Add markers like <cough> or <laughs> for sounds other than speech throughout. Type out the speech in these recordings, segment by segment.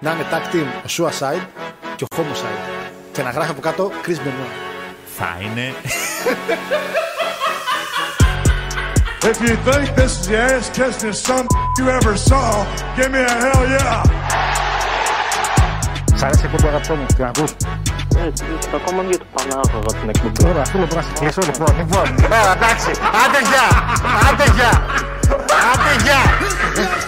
να είναι tag team ο Suicide και ο Homicide. Και να γράφει από κάτω Chris Benoit. Θα είναι. If you think this is the ass kissing some you ever saw, give me a hell yeah. Σ' αρέσει η εκπομπή αγαπητό μου, την ακούς; Ε, ακόμα δύο του Πανάγο από την εκπομπή. Ωραία, φίλε, μπορώ να σε κλείσω λοιπόν. Λοιπόν, ε, εντάξει, άντε γεια, άντε γεια, άντε γεια.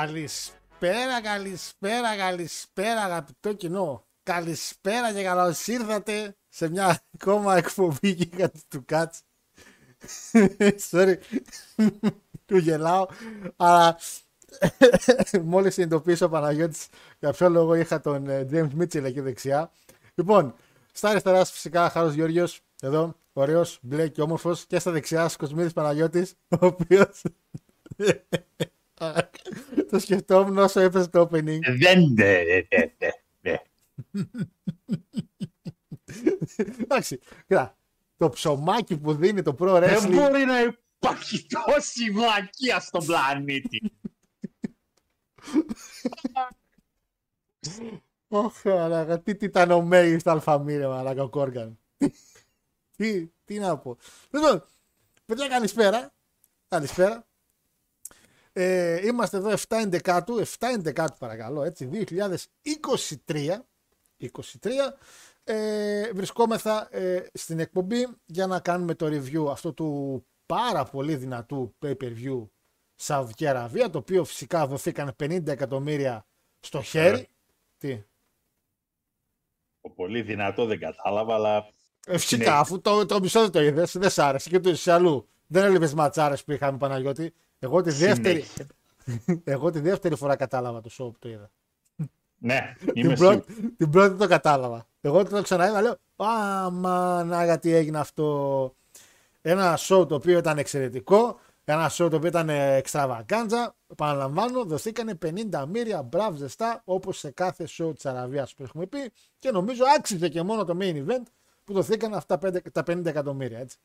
Καλησπέρα, καλησπέρα, καλησπέρα αγαπητό κοινό. Καλησπέρα και καλώς ήρθατε σε μια ακόμα εκπομπή γίγαντη του Κάτς. Sorry, του γελάω, αλλά μόλις συνειδητοποίησα ο Παναγιώτης για ποιο λόγο είχα τον ε, James Mitchell εκεί δεξιά. Λοιπόν, στα αριστερά σας φυσικά Χάρος Γιώργιος, εδώ, ωραίος, μπλε και όμορφος και στα δεξιά σας Κοσμίδης Παναγιώτης, ο οποίος το σκεφτόμουν όσο έπαιζε το opening. Δεν. ναι, ναι, ναι, ναι. Εντάξει, κοίτα, το ψωμάκι που δίνει το pro Δεν wrestling. μπορεί να υπάρχει τόση βλακεία στον πλανήτη. Ωχ, μαλάκα, τι ήταν ο μέγιστος στο αλφαμί, ρε μαλάκα, ο Κόργαν. τι, τι να πω. Λοιπόν, παιδιά, καλησπέρα. Καλησπέρα. Ε, είμαστε εδώ 7 11 7 11 παρακαλώ, έτσι, 2023. 23. Ε, βρισκόμεθα ε, στην εκπομπή για να κάνουμε το review αυτού του πάρα πολύ δυνατού pay-per-view Σαουδική Αραβία, το οποίο φυσικά δοθήκαν 50 εκατομμύρια στο χέρι. Τι, Το πολύ δυνατό δεν κατάλαβα, αλλά Ε, φυσικά, Ναι. αφού το, το μισό δεν το είδες, δεν σ' άρεσε και το είσαι αλλού. Δεν έλειπες ματσάρες που είχαμε Παναγιώτη. Εγώ τη δεύτερη, <laughs> εγώ τη δεύτερη φορά κατάλαβα το show που το είδα. ναι, <laughs> Την είμαι πρώτη, σίγουρος. την πρώτη το κατάλαβα. Εγώ το ξαναείδα, λέω Άμα να γιατί έγινε αυτό. Ένα show το οποίο ήταν εξαιρετικό. Ένα show το οποίο ήταν εξτραβαγκάντζα. Επαναλαμβάνω, δοθήκανε 50 μοίρια μπράβ ζεστά όπως σε κάθε show της Αραβίας που έχουμε πει. Και νομίζω άξιζε και μόνο το main event που δοθήκαν αυτά πέντε- τα 50 εκατομμύρια. Έτσι.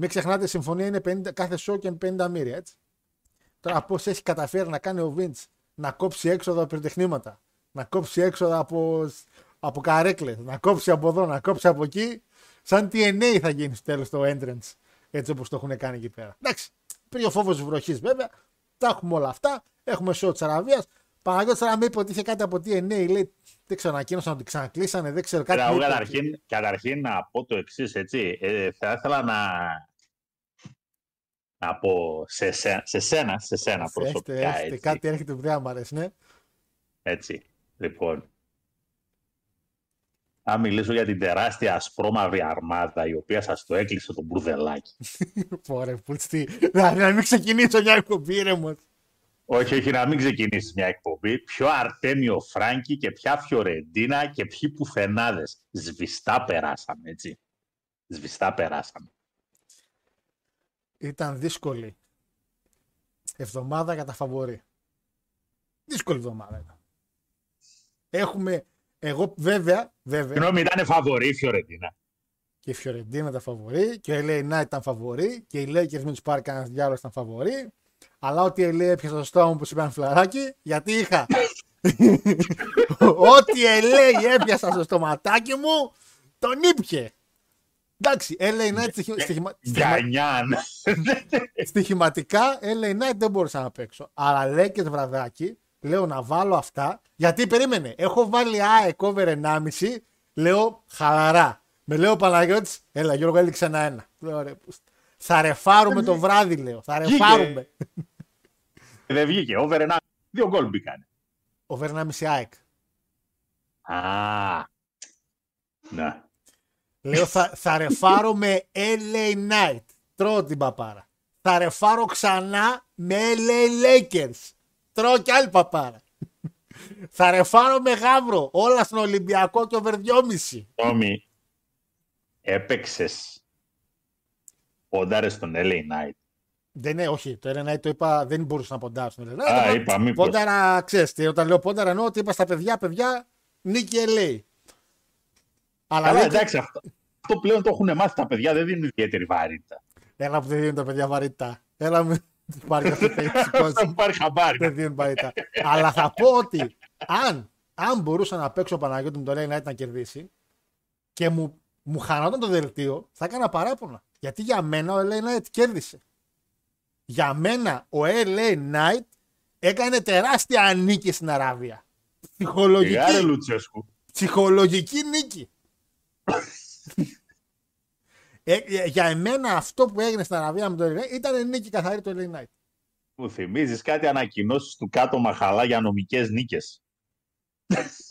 Μην ξεχνάτε, η συμφωνία είναι 50, κάθε show και 50 μοίρια. Έτσι. Τώρα πώς έχει καταφέρει να κάνει ο Vince να κόψει έξοδα από πυροτεχνήματα, να κόψει έξοδα από, από καρέκλες, να κόψει από εδώ, να κόψει από εκεί. Σαν TNA θα γίνει στο τέλος το entrance. Έτσι όπως το έχουν κάνει εκεί πέρα. Εντάξει. Πριν ο φόβος της βροχής βέβαια. Τα έχουμε όλα αυτά. Έχουμε show της Αραβίας. Παναγιώτης τώρα με είπε ότι είχε κάτι από TNA. Λέει δεν ξέρω, ανακοίνωσαν ότι ξανακλείσανε. Δεν ξέρω κάτι. Κοίτα, μου εγώ είπε. καταρχήν, καταρχήν να πω το εξής, έτσι. Ε, θα ήθελα να, να πω σε, σένα, σε σένα, σε σένα Έχετε, προσωπικά, έχετε, έτσι. κάτι έρχεται που δεν μου αρέσει, ναι. έτσι. Λοιπόν, να μιλήσω για την τεράστια ασπρόμαυρη αρμάδα η οποία σας το έκλεισε το μπουρδελάκι. <laughs> Πόρε, πουλστή. Να, να μην ξεκινήσω μια εκπομπή, ήρεμο. όχι, όχι, να μην ξεκινήσεις μια εκπομπή. Ποιο Αρτέμιο Φράγκη και ποια Φιωρεντίνα και ποιοι πουθενάδες. Σβηστά περάσαμε, έτσι. Σβηστά περάσαμε. Ήταν δύσκολη. Εβδομάδα για τα φαβορή. Δύσκολη εβδομάδα ήταν. Έχουμε, εγώ βέβαια, βέβαια, Συγγνώμη, ήταν φαβορή η Φιωρεντίνα. και η Φιωρεντίνα ήταν φαβορή και ο LA Knight ήταν φαβορή και οι Lakers μην του πάρει κανένα διάλογο ήταν φαβορή. Αλλά ό,τι LA έπιασε στο στόμα μου που σου είπαν φλαράκι, γιατί είχα. <laughs> ό,τι LA έπιασα στο στοματάκι μου, τον ήπια. Εντάξει, LA Knight στοιχημα- στοιχημα- στοιχημα- Γιανιάν. στοιχηματικά LA Knight δεν μπορούσα να παίξω. Αλλά λέει και το βραδάκι, λέω να βάλω αυτά. Γιατί περίμενε, έχω βάλει ΑΕΚ over 1,5. Λέω χαλαρά. Με λέω ο Παναγιώτης, έλα Γιώργο έλειξε ένα-ένα. Λέω, ρε, πούστη. θα ρεφάρουμε το βράδυ, λέω. Θα Βγήκε. ρεφάρουμε. Δεν βγήκε. Over 1. Δύο γκολ μπήκανε. Over 1,5 ΑΕΚ. Α. Ναι. Λέω θα, θα ρεφάρω με LA Knight. Τρώω την παπάρα. Θα ρεφάρω ξανά με LA Lakers. Τρώω κι άλλη παπάρα. θα ρεφάρω με γάβρο. Όλα στον Ολυμπιακό και over 2,5. Τόμι, έπαιξες πόνταρε στον LA Knight. Δεν είναι, όχι. Το LA Knight το είπα, δεν μπορούσα να ποντάρω στον LA Knight. Α, Είπα, είπα, μήπως. Πόνταρα, ξέρεις, τι, όταν λέω πόνταρα εννοώ ότι είπα στα παιδιά, παιδιά, νίκη LA. Αλλά Αλλά λέει, εντάξει, αυτό, αυτό πλέον το έχουν μάθει τα παιδιά, δεν δίνουν ιδιαίτερη βαρύτητα. Έλα που δεν δίνουν τα παιδιά βαρύτητα. Έλα μου τους πάρει αυτό το έχει <laughs> σηκώσει. Θα μου πάρει χαμπάρι. Δεν δίνουν βαρύτητα. Αλλά θα πω ότι αν, αν μπορούσα να παίξω Παναγιώτης μου το LA Knight να κερδίσει και μου, μου χανόταν το δελτίο, θα έκανα παράπονα. Γιατί για μένα ο LA Knight κέρδισε. Για μένα ο LA Knight έκανε τεράστια νίκη στην Αραβία. Γάρε Ψυχολογική, Λουτσέσκου. ψυχολογική νίκη. Ε, ε, για εμένα αυτό που έγινε στην Αραβία με το LA Knight ήταν νίκη καθαρή το LA Knight. Μου θυμίζεις κάτι ανακοινώσεις του κάτω Μαχαλά για νομικές νίκες;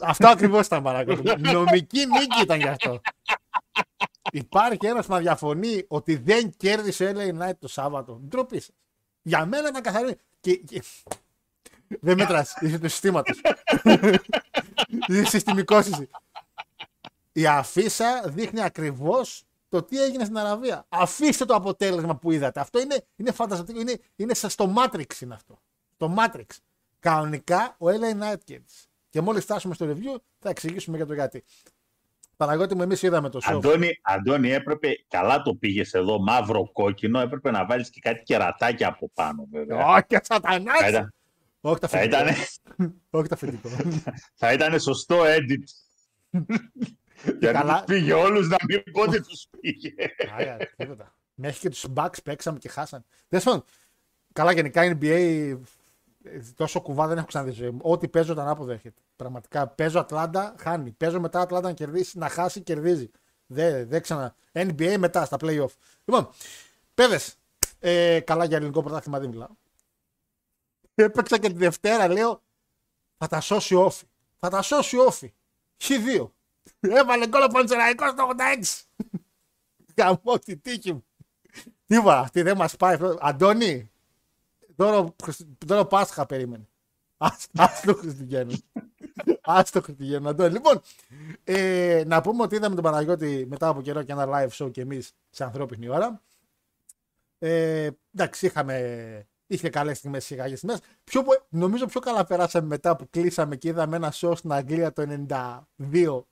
Αυτό ακριβώς ήταν παρακολουθώ. Νομική νίκη ήταν γι' αυτό. Υπάρχει ένας που να διαφωνεί ότι δεν κέρδισε ο LA Knight το Σάββατο. Ντροπή σας. Για μένα ήταν καθαρή. Και, και... Δεν μέτρα. Είσαι του συστήματος. <laughs> Είσαι συστημικός εσύ. Η αφίσα δείχνει ακριβώς το τι έγινε στην Αραβία. Αφήστε το αποτέλεσμα που είδατε. Αυτό είναι, είναι φανταστικό. Είναι, είναι σαν στο Matrix είναι αυτό. Το Matrix. Κανονικά ο LA Knight κέρδισε. Και μόλις φτάσουμε στο review θα εξηγήσουμε για το γιατί. Παναγιώτη μου, εμείς είδαμε το show. Αντώνη, Αντώνη, έπρεπε, καλά το πήγες εδώ, μαύρο κόκκινο, έπρεπε να βάλεις και κάτι κερατάκια από πάνω, βέβαια. Όχι, Θα σατανάς! ήταν, Όχι τα θα, αφεντικό. ήταν, Όχι τα αφεντικό. <laughs> θα ήταν σωστό edit. <laughs> Γιατί καλά. τους πήγε όλους να μην πότε τους πήγε. Άρα, τίποτα. Μέχρι και τους Bucks παίξαμε και χάσαν. Τέλος πάντων, καλά γενικά NBA ε, τόσο κουβά δεν έχω ξαναδεί στη ζωή μου. Ό,τι παίζω ήταν αποδέχεται. Πραγματικά παίζω Ατλάντα, χάνει. Παίζω μετά Ατλάντα να κερδίσει, να χάσει, κερδίζει. Δεν δεν ξανα. NBA μετά στα playoff. Λοιπόν, παιδες. Ε, καλά για ελληνικό πρωτάθλημα δεν μιλάω. Έπαιξα και τη Δευτέρα, λέω. Θα τα σώσει ο ΟΦΗ. Θα τα σώσει ο ΟΦΗ. Χ2. Έβαλε γκολ ο Πανσερραϊκός στο 86. Γαμώ τη τύχη μου. Τίποτα, αυτή δεν μας πάει. Αντώνη, τώρα, τώρα Πάσχα περίμενε. Ας, ας το Χριστουγέννο. Ας το Χριστουγέννο, Αντώνη. Λοιπόν, ε, να πούμε ότι είδαμε τον Παναγιώτη μετά από καιρό και ένα live show και εμείς σε ανθρώπινη ώρα. Ε, εντάξει, είχαμε, είχε καλές στιγμές, είχε καλές στιγμές. Πιο, πο- νομίζω πιο καλά περάσαμε μετά που κλείσαμε και είδαμε ένα show στην Αγγλία το 92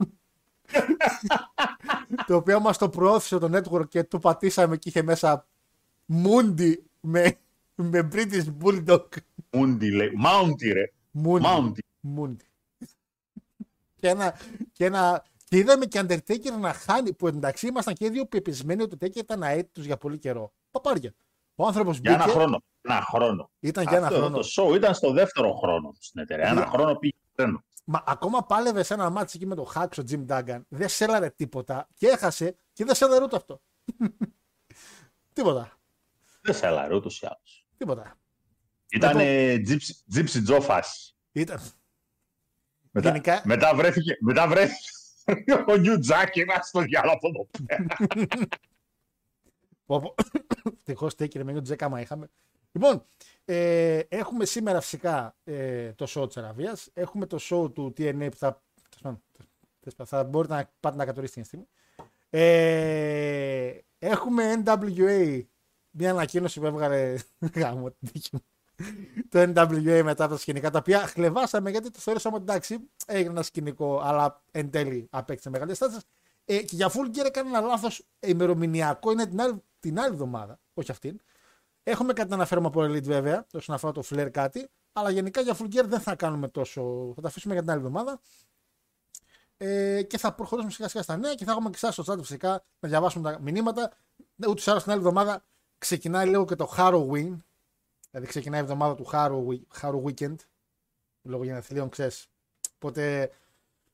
το οποίο μας το προώθησε το network και το πατήσαμε και είχε μέσα Μούντι με, με British Bulldog. Μούντι λέει. Μάουντι ρε. Μούντι. Μάουντι. Μούντι. και, ένα, και, ένα, και είδαμε και Undertaker να χάνει, που εντάξει ήμασταν και οι δύο πεπισμένοι ότι ο Taker ήταν αέτητος για πολύ καιρό. Παπάρια. Ο άνθρωπος Για ένα μπήκε, χρόνο. Ένα χρόνο. ήταν για ένα Αυτό χρόνο. Το show ήταν στο δεύτερο χρόνο στην εταιρεία. Ένα Ναι. χρόνο πήγε τρένο. Μα ακόμα πάλευε σε ένα μάτσο εκεί με τον Χάξ, ο Jim Duggan. Δεν σέλαρε τίποτα και έχασε και δεν σέλαρε ούτε αυτό. <laughs> τίποτα. Δεν σε έλαρε ούτως ή άλλως. Τίποτα. Ήταν Λοιπόν. τζίψι τζο φάση. Ήταν. Μετά, Γενικά- μετά βρέθηκε, μετά βρέθηκε ο Νιου Τζάκι να στο διάλογο από εδώ πέρα. <laughs> Πω, <coughs> Ευτυχώς τέκει με τζέκαμα είχαμε. Λοιπόν, ε, έχουμε σήμερα φυσικά ε, το show της Αραβίας. Έχουμε το show του TNA που θα. τέλος πάντων, τέλος πάντων, Θα μπορείτε να πάτε να κατορίσετε την στιγμή. Ε, έχουμε NWA μια ανακοίνωση που έβγαλε. <laughs> Γάμο, την τύχη μου. το NWA μετά από τα σκηνικά τα οποία χλεβάσαμε γιατί το θεωρήσαμε ότι εντάξει έγινε ένα σκηνικό αλλά εν τέλει απέκτησε μεγάλη στάση. Ε, και για Full Gear έκανε ένα λάθος ημερομηνιακό, είναι την άλλη, την άλλη εβδομάδα, όχι αυτήν. Έχουμε κάτι να αναφέρουμε από Elite βέβαια, όσον αφορά το Flair κάτι, αλλά γενικά για Full Gear δεν θα κάνουμε τόσο. Θα τα αφήσουμε για την άλλη εβδομάδα. Ε, και θα προχωρήσουμε σιγά σιγά στα νέα και θα έχουμε και εσά στο chat φυσικά να διαβάσουμε τα μηνύματα. Ούτως ή άλλως την άλλη εβδομάδα ξεκινάει λίγο και το Halloween. Δηλαδή ξεκινάει η εβδομάδα του Halloween, Halloween Weekend. Λόγω γενεθλίων, ξέρεις. Οπότε.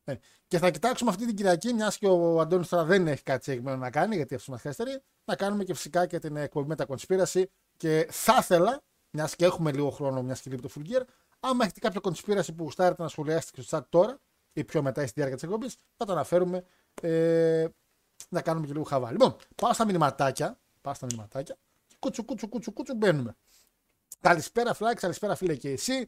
Ναι. Και θα κοιτάξουμε αυτή την Κυριακή, μιας και ο Αντώνης τώρα δεν έχει κάτι συγκεκριμένο να κάνει, γιατί αυτός μας χέστερη, να κάνουμε και φυσικά και την εκπομπή με τα conspiracy. Και θα ήθελα, μιας και έχουμε λίγο χρόνο, μιας και λείπει το full gear, άμα έχετε κάποια conspiracy που γουστάρετε να σχολιάσετε στο chat τώρα ή πιο μετά στη διάρκεια της εκπομπής, θα το αναφέρουμε ε, να κάνουμε και λίγο χαβά. Λοιπόν, πάω στα μηνυματάκια. Πάω στα μηνυματάκια. Κούτσου, κούτσου, κούτσου, κούτσου, μπαίνουμε. Καλησπέρα, Φλάξ, καλησπέρα, φίλε και εσύ.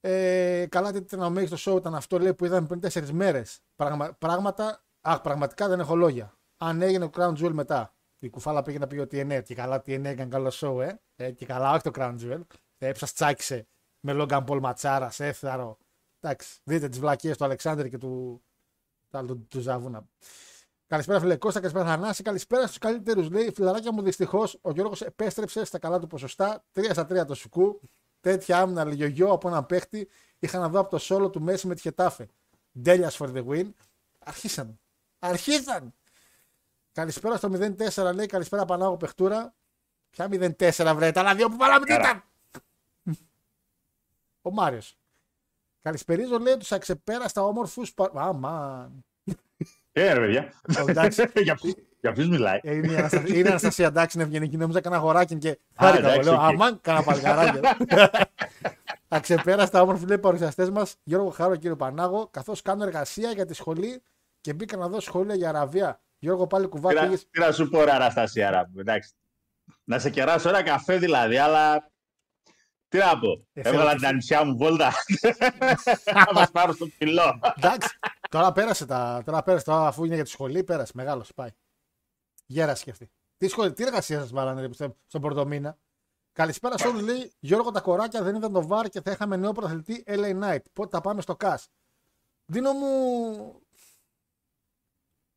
Ε, καλά, τι ήταν ο στο show, ήταν αυτό λέει, που είδαμε πριν 4 μέρες. Πραγμα, πράγματα, α, πραγματικά δεν έχω λόγια. Αν έγινε το Crown Jewel μετά. Η κουφάλα πήγε να πει ότι ναι, και καλά, τι έκανε καλό show, ε. ε και καλά, όχι το Crown Jewel. Ε, σα τσάκισε με Logan Paul Ματσάρα, έθαρο. Εντάξει, δείτε τις βλακίες του Αλεξάνδρ και του, του, του, του Ζαβούνα. Καλησπέρα, φίλε Κώστα, καλησπέρα, Θανάση. Καλησπέρα στους καλύτερους. Λέει, φιλαράκια μου, δυστυχώς ο Γιώργος επέστρεψε στα καλά του ποσοστά. 3 στα 3 το σουκού. Τέτοια άμυνα λιγιογιό από έναν παίχτη. Είχα να δω από το σόλο του Μέση με τη Χετάφε. Ντέλια for the win. Αρχίσαν. Αρχίσαν. Καλησπέρα στο 04 λέει καλησπέρα Πανάγο Πεχτούρα. Ποια 04 βρε, τα δύο που βάλαμε τι ήταν; Ο Μάριος. Καλησπερίζω λέει τους αξεπέραστα όμορφους. Αμάν. Ε, ρε παιδιά. Εντάξει. <laughs> Για ποιου μιλάει. Ε, Είναι η Αναστασία, είναι η Αναστασία, εντάξει, είναι ευγενική. Νόμιζα κανένα αγοράκι και χάρηκα. εντάξει, Λέω, οκ. αμάν, κανένα παλικαράκι. <laughs> Αξεπέραστα όμορφοι λέει παρουσιαστές μας, Γιώργο Χάρο και κύριο Πανάγο, καθώς κάνω εργασία για τη σχολή και μπήκα να δω σχόλια για Αραβία. Γιώργο πάλι κουβά Τι να- πήγες- Τι να σου πω, ρε Αναστασία, ρε, εντάξει. Να σε κεράσω ένα καφέ δηλαδή, αλλά. Τι να πω. Ε, θέλω Έβγαλα και την εσύ. ανησιά μου βόλτα. <laughs> Να μας πάρω στο πυλό. Εντάξει, τώρα πέρασε τα. Τώρα πέρασε τώρα, αφού είναι για τη σχολή, πέρασε. Μεγάλο, πάει. Γέρασε και αυτή. Τι, σχολή, τι εργασία σας βάλανε ρε, πιστεύω, στον πρωτομήνα. Καλησπέρα σε όλους, λέει Γιώργο τα κοράκια δεν είδαν το βαρ και θα είχαμε νέο πρωταθλητή LA Knight. Πότε θα πάμε στο ΚΑΣ; Δίνω μου.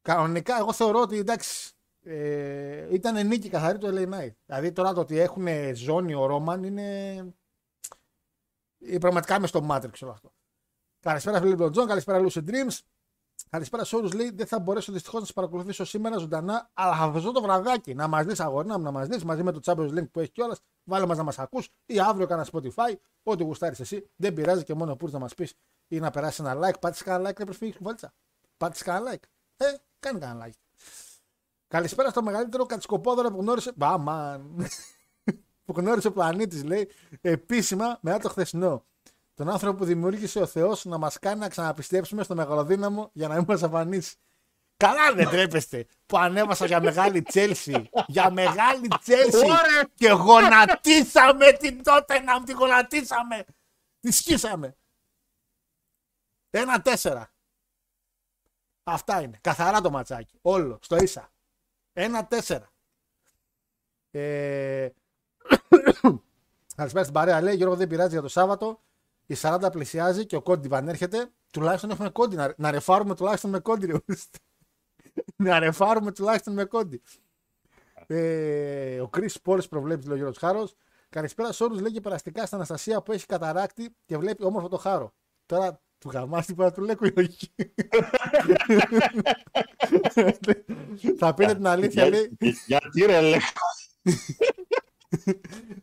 Κανονικά, εγώ θεωρώ ότι εντάξει. Ε, ήταν νίκη καθαρή του LA Knight. Δηλαδή τώρα το ότι έχουν ζώνη ο Ρόμαν είναι. ε, πραγματικά με στο Matrix όλο αυτό. Καλησπέρα, φίλε Μπλοντζόν. Καλησπέρα, Lucid Dreams. Καλησπέρα σε όλους. Λέει: Δεν θα μπορέσω δυστυχώς να σας παρακολουθήσω σήμερα ζωντανά, αλλά θα βρεθώ το βραδάκι να μας δεις αγορνά μου, να μας δεις μαζί με το Champions Link που έχει κιόλας. Βάλε μας να μας ακούς ή αύριο κάνα Spotify. Ό,τι γουστάρεις εσύ. Δεν πειράζει και μόνο που να μας πεις ή να περάσεις ένα like. Πάτησε κανένα like, δεν προφύγει που βάλτσα. Πάτησε κανένα like. Ε, κάνει κανένα like. Καλησπέρα στο μεγαλύτερο κατσικοπόδωρο που γνώρισε. Μπαμαν. <laughs> που γνώρισε ο πλανήτης, λέει, επίσημα μετά το χθεσινό. Τον άνθρωπο που δημιούργησε ο Θεός να μας κάνει να ξαναπιστέψουμε στο μεγαλοδύναμο για να μην μας αφανίσει. Καλά δεν τρέπεστε που ανέβασα για μεγάλη Τσέλσι. Για μεγάλη Τσέλσι. Ωραία. και γονατίσαμε την τότε να μου τη γονατίσαμε. Τη σκίσαμε. Ένα τέσσερα. Αυτά είναι. Καθαρά το ματσάκι. Όλο. Στο ίσα. Ένα τέσσερα. Ε... <coughs> Καλησπέρα στην παρέα. Λέει Γιώργο δεν πειράζει για το Σάββατο. Η 40 πλησιάζει και ο Κόντι επανέρχεται. Τουλάχιστον έχουμε Κόντι. Να, να ρεφάρουμε τουλάχιστον με Κόντι. ρε ουστε. <laughs> να ρεφάρουμε τουλάχιστον με Κόντι. Ε, ο Κρι Πόλη προβλέπει, λέει ο Γιώργος Χάρος. Καλησπέρα σε όλους. Λέει και περαστικά στην Αναστασία που έχει καταράκτη και βλέπει όμορφο το χάρο. Τώρα του γαμάς την του λέκου ή όχι. Θα πείτε την αλήθεια, Για- λέει. Γιατί ρε, λέει.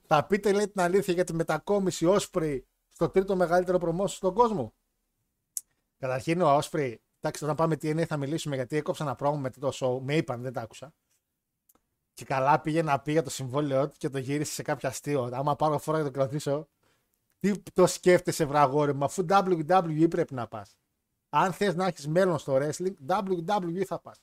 Θα πείτε, λέει, την αλήθεια για τη μετακόμιση Όσπρι στο τρίτο μεγαλύτερο προμόσιο στον κόσμο. Καταρχήν, ο Όσπρι, εντάξει, όταν πάμε TNA θα μιλήσουμε γιατί έκοψα ένα πρόμο με το show. Με είπαν, δεν τα άκουσα. Και καλά πήγε να πει για το συμβόλαιό του και το γύρισε σε κάποια αστείο. Άμα πάρω φορά και το κρατήσω, τι το σκέφτεσαι, βραγόρι μου, αφού WWE πρέπει να πας. Αν θες να έχεις μέλλον στο wrestling, WWE θα πας.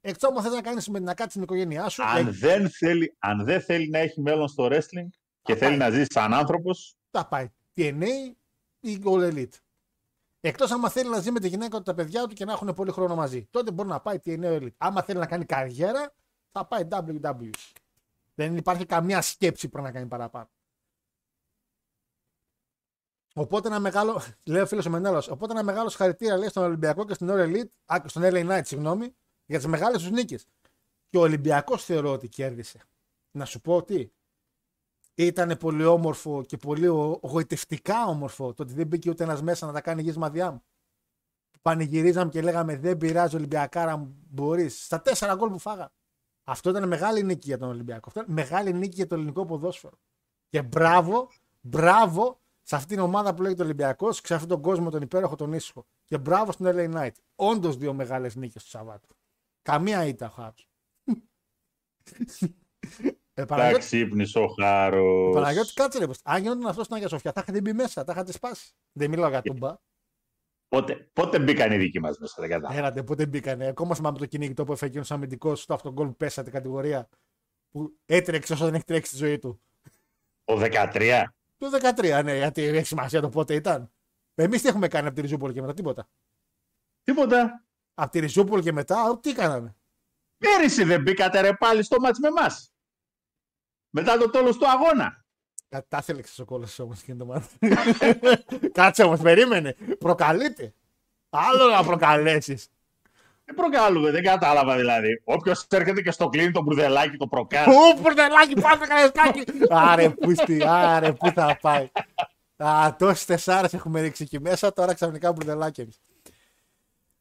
Εκτό αν θες να κάνεις με να κάτσει την οικογένειά σου. αν, ε, δεν θέλει, αν δεν θέλει να έχει μέλλον στο wrestling και Θα θέλει πάει. να ζήσει σαν άνθρωπος, θα πάει TNA ή All Elite. Εκτός άμα θέλει να ζει με τη γυναίκα του τα παιδιά του και να έχουν πολύ χρόνο μαζί. Τότε μπορεί να πάει TNA All Elite. Άμα θέλει να κάνει καριέρα, θα πάει WWE. Δεν υπάρχει καμία σκέψη που να κάνει παραπάνω. Οπότε ένα μεγάλο. Λέει ο φίλος ο Μενέλος. Οπότε ένα μεγάλο χαρητήρα λέει στον Ολυμπιακό και στην All Elite. Α, και στον LA Knight, συγγνώμη, για τις μεγάλες τους νίκες. Και ο Ολυμπιακός θεωρώ ότι κέρδισε. Να σου πω ότι ήταν πολύ όμορφο και πολύ ο- γοητευτικά όμορφο το ότι δεν μπήκε ούτε ένας μέσα να τα κάνει γη μαδιά μου. Πανηγυρίζαμε και λέγαμε Δεν πειράζει Ολυμπιακάρα μου, μπορείς. Στα τέσσερα γκολ που φάγα. Αυτό ήταν μεγάλη νίκη για τον Ολυμπιακό. Αυτό ήταν μεγάλη νίκη για το ελληνικό ποδόσφαιρο. Και μπράβο, μπράβο σε αυτήν την ομάδα που λέγεται Ολυμπιακός, σε αυτόν τον κόσμο τον υπέροχο τον ήσυχο. Και μπράβο στην LA Knight. Όντως δύο μεγάλες νίκες του Σαββάτου. Καμία ήττα ο Χάρος. ε, Παναγιώτη, Εντάξει, ύπνησε ο Χάρος. Παναγιώτη, κάτσε ρε. πως. Αν γινόταν αυτός στην Αγία Σοφιά, θα είχατε μπει μέσα, θα είχατε σπάσει. Δεν μιλάω για τούμπα. Πότε, πότε μπήκαν οι δικοί μας μέσα, δεν κατάλαβα. Έρατε, πότε μπήκανε. Ακόμα θυμάμαι το κυνηγητό που έφεγε εκείνο αμυντικός στο αυτογκολ που πέσατε κατηγορία. Που έτρεξε όσο δεν έχει τρέξει τη ζωή του. Ο 13. Το 13, ναι, γιατί έχει σημασία το πότε ήταν. Εμείς τι έχουμε κάνει από τη Ριζούπολη και μετά, τίποτα. Τίποτα. Από τη Ριζούπολη και μετά, τι κάναμε. Πέρυσι δεν μπήκατε ρε πάλι στο μάτς με εμάς. Μετά το τέλος του αγώνα. Κα- Τα ήθελε ο κόλλο όμως και το μάτι. <laughs> Κάτσε όμως, περίμενε. Προκαλείται. Άλλο να προκαλέσεις. Δεν προκαλούμε, δεν κατάλαβα δηλαδή. Όποιος έρχεται και στο κλείνει το μπουρδελάκι το προκάλει. Ού, πουρδελάκι, πάτε καλεσκάκι. Άρε, πού στη, άρε, πού θα πάει. Α, τόσες τεσσάρες έχουμε ρίξει εκεί μέσα, τώρα ξαφνικά μπουρδελάκι εμείς.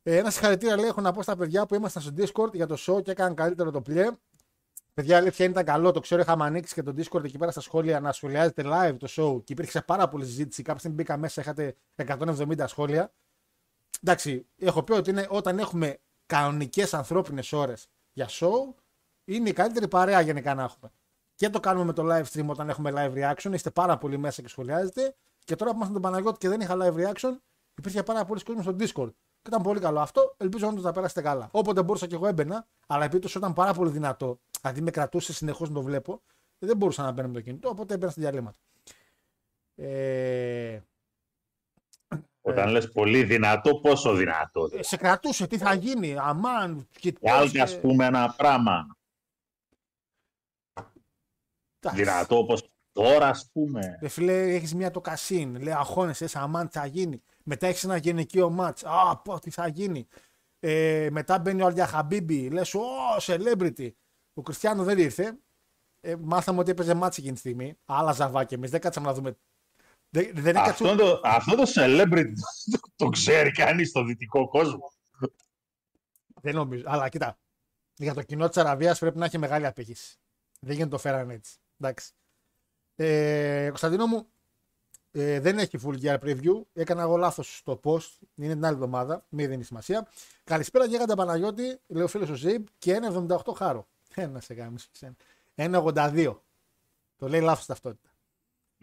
Ε, ένα συγχαρητήρια λέει: Έχω να πω στα παιδιά που ήμασταν στο Discord για το show και έκαναν καλύτερο το play. Παιδιά, αλήθεια ήταν καλό. Το ξέρω, είχαμε ανοίξει και το Discord εκεί πέρα στα σχόλια να σχολιάζετε live το show και υπήρξε πάρα πολλή συζήτηση. Κάποια στιγμή μπήκα μέσα, είχατε 170 σχόλια. Εντάξει, έχω πει ότι είναι, όταν έχουμε κανονικές ανθρώπινες ώρες για show, είναι η καλύτερη παρέα γενικά να έχουμε. Και το κάνουμε με το live stream όταν έχουμε live reaction. Είστε πάρα πολύ μέσα και σχολιάζετε. Και τώρα που ήμασταν τον Παναγιώτη και δεν είχα live reaction, υπήρχε πάρα πολλοί κόσμο στο Discord. Και ήταν πολύ καλό αυτό. Ελπίζω όντω να περάσετε καλά. Όποτε μπορούσα και εγώ έμπαινα, αλλά επειδή το show ήταν πάρα πολύ δυνατό, δηλαδή με κρατούσε συνεχώς να το βλέπω, δεν μπορούσα να μπαίνω με το κινητό, οπότε έμπαινα στα διαλύματα. Ε, Όταν λες πολύ δυνατό, πόσο δυνατό. δηλαδή. σε κρατούσε, τι θα γίνει, αμάν, και Άλλη, ας πούμε, ένα πράγμα Εντάξει. δυνατό όπως τώρα, ας πούμε. Ρε φίλε, έχεις μια το κασίν. Λέει αγχώνεσαι, σαν αμάν, τι θα γίνει. Μετά έχεις ένα γυναικείο μάτς. Α, πω, τι θα γίνει. Ε, μετά μπαίνει ο Αλδιαχαμπίμπι. Λες, Ω, celebrity. Ο Κριστιανό δεν ήρθε. Ε, μάθαμε ότι έπαιζε μάτς εκείνη τη στιγμή. Άλλα ζαβάκια εμείς. Δεν κάτσαμε να δούμε. Δεν, δεν έκατσε. Αυτό το, αυτό το celebrity το, το ξέρει κανείς στο δυτικό κόσμο. Δεν νομίζω. Αλλά κοίτα. Για το κοινό της Αραβίας πρέπει να έχει μεγάλη απήχηση. Δεν γίνεται το φέραν έτσι. Εντάξει. Ε, Κωνσταντίνο μου, ε, δεν έχει full gear preview. Έκανα εγώ λάθος στο post. Είναι την άλλη εβδομάδα. Μη δίνει σημασία. Καλησπέρα, Γέγαντα Παναγιώτη. Λέω φίλος ο Ζήμπ και 1,78 χάρο. Ένα σε γάμισε. 1,82. Το λέει λάθος ταυτότητα.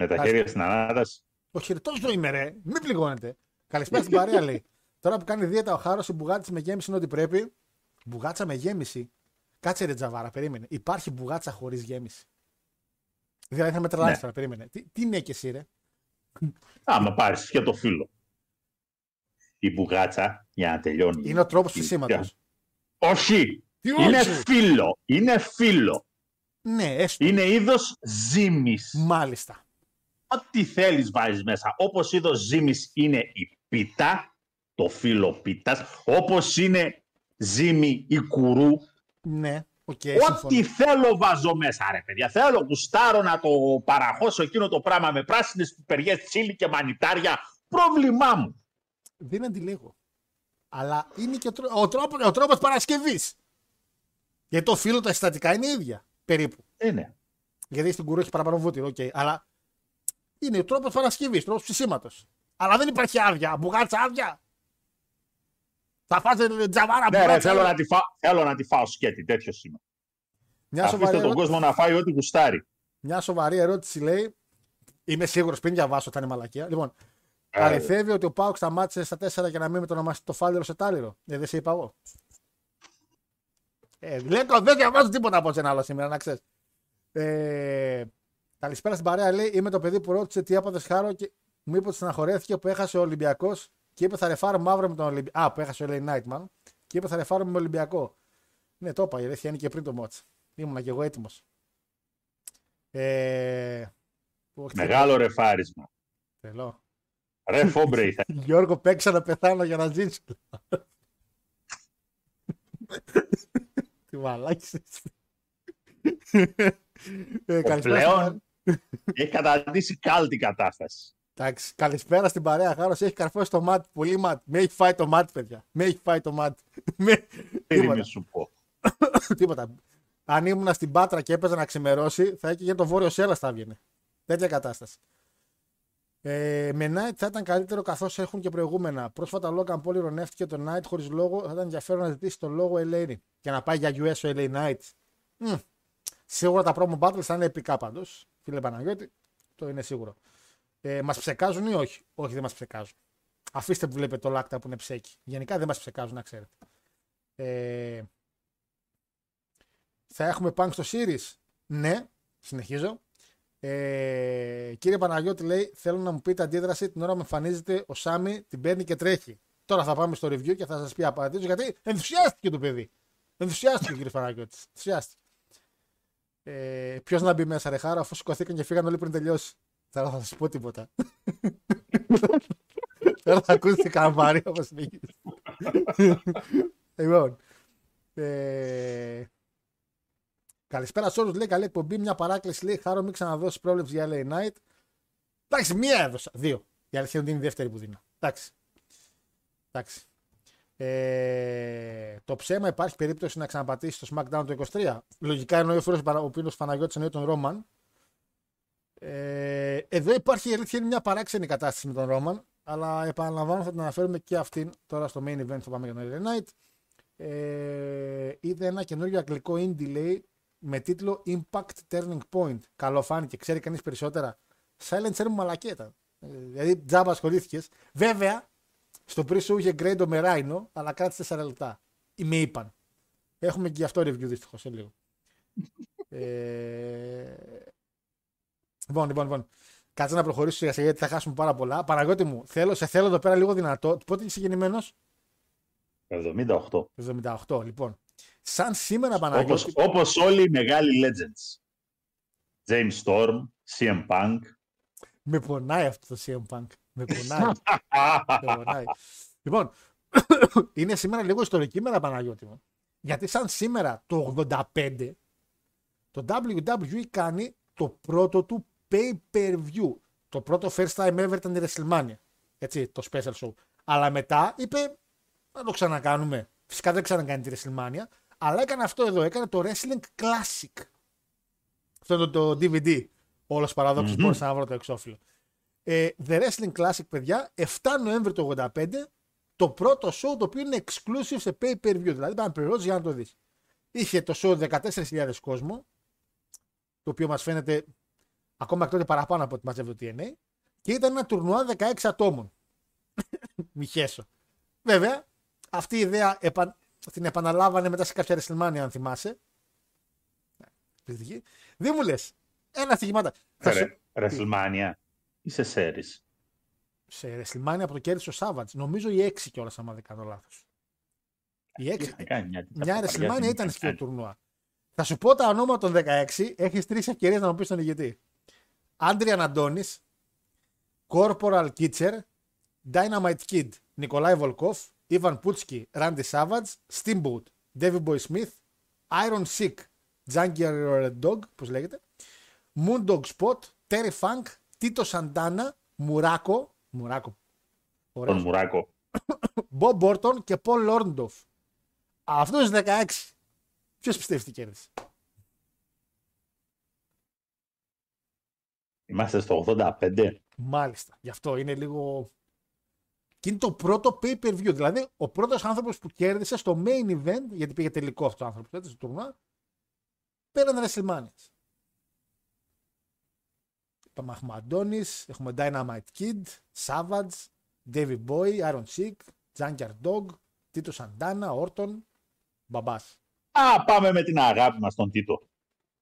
Με τα χέρια στην ανάταση. Ο χειριτό το είμαι, ρε. Μην πληγώνετε. Καλησπέρα στην παρέα, λέει. Τώρα που κάνει δίαιτα ο Χάρος, η μπουγάτσα με γέμιση είναι ό,τι πρέπει. Μπουγάτσα με γέμιση. Κάτσε ρε τζαβάρα, περίμενε. Υπάρχει μπουγάτσα χωρίς γέμιση. Δηλαδή θα με τρελάσει Ναι. τώρα, περίμενε. Τι, τι είναι και εσύ, ρε; Άμα πάρεις και το φίλο. Η μπουγάτσα, για να τελειώνει. Είναι ο τρόπος η- ψησίματο. Όχι! Τι Είναι όχι; φύλλο. Είναι φύλλο. Ναι, έστω. Είναι είδος ζύμης. Μάλιστα. Ό,τι θέλεις βάζεις μέσα. Όπως είδος ζύμης είναι η πίτα, το φύλλο πίτας, όπως είναι ζύμη η κουρού. Ναι, οκ, Ό,τι συμφωνώ. θέλω βάζω μέσα, ρε παιδιά. Θέλω, γουστάρω να το παραχώσω εκείνο το πράγμα με πράσινες πιπεριές, τσίλι και μανιτάρια. Πρόβλημά μου. Δίνεται λίγο. Αλλά είναι και ο, τρό- ο, τρόπο, ο τρόπος παρασκευής. Γιατί το φύλλο τα συστατικά είναι ίδια. Περίπου. Είναι. Γιατί στην κουρού έχει παραπάνω βούτυρο, οκ. Αλλά είναι ο τρόπος παρασκευής, τρόπος ψησίματος. Αλλά δεν υπάρχει άδεια. Μπουγάτσα άδεια. Θα φάτε τζαβάρα Ναι, ρε, μπουγάτσα. θέλω, να τη φάω, θέλω να τη φάω σκέτη. Τέτοιο είμαι. Μια σοβαρή, Αφήστε τον ερώτηση, κόσμο να φάει ό,τι γουστάρει. μια σοβαρή ερώτηση λέει. Είμαι σίγουρος πριν διαβάσω, θα είναι μαλακία. Λοιπόν, Ε, αληθεύει ότι ο Πάουκ σταμάτησε στα 4 για να μην μετονομάσει το φάλερο σε τάλιρο. Ε, δεν σε είπα εγώ. Ε, λέω, δεν διαβάζω τίποτα από σένα άλλο σήμερα, να ξέρεις. Ε, καλησπέρα στην παρέα, λέει. Είμαι το παιδί που ρώτησε τι έπαθε χάρο και μου είπε ότι στεναχωρέθηκε που έχασε ο Ολυμπιακός και είπε θα ρεφάρω μαύρο με τον Ολυμπιακό. Α, που έχασε ο LA Knight, μάλλον. Και είπε θα ρεφάρω με Ολυμπιακό. Ναι, το είπα, η αλήθεια είναι και πριν το μότς. Ήμουνα και εγώ έτοιμος. Ε, που- Μεγάλο ρεφάρισμα. Τρελό. Ρε φόμπρε ήθελε. <laughs> Γιώργο, παίξα να πεθάνω για να ζήσω. <laughs> Τι μαλάκι ε, καλησπέρα. Πλέον έχει καταντήσει κάλτη κατάσταση. Εντάξει, καλησπέρα στην παρέα. Χάρος έχει καρφώσει το μάτι. Πολύ μάτι. Με έχει φάει το μάτι, παιδιά. Με έχει φάει το μάτι. Με... Τι να Τίποτα. σου πω. <coughs> Τίποτα. Αν ήμουν στην Πάτρα και έπαιζε να ξημερώσει, θα είχε το βόρειο Σέλλα θα έβγαινε. Τέτοια κατάσταση. Ε, με Knight θα ήταν καλύτερο καθώς έχουν και προηγούμενα. Πρόσφατα ο Logan Paul ηρωνεύτηκε το Knight χωρίς λόγο. Θα ήταν ενδιαφέρον να ζητήσει το λόγο LA και να πάει για US ο LA Knight. Μμ. Σίγουρα τα promo battles θα είναι επικά πάντως. Φίλε Παναγιώτη, το είναι σίγουρο. Ε, μας ψεκάζουν ή όχι; Όχι, δεν μας ψεκάζουν. Αφήστε που βλέπετε το λάκτα που είναι ψέκι. Γενικά δεν μας ψεκάζουν, να ξέρετε. Ε, θα έχουμε punk στο Series; Ναι, συνεχίζω. Ε, κύριε Παναγιώτη λέει: Θέλω να μου πείτε αντίδραση την ώρα που εμφανίζεται ο Σάμι, την παίρνει και τρέχει. Τώρα θα πάμε στο review και θα σας πει απαντήσω γιατί ενθουσιάστηκε το παιδί. Ενθουσιάστηκε κύριε Παναγιώτη. Ενθουσιάστηκε. Ε, Ποιος να μπει μέσα, ρε χάρα, αφού σηκωθήκαν και φύγαν όλοι πριν τελειώσει. Τώρα θα σας πω τίποτα. <laughs> Τώρα θα ακούσετε καμπάρι όπως λέγεται. Λοιπόν. Ε, Καλησπέρα σε όλους. Λέει καλή εκπομπή. Μια παράκληση λέει: Χάρο, μην ξαναδώσεις πρόβλεψη για LA Night. Εντάξει, μία έδωσα. Δύο. Η αλήθεια είναι ότι είναι η δεύτερη που δίνω. Εντάξει. Εντάξει. Ε, το ψέμα υπάρχει περίπτωση να ξαναπατήσει το SmackDown το 23. Λογικά εννοεί ο φίλος ο οποίο Παναγιώτης εννοεί τον Ρόμαν. Ε, εδώ υπάρχει η αλήθεια είναι μια παράξενη κατάσταση με τον Ρόμαν. Αλλά επαναλαμβάνω θα την αναφέρουμε και αυτήν τώρα στο main event που πάμε για τον LA Night. Ε, είδε ένα καινούριο αγγλικό indie λέει με τίτλο Impact Turning Point. Καλό φάνηκε. Ξέρει κανείς περισσότερα; Silent μου μαλακέτα. Ε, δηλαδή τζάμπα ασχολήθηκες. Βέβαια, στο pre-show είχε Γκρέντο με Ράινο, αλλά κράτησε 4 λεπτά. Ή με είπαν. Έχουμε και γι' αυτό review δυστυχώς σε λίγο. <laughs> ε... Λοιπόν, λοιπόν, λοιπόν. Κάτσε να προχωρήσω σιγά σιγά γιατί θα χάσουμε πάρα πολλά. Παναγιώτη μου, θέλω, σε θέλω εδώ πέρα λίγο δυνατό. Πότε είσαι γεννημένος, 78. 78, λοιπόν. Σαν σήμερα, Παναγιώτη. Όπως, όπως όλοι οι μεγάλοι legends. James Storm, CM Punk. Με πονάει αυτό το CM Punk. Με πονάει. Με πονάει. Λοιπόν, <coughs> είναι σήμερα λίγο ιστορική ημέρα, Παναγιώτη μου. Γιατί σαν σήμερα το 85 το WWE κάνει το πρώτο του pay-per-view. Το πρώτο first time ever ήταν η WrestleMania. Έτσι, το special show. Αλλά μετά είπε να το ξανακάνουμε. Φυσικά δεν ξανακάνει τη WrestleMania, αλλά έκανε αυτό εδώ. Έκανε το Wrestling Classic. Αυτό είναι το, το DVD. Όλος παραδόξω mm-hmm. μπορούσα να βρω το εξώφυλλο. Ε, The Wrestling Classic, παιδιά, 7 Νοέμβρη του 85, το πρώτο show το οποίο είναι exclusive σε pay-per-view. Δηλαδή, πάνε πληρώσει για να το δεις. Είχε το show 14.000 κόσμο, το οποίο μας φαίνεται ακόμα και τότε παραπάνω από ό,τι μαζεύει το TNA, και ήταν ένα τουρνουά 16 ατόμων. <coughs> Μη χέσω. Βέβαια, αυτή η ιδέα επα... την επαναλάβανε μετά σε κάποια WrestleMania, αν θυμάσαι. Δεν μου λες. Ένα στοιχημάτα. Ρε, WrestleMania ή σε series; Σε WrestleMania από το κέρδισε ο Savage. Νομίζω η 6 κιόλας, άμα δεν κάνω λάθος. Η 6. Μια, μια WrestleMania ήταν στο τουρνουά. Θα σου πω τα ονόματα των 16. Έχεις τρεις ευκαιρίες να μου πεις τον ηγετή. Άντριαν Αντώνη, Corporal Kitcher, Dynamite Kid, Νικολάη Βολκόφ, Ivan Putski, Randy Savage, Steamboat, Davey Boy Smith, Iron Sick, Jungle Red Dog, πώς λέγεται, Moondog Spot, Terry Funk, Tito Santana, Μουράκο, Μουράκο, Τον Μουράκο. Bob Burton και Paul Orndorff. Αυτός είναι 16. Ποιος πιστεύει τι κέρδισε; Είμαστε στο 85. Μάλιστα. Γι' αυτό είναι λίγο. Και είναι το πρώτο pay per view. Δηλαδή, ο πρώτος άνθρωπος που κέρδισε στο main event, γιατί πήγε τελικό αυτός ο άνθρωπος έτσι, στο τουρνουά, πέραν WrestleMania. Είπαμε έχουμε Αντώνη, έχουμε Dynamite Kid, Savage, Davey Boy, Iron Sick, Junkyard Dog, Tito Santana, Orton, Μπαμπάς. Α, πάμε με την αγάπη μας τον Τίτο.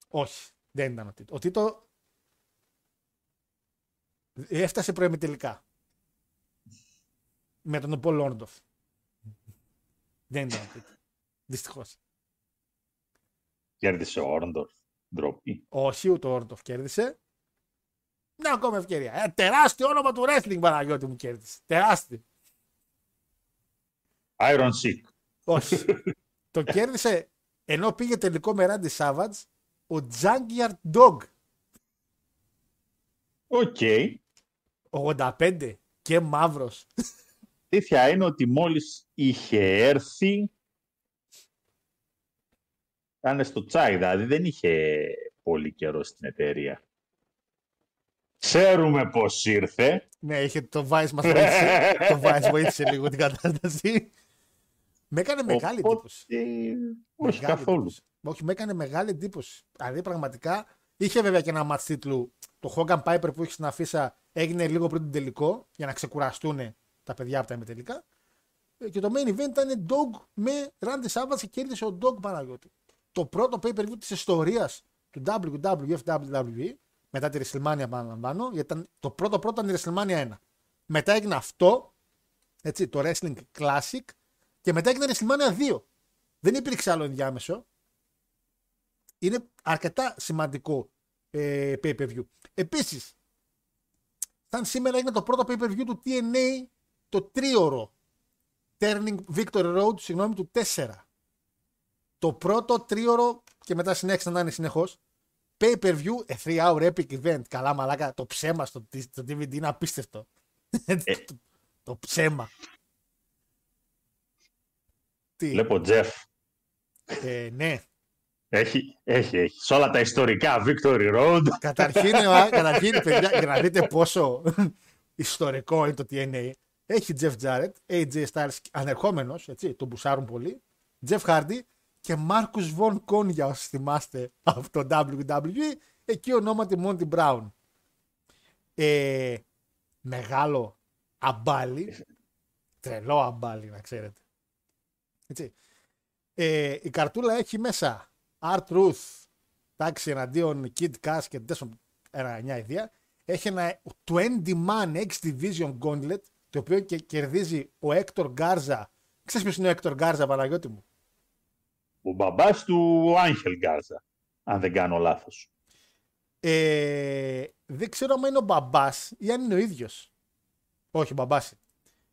Όχι, δεν ήταν ο Τίτο. Ο Τίτο έφτασε προεμιτελικά. Με τον Πολ Όρντοφ. δεν ήταν ο Τίτο. Δυστυχώς. Κέρδισε ο Όρντορφ. Ντροπή. Όχι, ούτε ο Όρντορφ κέρδισε. Μια ακόμα ευκαιρία. Ε, τεράστιο όνομα του wrestling Παναγιώτη μου κέρδισε. Τεράστιο. Iron Sheik. Όχι. το κέρδισε ενώ πήγε τελικό με Randy Savage ο Junkyard Dog. Ok. 85 και μαύρος. Αλήθεια είναι ότι μόλις είχε έρθει ήταν στο τσάι, δηλαδή δεν είχε πολύ καιρό στην εταιρεία. Ξέρουμε πώς ήρθε. ναι, είχε το Vice μας βοήθησε. <laughs> το Vice βοήθησε λίγο την κατάσταση. Με έκανε μεγάλη Οπότε, εντύπωση. Όχι Μεγάλη καθόλου. εντύπωση. Όχι, με έκανε μεγάλη εντύπωση. Δηλαδή, πραγματικά είχε βέβαια και ένα match τίτλου. Το Hogan Piper που είχε στην αφίσα έγινε λίγο πριν τον τελικό για να ξεκουραστούν τα παιδιά από τα ημιτελικά. Ε, Και το main event ήταν Dog με Randy Savage και κέρδισε ο Dog Παναγιώτη. Το πρώτο pay per view της ιστορίας του WWF WWE μετά τη WrestleMania, επαναλαμβάνω, γιατί ήταν, το πρώτο πρώτο ήταν η WrestleMania 1. Μετά έγινε αυτό, έτσι, το Wrestling Classic, και μετά έγινε WrestleMania 2. Δεν υπήρξε άλλο ενδιάμεσο. Είναι αρκετά σημαντικό ε, pay-per-view. Επίσης, σαν σήμερα έγινε το πρώτο pay-per-view του TNA το τρίωρο. Turning Victory Road, συγγνώμη, του 4. Το πρώτο τρίωρο και μετά συνέχισε να είναι συνεχώς. Pay-per-view, a three hour epic event. Καλά μαλάκα, το ψέμα στο, στο DVD είναι απίστευτο. <laughs> το, το ψέμα. Τι, Βλέπω Τζεφ. ε, ναι. Έχει, έχει, έχει. Σε όλα τα ιστορικά Victory Road. Καταρχήν, ε, <laughs> καταρχήν, παιδιά, για να δείτε πόσο <laughs> ιστορικό είναι το TNA, έχει Jeff Jarrett, AJ Styles ανερχόμενος, έτσι, τον μπουσάρουν πολύ, Jeff Hardy και Marcus Von Con, για όσοι θυμάστε από το WWE, εκεί ονόματι Monty Brown. Ε, μεγάλο αμπάλι, τρελό αμπάλι να ξέρετε. Έτσι. Ε, η καρτούλα έχει μέσα Art Ruth, τάξη εναντίον Kid Cash και Desmond, ένα μια ιδέα. Έχει ένα 20 man X Division Gauntlet, το οποίο και κερδίζει ο Έκτορ Γκάρζα. Ξέρεις ποιος είναι ο Έκτορ Γκάρζα, Παναγιώτη μου; Ο μπαμπάς του Άγχελ Γκάρζα. Αν δεν κάνω λάθος. Ε, δεν ξέρω αν είναι ο μπαμπάς ή αν είναι ο ίδιος. Όχι, ο μπαμπάς. είναι.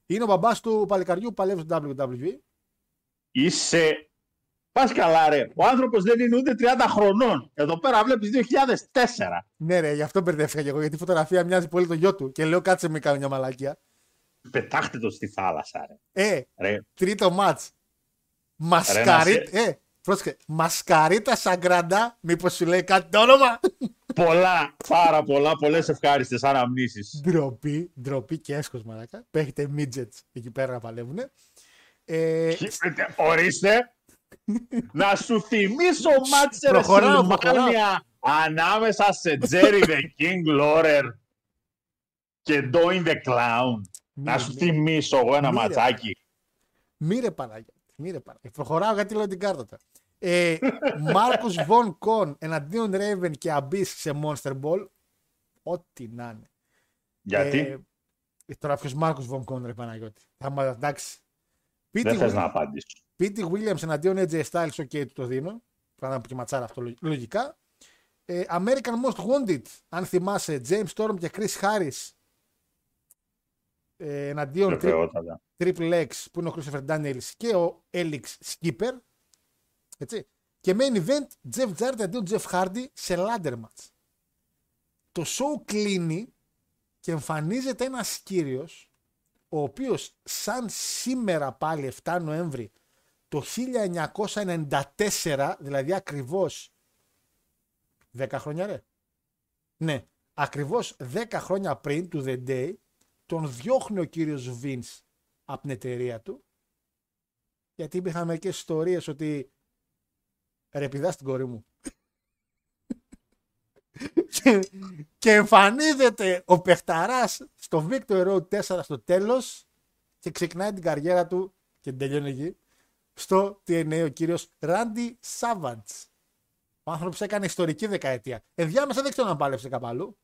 Είναι ο μπαμπάς του παλικαριού που παλεύει στο WWE. Είσαι... Πας καλά ρε. Ο άνθρωπος δεν είναι ούτε 30 χρονών. Εδώ πέρα βλέπεις 2004. Ναι, ρε, γι' αυτό μπερδεύτηκα και εγώ. Γιατί η φωτογραφία μοιάζει πολύ το γιο του. Και λέω κάτσε με κάνει μια μαλακία. Πετάχτε το στη θάλασσα ρε. Ε, ρε. τρίτο μάτς. Ρε, Μασκαρίτα. Ε, πρόσεχε. Μασκαρίτα Σαγκραντά. Μήπως σου λέει κάτι το όνομα; πολλά, πάρα πολλά, πολλές ευχάριστες αναμνήσεις. Ντροπή, ντροπή και έσχος μαλάκα. Παίχτε midgets εκεί πέρα να παλεύουν. Ε, Ορίστε. να σου θυμίσω μάτσε ρε Προχωράω, Σιλμάνια ανάμεσα σε Jerry the King Lawler και Doing the Clown. να σου θυμίσω εγώ ένα Μύρε. ματσάκι. Μύρε Παναγιώτη. Μύρε Παναγιώτη. Προχωράω γιατί λέω την κάρτα τώρα. Ε, Μάρκους Βον Κον εναντίον Raven και Abyss σε Monster Ball. Ό,τι να είναι. Γιατί; Ε, τώρα ποιος Μάρκους Βον Κον ρε Παναγιώτη. Θα μα εντάξει. δεν Πίτι θες να απαντήσω. Pete Williams εναντίον AJ Styles, ok, του το δίνω. Θα να πω και ματσάρα αυτό λογ- λογικά. Ε, American Most Wanted, αν θυμάσαι, James Storm και Chris Harris ε, εναντίον Tri- Βεβαιότατα. Triple X που είναι ο Christopher Daniels και ο Elix Skipper. Έτσι. Και main event Jeff Jarrett αντίον Jeff Hardy σε ladder match. Το show κλείνει και εμφανίζεται ένας κύριος ο οποίος σαν σήμερα πάλι 7 Νοέμβρη το 1994, δηλαδή ακριβώς 10 χρόνια ρε. Ναι, ακριβώς 10 χρόνια πριν του The Day, τον διώχνει ο κύριος Vince από την εταιρεία του γιατί υπήρχαν μερικές ιστορίες ότι ρε πηδάς στην κόρη μου. και, <laughs> και εμφανίζεται ο παιχταράς στο Victor Road 4 στο τέλος και ξεκινάει την καριέρα του και την τελειώνει εκεί στο TNA ο κύριος Randy Savage. Ο άνθρωπος έκανε ιστορική δεκαετία. Ενδιάμεσα δεν ξέρω αν πάλεψε κάπου αλλού.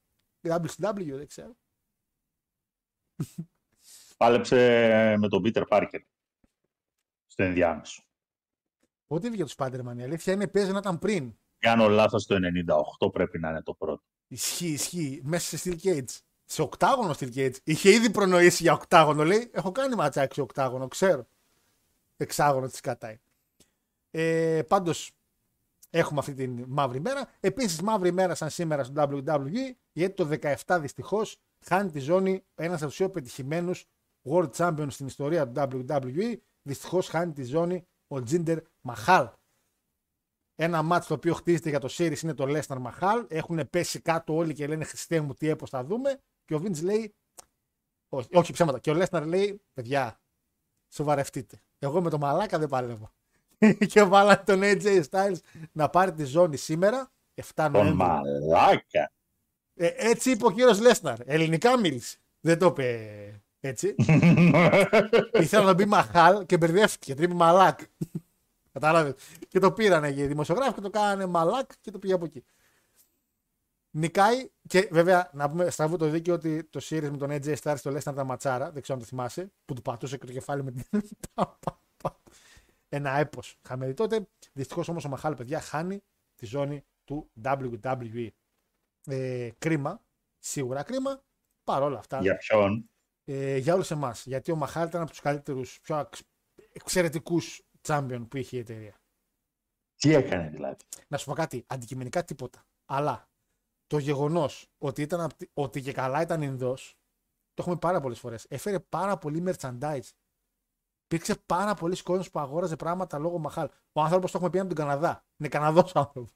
WCW δεν ξέρω. <laughs> Πάλεψε με τον Peter Parker. Στο ενδιάμεσο. Πότε βγήκε το Spider-Man, η αλήθεια είναι παίζει να ήταν πριν. Κάνω λάθος το 98 πρέπει να είναι το πρώτο. Ισχύει, ισχύει. Μέσα σε Steel Cage. Σε οκτάγωνο Steel Cage. Είχε ήδη προνοήσει για οκτάγωνο. Λέει: Έχω κάνει ματσάκι σε οκτάγωνο, ξέρω. Εξάγωνο της κατάει. Ε, Πάντως έχουμε αυτή τη μαύρη μέρα. Επίσης, μαύρη μέρα σαν σήμερα στο WWE, γιατί το 17 δυστυχώς χάνει τη ζώνη ένας από τους πιο πετυχημένους World Champions στην ιστορία του WWE. Δυστυχώς χάνει τη ζώνη ο Τζίντερ Μαχάλ. Ένα μάτς το οποίο χτίζεται για το Series είναι το Lesnar Μαχάλ. Έχουν πέσει κάτω όλοι και λένε Χριστέ μου τι έπω θα δούμε. Και ο Vince λέει, όχι, όχι ψέματα. Και ο Lesnar λέει, παιδιά, σοβαρευτείτε. Εγώ με το μαλάκα δεν παλεύω. <laughs> και βάλα τον AJ Styles να πάρει τη ζώνη σήμερα, 7 Τον Νοέμβρη. μαλάκα. Ε, έτσι είπε ο κύριος Λέσναρ. Ελληνικά μίλησε. Δεν το είπε έτσι. <laughs> Ήθελα να μπει Μαχάλ και μπερδεύτηκε. Την είπε Μαλάκ. Κατάλαβες. Και το πήρανε οι δημοσιογράφοι και το κάνανε Μαλάκ και το πήγε από εκεί. Νικάει και βέβαια να πούμε στραβού το δίκαιο ότι το series με τον AJ Styles στο Lesnar ήταν ματσάρα. Δεν ξέρω αν το θυμάσαι. Που του πατούσε και το κεφάλι με την. <laughs> Ένα έπος. Χαμένη τότε. Δυστυχώς όμως ο Μαχάλ, παιδιά, χάνει τη ζώνη του WWE. Ε, κρίμα. Σίγουρα κρίμα. Παρ' όλα αυτά Για ποιον; ε, για όλους εμάς. Γιατί ο Μαχάλ ήταν από τους καλύτερους, πιο εξαιρετικούς champion που είχε η εταιρεία. Τι έκανε δηλαδή; Να σου πω κάτι, αντικειμενικά τίποτα. Αλλά το γεγονός ότι, ήταν, απ' τη- ότι και καλά ήταν Ινδός, το έχουμε πάρα πολλές φορές. Έφερε πάρα πολύ merchandise. Υπήρξε πάρα πολλοί κόσμος που αγόραζε πράγματα λόγω Μαχάλ. Ο άνθρωπος το έχουμε πει από τον Καναδά. Είναι Καναδός άνθρωπος.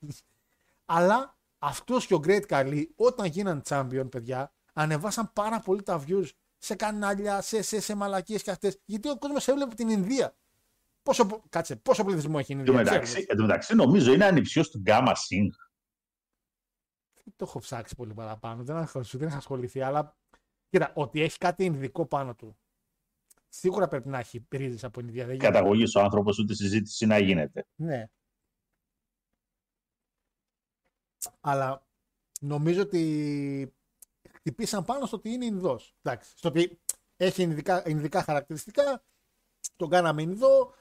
Αλλά αυτός και ο Great Khali, όταν γίναν champion, παιδιά, ανεβάσαν πάρα πολύ τα views σε κανάλια, σε, σε, σε μαλακίες και αυτές. Γιατί ο κόσμος έβλεπε την Ινδία. Πόσο, πο- κάτσε, πόσο πληθυσμό έχει η Εν τω Ινδία. μεταξύ, ξέρεις. εν τω μεταξύ, νομίζω είναι ανιψιό του Γκάμα Σινγκ. Δεν το έχω ψάξει πολύ παραπάνω. Δεν έχω, δεν έχω ασχοληθεί. Αλλά κοίτα, ότι έχει κάτι Ινδικό πάνω του. Σίγουρα πρέπει να έχει ρίζες από Ινδία. Δεν γίνεται. Καταγωγής ο άνθρωπος, ούτε συζήτηση να γίνεται. Ναι. Αλλά νομίζω ότι χτυπήσαν πάνω στο ότι είναι Ινδός. Εντάξει. Στο ότι έχει ινδικά, ινδικά χαρακτηριστικά. Τον κάναμε Ινδό.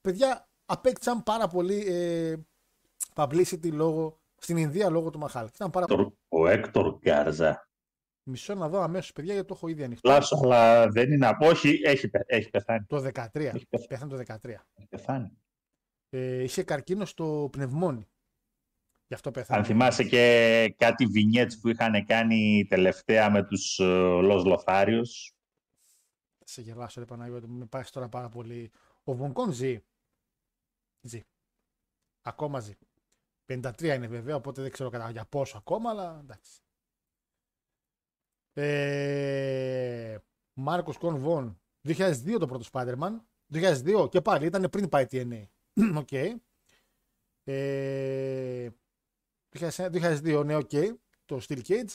Παιδιά απέκτησαν πάρα πολύ ε, publicity λόγω, στην Ινδία λόγω του Μαχάλ. Ήταν πάρα πολύ. Ο Έκτορ Γκάρζα. Μισό να δω αμέσως, παιδιά, γιατί το έχω ήδη ανοιχτό. Λάσο, αλλά δεν είναι. από- Όχι, έχει, πε- έχει πεθάνει. Το 13. Έχει πεθάνει. Πέθανε το 13. Έχει πεθάνει. Ε, είχε καρκίνο στο πνευμόνι. Γι' αυτό πέθανε. Αν θυμάσαι και κάτι βινιέτς που είχαν κάνει τελευταία με τους uh, Λος Λοθάριους. Θα σε γελάσω, ρε Παναγιώτη, μου υπάρχει τώρα πάρα πολύ. Ο Κορ Βον ζει. Ζει. Ακόμα ζει. 53 είναι βέβαια, οπότε δεν ξέρω κατά για πόσο ακόμα, αλλά εντάξει. Ε, Μάρκους Κορ Βον, 2002 το πρώτο Spider-Man. 2002 και πάλι, ήταν πριν πάει TNA. <clears throat> Οκ. Ε, 2002, ναι, οκ. Το Steel Cage.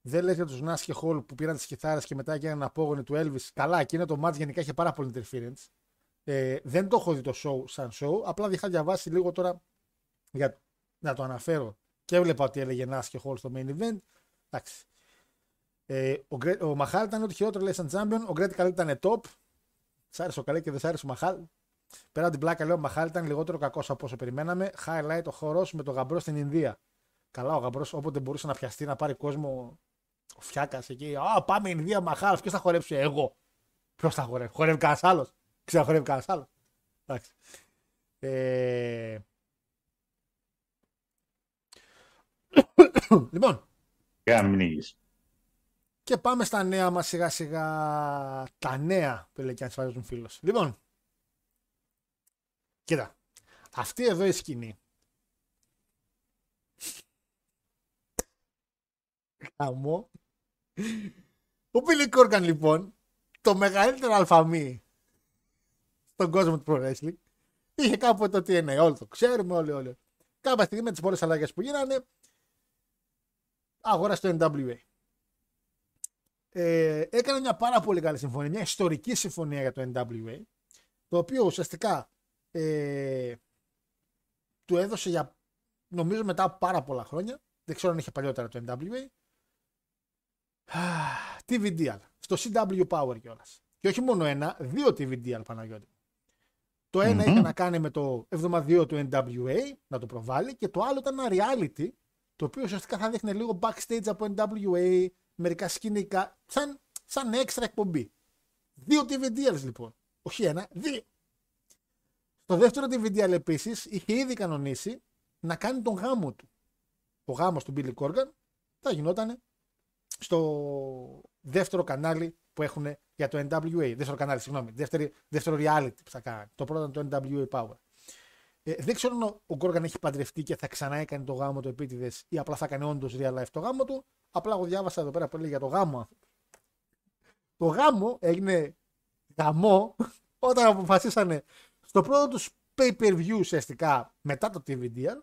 Δεν λες για τους Nash και Hall που πήραν τις κιθάρες και μετά έγιναν απόγονοι του Elvis. Καλά, εκείνο το match γενικά είχε πάρα πολύ interference. Ε, δεν το έχω δει το show σαν show. Απλά είχα διαβάσει λίγο τώρα για να το αναφέρω. Και έβλεπα ότι έλεγε Nash και Hall στο main event. Εντάξει. Ε, ο, Γκρέ- ο Μαχάλ ήταν ό,τι χειρότερο λέει σαν champion. Ο Γκρέτ Καλή ήταν top. Σ' άρεσε ο Καλή και δεν σ' άρεσε ο Μαχάλ. Πέρα από την πλάκα, λέω ο Μαχάλ ήταν λιγότερο κακός από όσο περιμέναμε. Highlight ο χώρος με τον γαμπρό στην Ινδία. Καλά, ο γαμπρός όποτε μπορούσε να πιαστεί να πάρει κόσμο ο Φιάκας εκεί. Α, πάμε Ινδία Μαχάλ. Ποιος θα χορέψει, εγώ. Ποιος θα χορεύει, χορεύει κανένας άλλος. Ξέρω, χορεύει κανένας άλλος. Εντάξει. Ε... <coughs> λοιπόν, Γαμνίγης. και πάμε στα νέα μας σιγά σιγά. Τα νέα που λέει και αν σφάζουν φίλος. Λοιπόν, κοίτα. Αυτή εδώ η σκηνή. Χαμό. Ο Billy Corgan λοιπόν, το μεγαλύτερο αλφαμή στον κόσμο του Pro Wrestling, είχε κάποτε το TNA. Όλοι το ξέρουμε, όλοι, όλοι. Κάποια στιγμή με τις πολλές αλλαγές που γίνανε, αγόρασε το NWA ε, έκανε μια πάρα πολύ καλή συμφωνία, μια ιστορική συμφωνία για το NWA, το οποίο ουσιαστικά ε, του έδωσε για, νομίζω μετά από πάρα πολλά χρόνια, δεν ξέρω αν είχε παλιότερα το NWA, α, <sighs> TV deal, στο CW Power κιόλας. Και όχι μόνο ένα, δύο TV deal Παναγιώτη. Το ενα είχε να κάνει με το εβδομαδιαίο του NWA, να το προβάλλει, και το άλλο ήταν ένα reality το οποίο ουσιαστικά θα δείχνει λίγο backstage από NWA, μερικά σκηνικά, σαν, σαν έξτρα εκπομπή. Δύο DVDs λοιπόν. Όχι ένα, δύο. Στο δεύτερο DVDL επίσης είχε ήδη κανονίσει να κάνει τον γάμο του. Ο γάμο του Billy Corgan θα γινόταν στο δεύτερο κανάλι που έχουν για το NWA. Δεύτερο κανάλι, συγγνώμη. Δεύτερη, δεύτερο reality που θα κάνει. Το πρώτο ήταν το NWA Power. Ε, δεν ξέρω αν ο Γκόργαν έχει παντρευτεί και θα ξανά έκανε το γάμο του επίτηδες ή απλά θα έκανε όντως real life το γάμο του. Απλά εγώ διάβασα εδώ πέρα που λέει για το γάμο. Το γάμο έγινε γαμό όταν αποφασίσανε στο πρώτο τους pay per view ουσιαστικά μετά το TVDL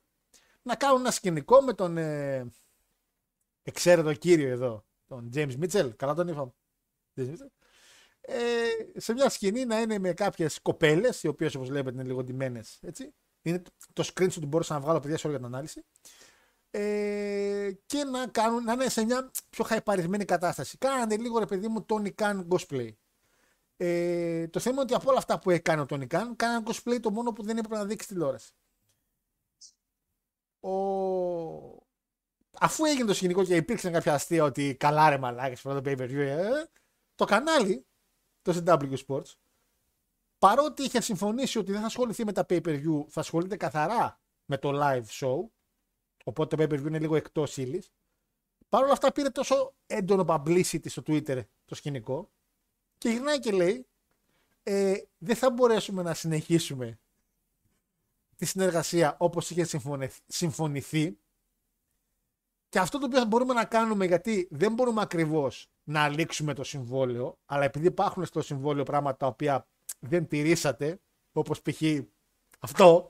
να κάνουν ένα σκηνικό με τον ε, εξαίρετο κύριο εδώ, τον James Mitchell. Καλά τον είπα. Ε, σε μια σκηνή να είναι με κάποιες κοπέλες, οι οποίες όπως βλέπετε είναι λίγο ντυμένες. Είναι το screenshot που μπορούσα να βγάλω παιδιά σε όλη την ανάλυση. Ε, και να, κάνουν, να είναι σε μια πιο χαϊπαρισμένη κατάσταση. Κάνανε λίγο ρε παιδί μου Tony Khan cosplay. Ε, το θέμα είναι ότι από όλα αυτά που έκανε ο Tony Khan, κάνανε cosplay το μόνο που δεν έπρεπε να δείξει τηλεόραση. Ο... Αφού έγινε το σκηνικό και υπήρξαν κάποια αστεία ότι καλά ρε μαλάκες πρώτο pay per view, ε, το κανάλι, το CW Sports, παρότι είχε συμφωνήσει ότι δεν θα ασχοληθεί με τα pay per view, θα ασχολείται καθαρά με το live show, οπότε το pay per view είναι λίγο εκτός ύλης. Παρ' όλα αυτά πήρε τόσο έντονο publicity στο Twitter το σκηνικό και γυρνάει και λέει ε, δεν θα μπορέσουμε να συνεχίσουμε τη συνεργασία όπως είχε συμφωνηθεί και αυτό το οποίο μπορούμε να κάνουμε γιατί δεν μπορούμε ακριβώς να αλήξουμε το συμβόλαιο αλλά επειδή υπάρχουν στο συμβόλαιο πράγματα τα οποία δεν τηρήσατε όπως π.χ. αυτό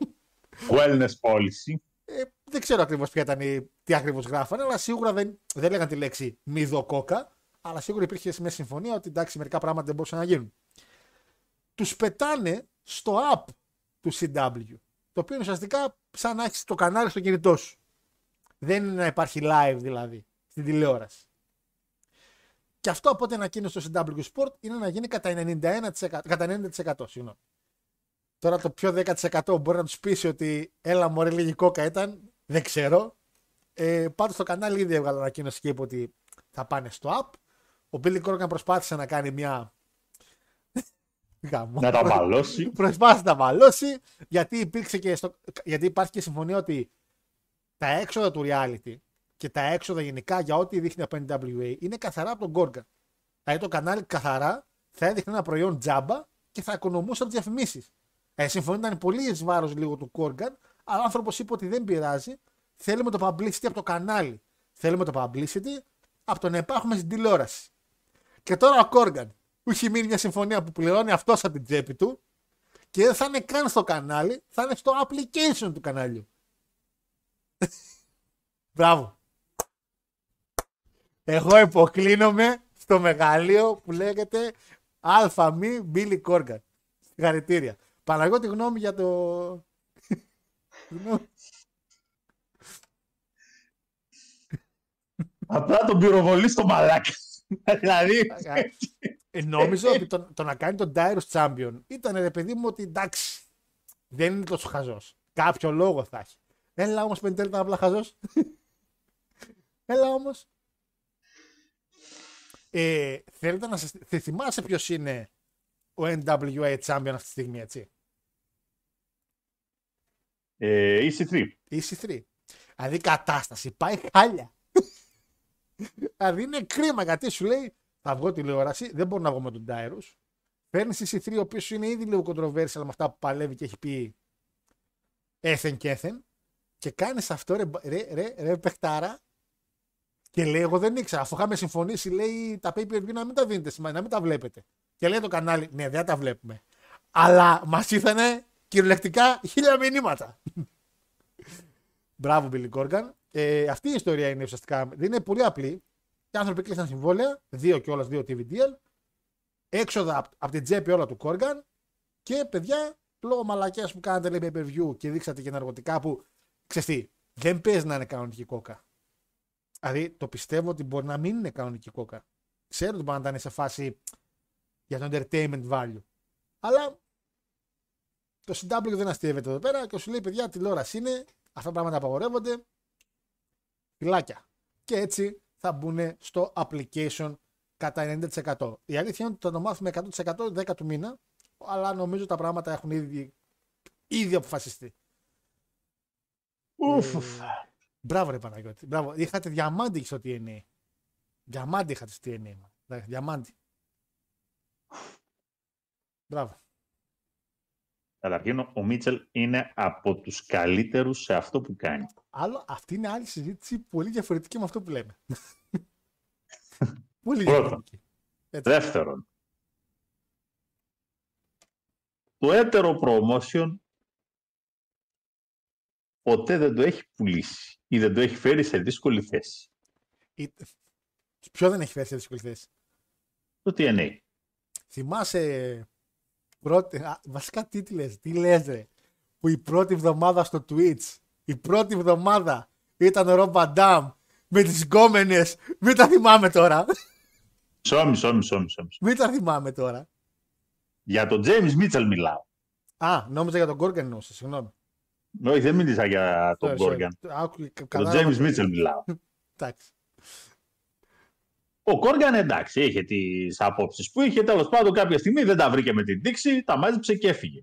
Wellness policy. ε, δεν ξέρω ακριβώς ποια ήταν η, τι ακριβώς γράφανε αλλά σίγουρα δεν, δεν λέγαν τη λέξη μηδοκόκα αλλά σίγουρα υπήρχε μια συμφωνία ότι εντάξει μερικά πράγματα δεν μπορούσαν να γίνουν. Τους πετάνε στο app του CW το οποίο είναι ουσιαστικά σαν να έχεις το κανάλι στο κινητό σου. Δεν είναι να υπάρχει live δηλαδή στην τηλεόραση. Και αυτό από ό,τι ανακοίνωσε στο CW Sport είναι να γίνει κατά 91%. Κατά 90%, συγγνώμη. Τώρα το πιο 10% μπορεί να τους πείσει ότι έλα μωρέ λίγη κόκα ήταν. Δεν ξέρω. Ε, Πάντως το κανάλι ήδη έβγαλε ανακοίνωση και είπε ότι θα πάνε στο app. Ο Billy Corgan προσπάθησε να κάνει μια να τα μαλώσει. Προσπάθησε να τα μαλώσει, γιατί, υπήρξε και στο... γιατί υπάρχει και συμφωνία ότι τα έξοδα του reality και τα έξοδα γενικά για ό,τι δείχνει από NWA είναι καθαρά από τον Gorgon. Δηλαδή το κανάλι καθαρά θα έδειχνε ένα προϊόν τζάμπα και θα οικονομούσε από τις διαφημίσεις. Ε, συμφωνεί ήταν πολύ εις βάρος λίγο του Corgan, αλλά ο άνθρωπος είπε ότι δεν πειράζει. Θέλουμε το publicity από το κανάλι. Θέλουμε το publicity από το να υπάρχουμε στην τηλεόραση. Και τώρα ο Corgan που έχει μείνει μια συμφωνία που πληρώνει αυτός από την τσέπη του και δεν θα είναι καν στο κανάλι, θα είναι στο application του κανάλιου. <laughs> Μπράβο. Εγώ υποκλίνομαι στο μεγαλείο που λέγεται Αλφα Μη Billy Corgan. Συγχαρητήρια. Παραγώ τη γνώμη για το. <laughs> Απλά τον πυροβολεί στο μαλάκι. Δηλαδή. Ε, νόμιζα ότι το, το να κάνει τον Dyrus Champion ήταν ρε παιδί μου ότι εντάξει, δεν είναι τόσο χαζός. Κάποιο λόγο θα έχει. Έλα όμως Πεντέλ ήταν απλά χαζός. Έλα όμως. Ε, θέλετε να σας θε, θυμάσαι ποιος είναι ο NWA Champion αυτή τη στιγμή, έτσι; Ε, EC3. EC3. Δηλαδή η κατάσταση πάει χάλια. Δηλαδή είναι κρίμα γιατί σου λέει θα βγω τηλεόραση, δεν μπορώ να βγω με τον Τάιρους. Παίρνεις CC3, ο οποίο είναι ήδη λίγο controversial με αυτά που παλεύει και έχει πει έθεν και έθεν. Και κάνεις αυτό ρε, ρε, ρε, ρε παιχτάρα. Και λέει: Εγώ δεν ήξερα. Αφού είχαμε συμφωνήσει, λέει τα pay per view να μην τα δίνετε σημαίνει, να μην τα βλέπετε. Και λέει το κανάλι: Ναι, δεν τα βλέπουμε. Αλλά μας ήρθανε κυριολεκτικά χίλια μηνύματα. <laughs> Μπράβο, Billy Corgan. Ε, αυτή η ιστορία είναι ουσιαστικά. Δεν είναι πολύ απλή. Οι άνθρωποι κλείσαν συμβόλαια, δύο και όλα δύο TVDL, έξοδα από απ την τσέπη όλα του Κόργαν και παιδιά, λόγω μαλακιά που κάνατε λέει pay per view και δείξατε και ναρκωτικά που ξέρεις δεν παίζει να είναι κανονική κόκα. Δηλαδή το πιστεύω ότι μπορεί να μην είναι κανονική κόκα. Ξέρω ότι μπορεί να ήταν σε φάση για το entertainment value. Αλλά το CW δεν αστείευεται εδώ πέρα και σου λέει παιδιά τηλεόραση είναι, αυτά τα πράγματα απαγορεύονται. Φυλάκια. Και έτσι θα μπουν στο application κατά 90%. Η αλήθεια είναι ότι θα το μάθουμε 100% 10 του μήνα, αλλά νομίζω τα πράγματα έχουν ήδη, ήδη αποφασιστεί. Ουφ. Ε, Μπράβο, ρε Παναγιώτη. Μπράβο. Είχατε διαμάντι στο TNA. Διαμάντι είχατε στο TNA. μα. Ναι, Διαμάντι. Μπράβο. Καταρχήν, ο Μίτσελ είναι από τους καλύτερους σε αυτό που κάνει. Άλλο, αυτή είναι άλλη συζήτηση πολύ διαφορετική με αυτό που λέμε. <laughs> πολύ Πρώτον. διαφορετική. Έτσι. Δεύτερον, το έτερο promotion ποτέ δεν το έχει πουλήσει ή δεν το έχει φέρει σε δύσκολη θέση. Ή- Ποιο δεν έχει φέρει σε δύσκολη θέση; Το TNA. Θυμάσαι πρώτη, α, βασικά τι, τι λες, τι λες ρε, που η πρώτη εβδομάδα στο Twitch, η πρώτη εβδομάδα ήταν ο Ρομπ Βαντάμ με τις γκόμενες, μην τα θυμάμαι τώρα, Μισό, μισό, μισό, μισό. μισό. μην τα θυμάμαι τώρα. Για τον James Mitchell μιλάω. Α, νόμιζα για τον Κόργαν εννοούσα, συγγνώμη. Όχι, δεν μίλησα για τον Sorry, sorry. Κόργαν. Άκου- Για τον κατάλαβα James το- Mitchell μιλάω. Εντάξει. Ο Κόργαν εντάξει, είχε τις απόψεις που είχε. Τέλος πάντων, κάποια στιγμή δεν τα βρήκε με την δείξη, τα μάζεψε και έφυγε.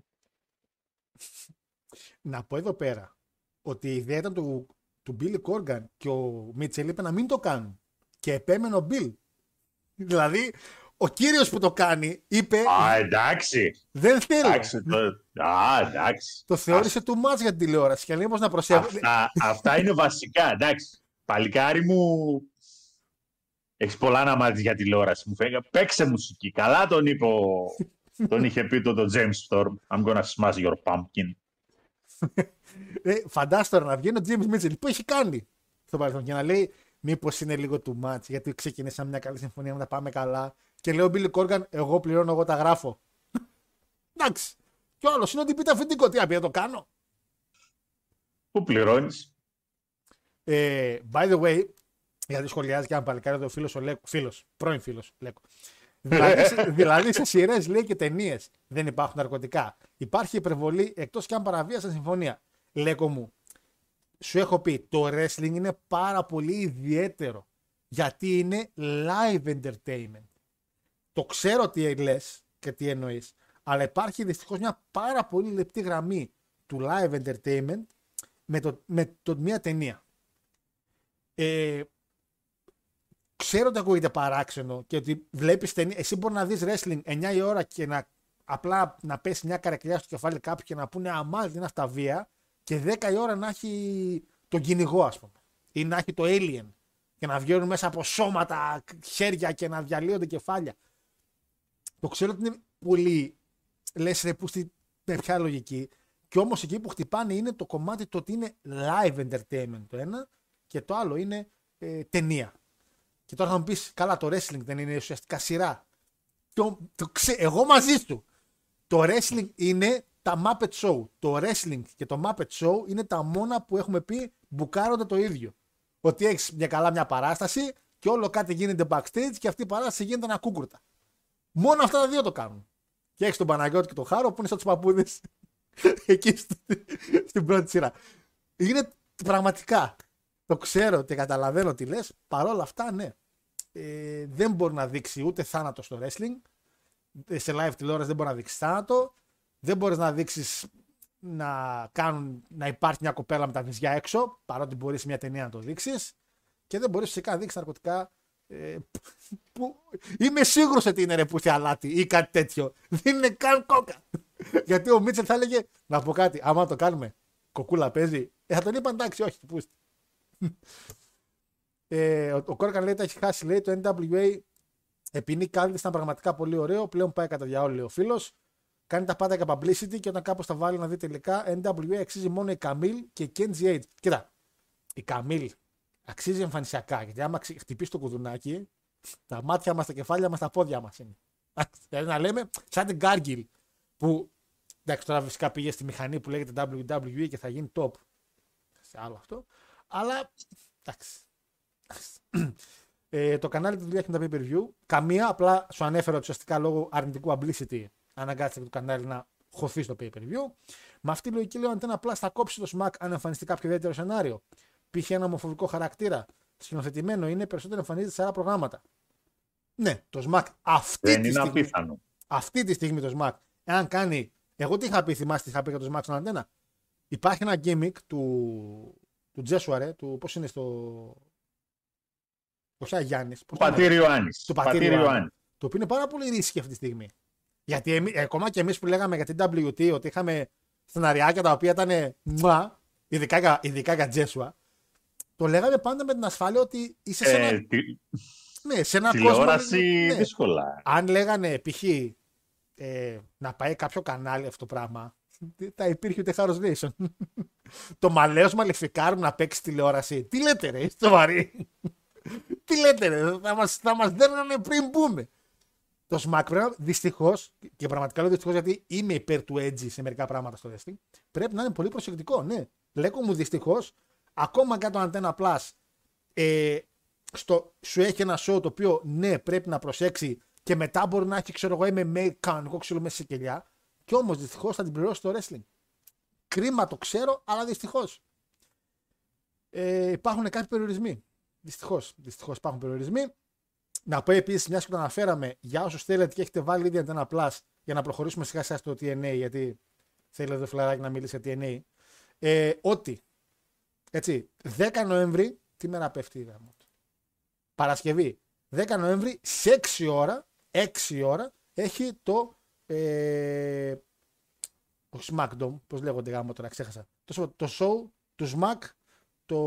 Να πω εδώ πέρα ότι η ιδέα ήταν του, του Billy Corgan και ο Μίτσελ είπε να μην το κάνουν. Και επέμενε ο Bill. Δηλαδή, ο κύριος που το κάνει είπε Α, εντάξει. δεν θέλω. εντάξει το... Α, εντάξει. Το θεώρησε του μάτς για την τηλεόραση και λέει πως να προσέχω. Αυτά, αυτά είναι βασικά, εντάξει. Παλικάρι μου, έχεις πολλά να μάθεις για τηλεόραση. Μου φαίνεται, παίξε μουσική. Καλά τον είπε ο- <laughs> τον είχε πει το, το James Storm. I'm gonna smash your pumpkin. Ε, φαντάσου τώρα να βγαίνει ο James Mitchell που έχει κάνει; Στο παρελθόν και να λέει μήπως είναι λίγο του match γιατί ξεκινήσαμε μια καλή συμφωνία να τα πάμε καλά. Και λέει ο Billy Corgan, εγώ πληρώνω, εγώ τα γράφω. <laughs> Εντάξει. Και ο άλλος είναι ότι πείτε αφεντικό. Τι να πει, να το κάνω. Πού πληρώνεις; Ε, by the way, γιατί σχολιάζει και ένα παλικάρι εδώ ο φίλος ο Λέκο. Φίλος, πρώην φίλος Λέκο. <laughs> δηλαδή, σε- δηλαδή σε σειρές λέει και ταινίες δεν υπάρχουν ναρκωτικά. Υπάρχει υπερβολή εκτός και αν παραβίασαν συμφωνία. Λέκο μου, σου έχω πει, το wrestling είναι πάρα πολύ ιδιαίτερο. Γιατί είναι live entertainment. Το ξέρω τι λες και τι εννοείς, αλλά υπάρχει δυστυχώς μια πάρα πολύ λεπτή γραμμή του live entertainment με, το, με το, μια ταινία. Ε, ξέρω ότι ακούγεται παράξενο και ότι βλέπεις ταινία. Εσύ μπορεί να δεις wrestling 9 η ώρα και να απλά να πέσει μια καρεκλιά στο κεφάλι κάποιου και να πούνε Αμά, είναι αυτά βία, και 10 η ώρα να έχει τον κυνηγό, ας πούμε. Ή να έχει το alien και να βγαίνουν μέσα από σώματα, χέρια και να διαλύονται κεφάλια. Το ξέρω ότι είναι πολύ. Λες ρε, που στη, με ποια λογική. Και όμως εκεί που χτυπάνε είναι το κομμάτι το ότι είναι live entertainment το ένα και το άλλο είναι ε, ταινία. Και τώρα θα μου πεις, καλά, το wrestling δεν είναι ουσιαστικά σειρά. Το, το ξέ, εγώ μαζί σου. Το wrestling είναι τα Muppet Show. Το wrestling και το Muppet Show είναι τα μόνα που έχουμε πει μπουκάρονται το ίδιο. Ότι έχεις μια καλά μια παράσταση και όλο κάτι γίνεται backstage και αυτή η παράσταση γίνεται ένα κούκουρτα. Μόνο αυτά τα δύο το κάνουν. Και έχεις τον Παναγιώτη και τον Χάρο που είναι σαν τους παππούδες <laughs> εκεί στη- στην πρώτη σειρά. Είναι πραγματικά. Το ξέρω και καταλαβαίνω τι λες. Παρ' όλα αυτά, ναι. Ε, δεν μπορεί να δείξει ούτε θάνατο στο wrestling. Ε, Σε live τηλεόραση δεν μπορεί να δείξεις θάνατο. Δεν μπορείς να δείξεις να, κάνουν, να υπάρχει μια κοπέλα με τα βυζιά έξω, παρότι μπορείς σε μια ταινία να το δείξεις. Και δεν μπορείς φυσικά να δείξεις ναρκωτικά. Ε, που, είμαι σίγουρος ότι είναι ρε που αλάτι ή κάτι τέτοιο. Δεν είναι καν κόκα. Γιατί ο Μίτσελ θα έλεγε να πω κάτι. Άμα το κάνουμε, κοκούλα παίζει. Ε, θα τον είπαν εντάξει, όχι, πούστη. Ε, ο, ο Κόρκαν λέει τα έχει χάσει. Λέει το NWA επειδή κάτι ήταν πραγματικά πολύ ωραίο. Πλέον πάει κατά διάολο, λέει ο φίλος. Κάνει τα πάντα για publicity και όταν κάπως τα βάλει να δει τελικά, NWA αξίζει μόνο η Καμίλ και η Kenji H. Κοίτα, η Καμίλ αξίζει εμφανισιακά γιατί άμα ξε- χτυπήσει το κουδουνάκι, τα μάτια μας, τα κεφάλια μας, τα πόδια μας είναι. <laughs> Δηλαδή να λέμε, σαν την Gargill που εντάξει, τώρα φυσικά πήγε στη μηχανή που λέγεται WWE και θα γίνει top. Σε άλλο αυτό. Αλλά εντάξει. Ε, το κανάλι του δουλειά έχει τα pay per view. Καμία, απλά σου ανέφερα ότι ουσιαστικά λόγω αρνητικού publicity αναγκάστηκε το κανάλι να χωθεί στο pay per view. Με αυτή τη λογική λέω αν απλά θα κόψει το Smack αν εμφανιστεί κάποιο ιδιαίτερο σενάριο. π.χ. ένα ομοφοβικό χαρακτήρα σκηνοθετημένο είναι περισσότερο εμφανίζεται σε άλλα προγράμματα. Ναι, το SMAC αυτή Δεν τη είναι στιγμή, απίθανο. αυτή τη στιγμή το SMAC, εάν κάνει. Εγώ τι είχα πει, θυμάστε τι είχα πει για το SMAC στον αντένα; Υπάρχει ένα gimmick του, του Τζέσουαρε, του πώς είναι στο. Όχι Αγιάννη. Το πατήρ Ιωάννης. Το Το πατήρ πατήρ Ιωάννη. Ιωάννη. Το οποίο είναι πάρα πολύ ρίσκι αυτή τη στιγμή. Γιατί εμεί, ε, ακόμα και εμείς που λέγαμε για την WT ότι είχαμε σцεναριάκια τα οποία ήταν μουά, ειδικά, για- ειδικά για Τζέσουα, το λέγαμε πάντα με την ασφάλεια ότι είσαι σε ένα, Ε, τη- ναι, σε ένα κόσμο. Τηλεόραση ναι. δύσκολα. Αν λέγανε π.χ. Ε, να πάει κάποιο κανάλι αυτό το πράγμα, δεν θα υπήρχε ούτε House <laughs> Nation. το μαλέος Μαλεφικάρου να παίξει τηλεόραση. Τι λέτε ρε, είστε σοβαροί. <laughs> Τι λέτε ρε, θα μας, θα μας δέρνανε πριν μπούμε. Το SmackDown πρέπει, δυστυχώς, και πραγματικά λέω δυστυχώς γιατί είμαι υπέρ του Edgy σε μερικά πράγματα στο wrestling, πρέπει να είναι πολύ προσεκτικό. Ναι, λέγω μου δυστυχώς, ακόμα και το Antenna Plus ε, στο, σου έχει ένα show το οποίο ναι, πρέπει να προσέξει και μετά μπορεί να έχει, ξέρω εγώ, MMA κανονικό ξύλο μέσα σε κελιά. Και όμως δυστυχώς θα την πληρώσει το wrestling. Κρίμα το ξέρω, αλλά δυστυχώς. Ε, υπάρχουν κάποιοι περιορισμοί. Δυστυχώς. Δυστυχώς υπάρχουν περιορισμοί. Να πω επίσης, μιας και το αναφέραμε, για όσους θέλετε και έχετε βάλει ήδη ένα Plus για να προχωρήσουμε σιγά σιγά στο TNA, γιατί θέλει εδώ φιλαράκι να μιλήσει για TNA. Ε, ότι έτσι, 10 Νοέμβρη, τι μέρα πέφτει η γάμο του. Παρασκευή, 10 Νοέμβρη, σε 6 ώρα, 6 ώρα, έχει το. Ε, το SmackDown, πώς λέγονται γάμο τώρα, ξέχασα. Το, το show του Smack το,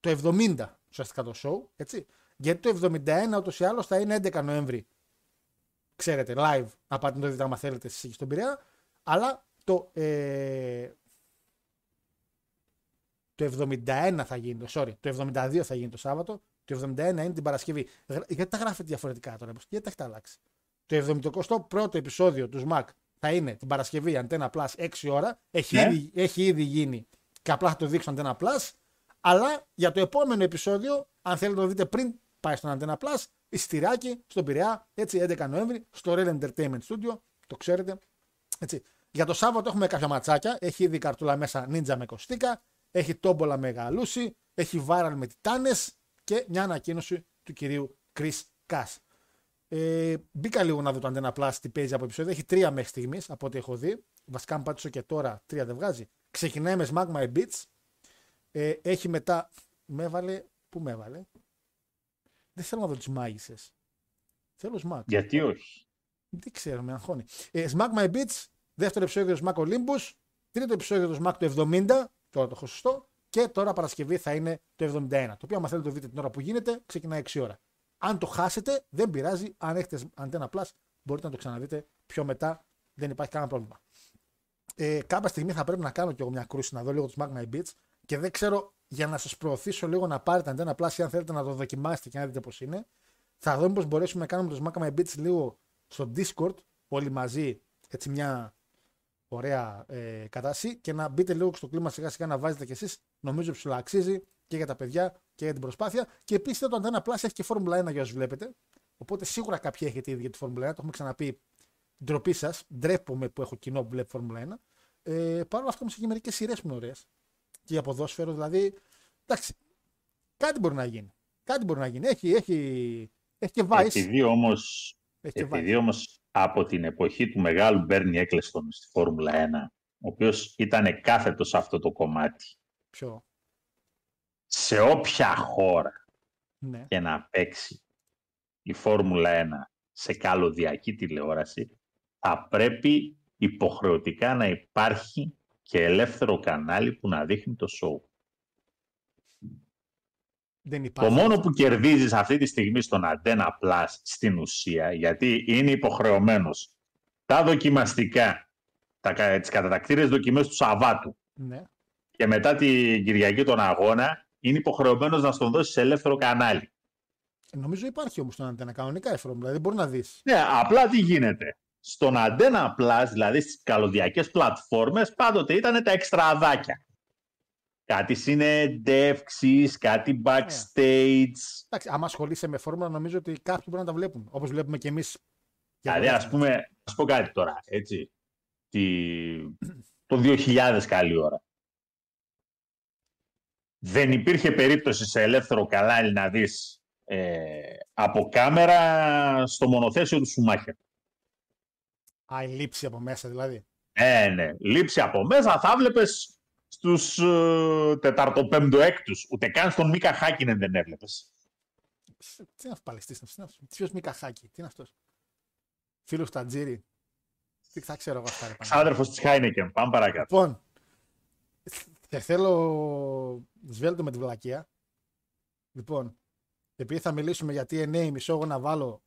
το 70 ουσιαστικά το show, έτσι. Γιατί το 71 ούτως ή άλλως θα είναι 11 Νοέμβρη. Ξέρετε, live, να πάτε να το δείτε άμα θέλετε εσείς εκεί στον Πειραιά. Αλλά το, ε, το 71 θα γίνει, το- sorry, το 72 θα γίνει το Σάββατο, το 71 είναι την Παρασκευή. Γρα- Γιατί τα γράφετε διαφορετικά τώρα, πώς- γιατί τα έχετε αλλάξει; Το 71ο επεισόδιο του SMAC θα είναι την Παρασκευή Antenna Plus 6 ώρα. Έχει, Ναι. ήδη, έχει ήδη γίνει και απλά θα το δείξω Antenna Plus. Αλλά για το επόμενο επεισόδιο, αν θέλετε να το δείτε πριν πάει στον Antenna Plus, εισιτηράκι στον Πειραιά, έτσι 11 Νοέμβρη, στο Real Entertainment Studio, το ξέρετε. Έτσι. Για το Σάββατο έχουμε κάποια ματσάκια. Έχει ήδη καρτούλα μέσα Ninja με κοστίκα, έχει τόμπολα με γαλούση, έχει viral με τιτάνες και μια ανακοίνωση του κυρίου Chris Cass. Ε, μπήκα λίγο να δω το Antenna Plus τι παίζει από επεισόδιο. Έχει τρία μέχρι στιγμής από ό,τι έχω δει. Βασικά, αν πάτησω και τώρα, τρία δεν βγάζει. Ξεκινάει με Smack My Beats. Ε, έχει μετά. Με έβαλε. Πού με έβαλε; Δεν θέλω να δω τις μάγισσες. Θέλω Smack. Γιατί όχι; Δεν ξέρω, με αγχώνει. Ε, Smack My Beats, δεύτερο επεισόδιο Smack Olympus, τρίτο επεισόδιο το Smack το 70, τώρα το έχω σωστό, και τώρα Παρασκευή θα είναι το 71. Το οποίο, άμα θέλετε το δείτε την ώρα που γίνεται, ξεκινάει 6 ώρα. Αν το χάσετε, δεν πειράζει. Αν έχετε Antenna Plus, μπορείτε να το ξαναδείτε πιο μετά. Δεν υπάρχει κανένα πρόβλημα. Ε, κάποια στιγμή θα πρέπει να κάνω κι εγώ μια κρούση να δω λίγο το Smack My Beats και δεν ξέρω για να σας προωθήσω λίγο να πάρετε Antenna Plus ή αν θέλετε να το δοκιμάσετε και να δείτε πώς είναι. Θα δω μήπως μπορέσουμε να κάνουμε το Smack My Beats λίγο στο Discord, όλοι μαζί, έτσι μια ωραία ε, κατάσταση και να μπείτε λίγο στο κλίμα σιγά σιγά να βάζετε κι εσείς. Νομίζω ψηλά αξίζει και για τα παιδιά και για την προσπάθεια. Και επίσης το Antenna Plus έχει και Formula 1 για όσους βλέπετε. Οπότε σίγουρα κάποιοι έχετε ήδη για τη Formula 1, το έχουμε ξαναπεί. Ντροπή σας, ντρέπομαι που έχω κοινό που βλέπει Formula 1. Ε, Παρ' όλα αυτά όμως έχει μερικές σειρές που είναι ωραίες. Και για ποδόσφαιρο δηλαδή. Εντάξει, κάτι μπορεί να γίνει. Κάτι μπορεί να γίνει. Έχει, έχει, έχει και Vice. Επειδή όμως, Έχει και επειδή Vice. όμως από την εποχή του μεγάλου Μπέρνι Έκλεστον στη Φόρμουλα 1, ο οποίος ήταν κάθετος σε αυτό το κομμάτι, Ποιο; Σε όποια χώρα Ναι. και να παίξει η Φόρμουλα 1 σε καλωδιακή τηλεόραση, θα πρέπει υποχρεωτικά να υπάρχει και ελεύθερο κανάλι που να δείχνει το show. Δεν Το υπάρχει. μόνο που κερδίζεις αυτή τη στιγμή στον Antenna Plus στην ουσία, γιατί είναι υποχρεωμένος τα δοκιμαστικά, τα, κα- τις κατατακτήρες δοκιμές του Σαββάτου Ναι. και μετά την Κυριακή τον αγώνα, είναι υποχρεωμένος να στον δώσει σε ελεύθερο κανάλι. Νομίζω υπάρχει όμως τον αντένα κανονικά η Formula. Δηλαδή μπορεί να δεις. Ναι, απλά τι γίνεται. Στον Antenna Plus, δηλαδή στις καλωδιακές πλατφόρμες, πάντοτε ήταν τα εξτραδάκια. Κάτι συνεντεύξεις, κάτι backstage. Εντάξει, άμα ασχολείσαι με Formula, νομίζω ότι κάποιοι μπορεί να τα βλέπουν. Όπως βλέπουμε και εμείς. Δηλαδή, ας πούμε, να σου πω κάτι τώρα, έτσι. Τη... Το 2000 καλή ώρα. Δεν υπήρχε περίπτωση σε ελεύθερο κανάλι να δεις ε, από κάμερα στο μονοθέσιο του Σουμάχερ. Α, η λήψη από μέσα δηλαδή. Ναι, ναι. Λήψη από μέσα θα βλέπεις στους ε, τεταρτοπέμπτο-έκτους. Ούτε καν στον Μίκα Χάκινεν δεν έβλεπες. Τι είναι αυτό παλαιστή, τι είναι αυτό. Ποιος Μικαχάκη, τι είναι αυτός. Φίλος Τατζήρη. Τι θα ξέρω εγώ αυτά. ρε πάνω. Ξάδερφος της Χάινεκεν. Πάμε παρακάτω. Λοιπόν, και θέλω σβέλτο με τη βλακεία. Λοιπόν, επειδή θα μιλήσουμε για TNA, μισό εγώ να βάλω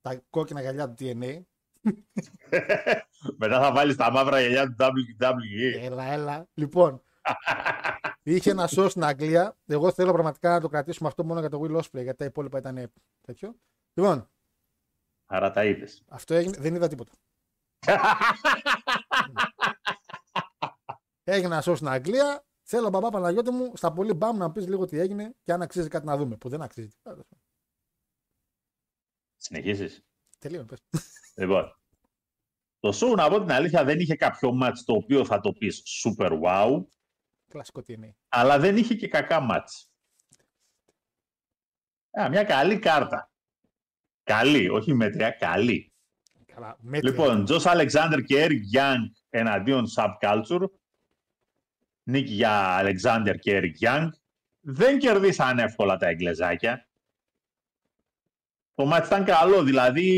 τα κόκκινα γυαλιά του TNA. <laughs> Μετά θα βάλεις τα μαύρα γυαλιά του WWE. Έλα, έλα. Λοιπόν, είχε ένα show στην Αγγλία. Εγώ θέλω πραγματικά να το κρατήσουμε αυτό μόνο για το Will Ospreay, γιατί τα υπόλοιπα ήταν τέτοιο. Λοιπόν, Άρα τα είδες. αυτό έγινε, δεν είδα τίποτα. <laughs> Έγινε ένα show στην Αγγλία. Θέλω, μπαμπά Παναγιώτη μου, στα πολύ μπαμ να πεις λίγο τι έγινε και αν αξίζει κάτι να δούμε. Που δεν αξίζει. τίποτα. Συνεχίσεις. Τελείω, πες. Λοιπόν, το show να πω την αλήθεια δεν είχε κάποιο μάτς το οποίο θα το πεις super wow, Κλασικό TNA. αλλά δεν είχε και κακά μάτς. Α, μια καλή κάρτα. Καλή, όχι μέτρια, καλή. Καλά, μέτρια. Λοιπόν, Τζος Αλεξάνδρ και Eric Young εναντίον Subculture. Νίκη για Αλεξάνδρ και Eric Young. Δεν κερδίσαν εύκολα τα εγγλεζάκια. Το μάτι ήταν καλό, δηλαδή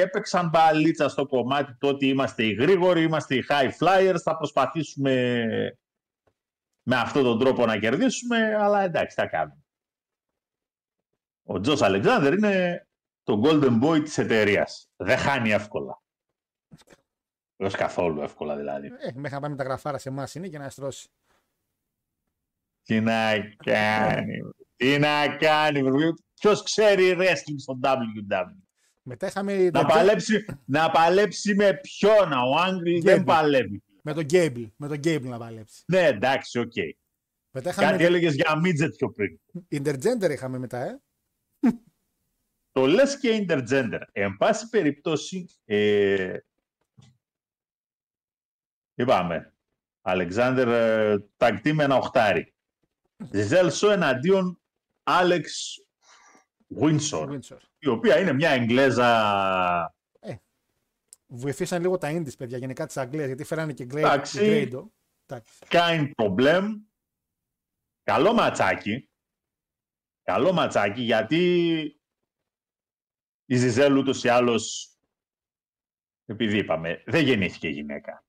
έπαιξαν μπαλίτσα στο κομμάτι το ότι είμαστε οι γρήγοροι, είμαστε οι high flyers, θα προσπαθήσουμε με αυτόν τον τρόπο να κερδίσουμε, αλλά εντάξει, θα κάνουμε. Ο Τζος Αλεξάνδρ είναι το golden boy της εταιρείας. Δεν χάνει εύκολα. Ως καθόλου εύκολα δηλαδή. Ε, μέχρι να πάμε τα γραφάρα σε εμάς είναι και να στρώσει. Τι να κάνει, τι να κάνει. Ποιος ξέρει wrestling στο WWE. Μετά είχαμε Να τον παλέψει, να παλέψει με ποιον, ο Άγγλι δεν Gable. παλεύει. με τον Γκέιμπλ. Με τον Γκέιμπλ να παλέψει. Ναι, εντάξει, οκ. Μετά Κάτι είχαμε έλεγες για midget πιο πριν. Intergender είχαμε μετά, ε. Το λες και intergender. Εν πάση περιπτώσει, ε, είπαμε, Αλεξάνδρ ε, τακτή με ένα οχτάρι. Ζιζέλ Σο εναντίον Άλεξ Βίνσορ, Windsor. η οποία είναι μια Εγγλέζα Βοηθήσαν λίγο τα Indies, παιδιά, γενικά τη Αγγλία, γιατί φέρανε και Γκρέι- Εντάξει. Γκρέιντο. Εντάξει. kind problem. Καλό ματσάκι. Καλό ματσάκι γιατί η Ζιζέλ ούτως ή άλλως, επειδή είπαμε, δεν γεννήθηκε γυναίκα.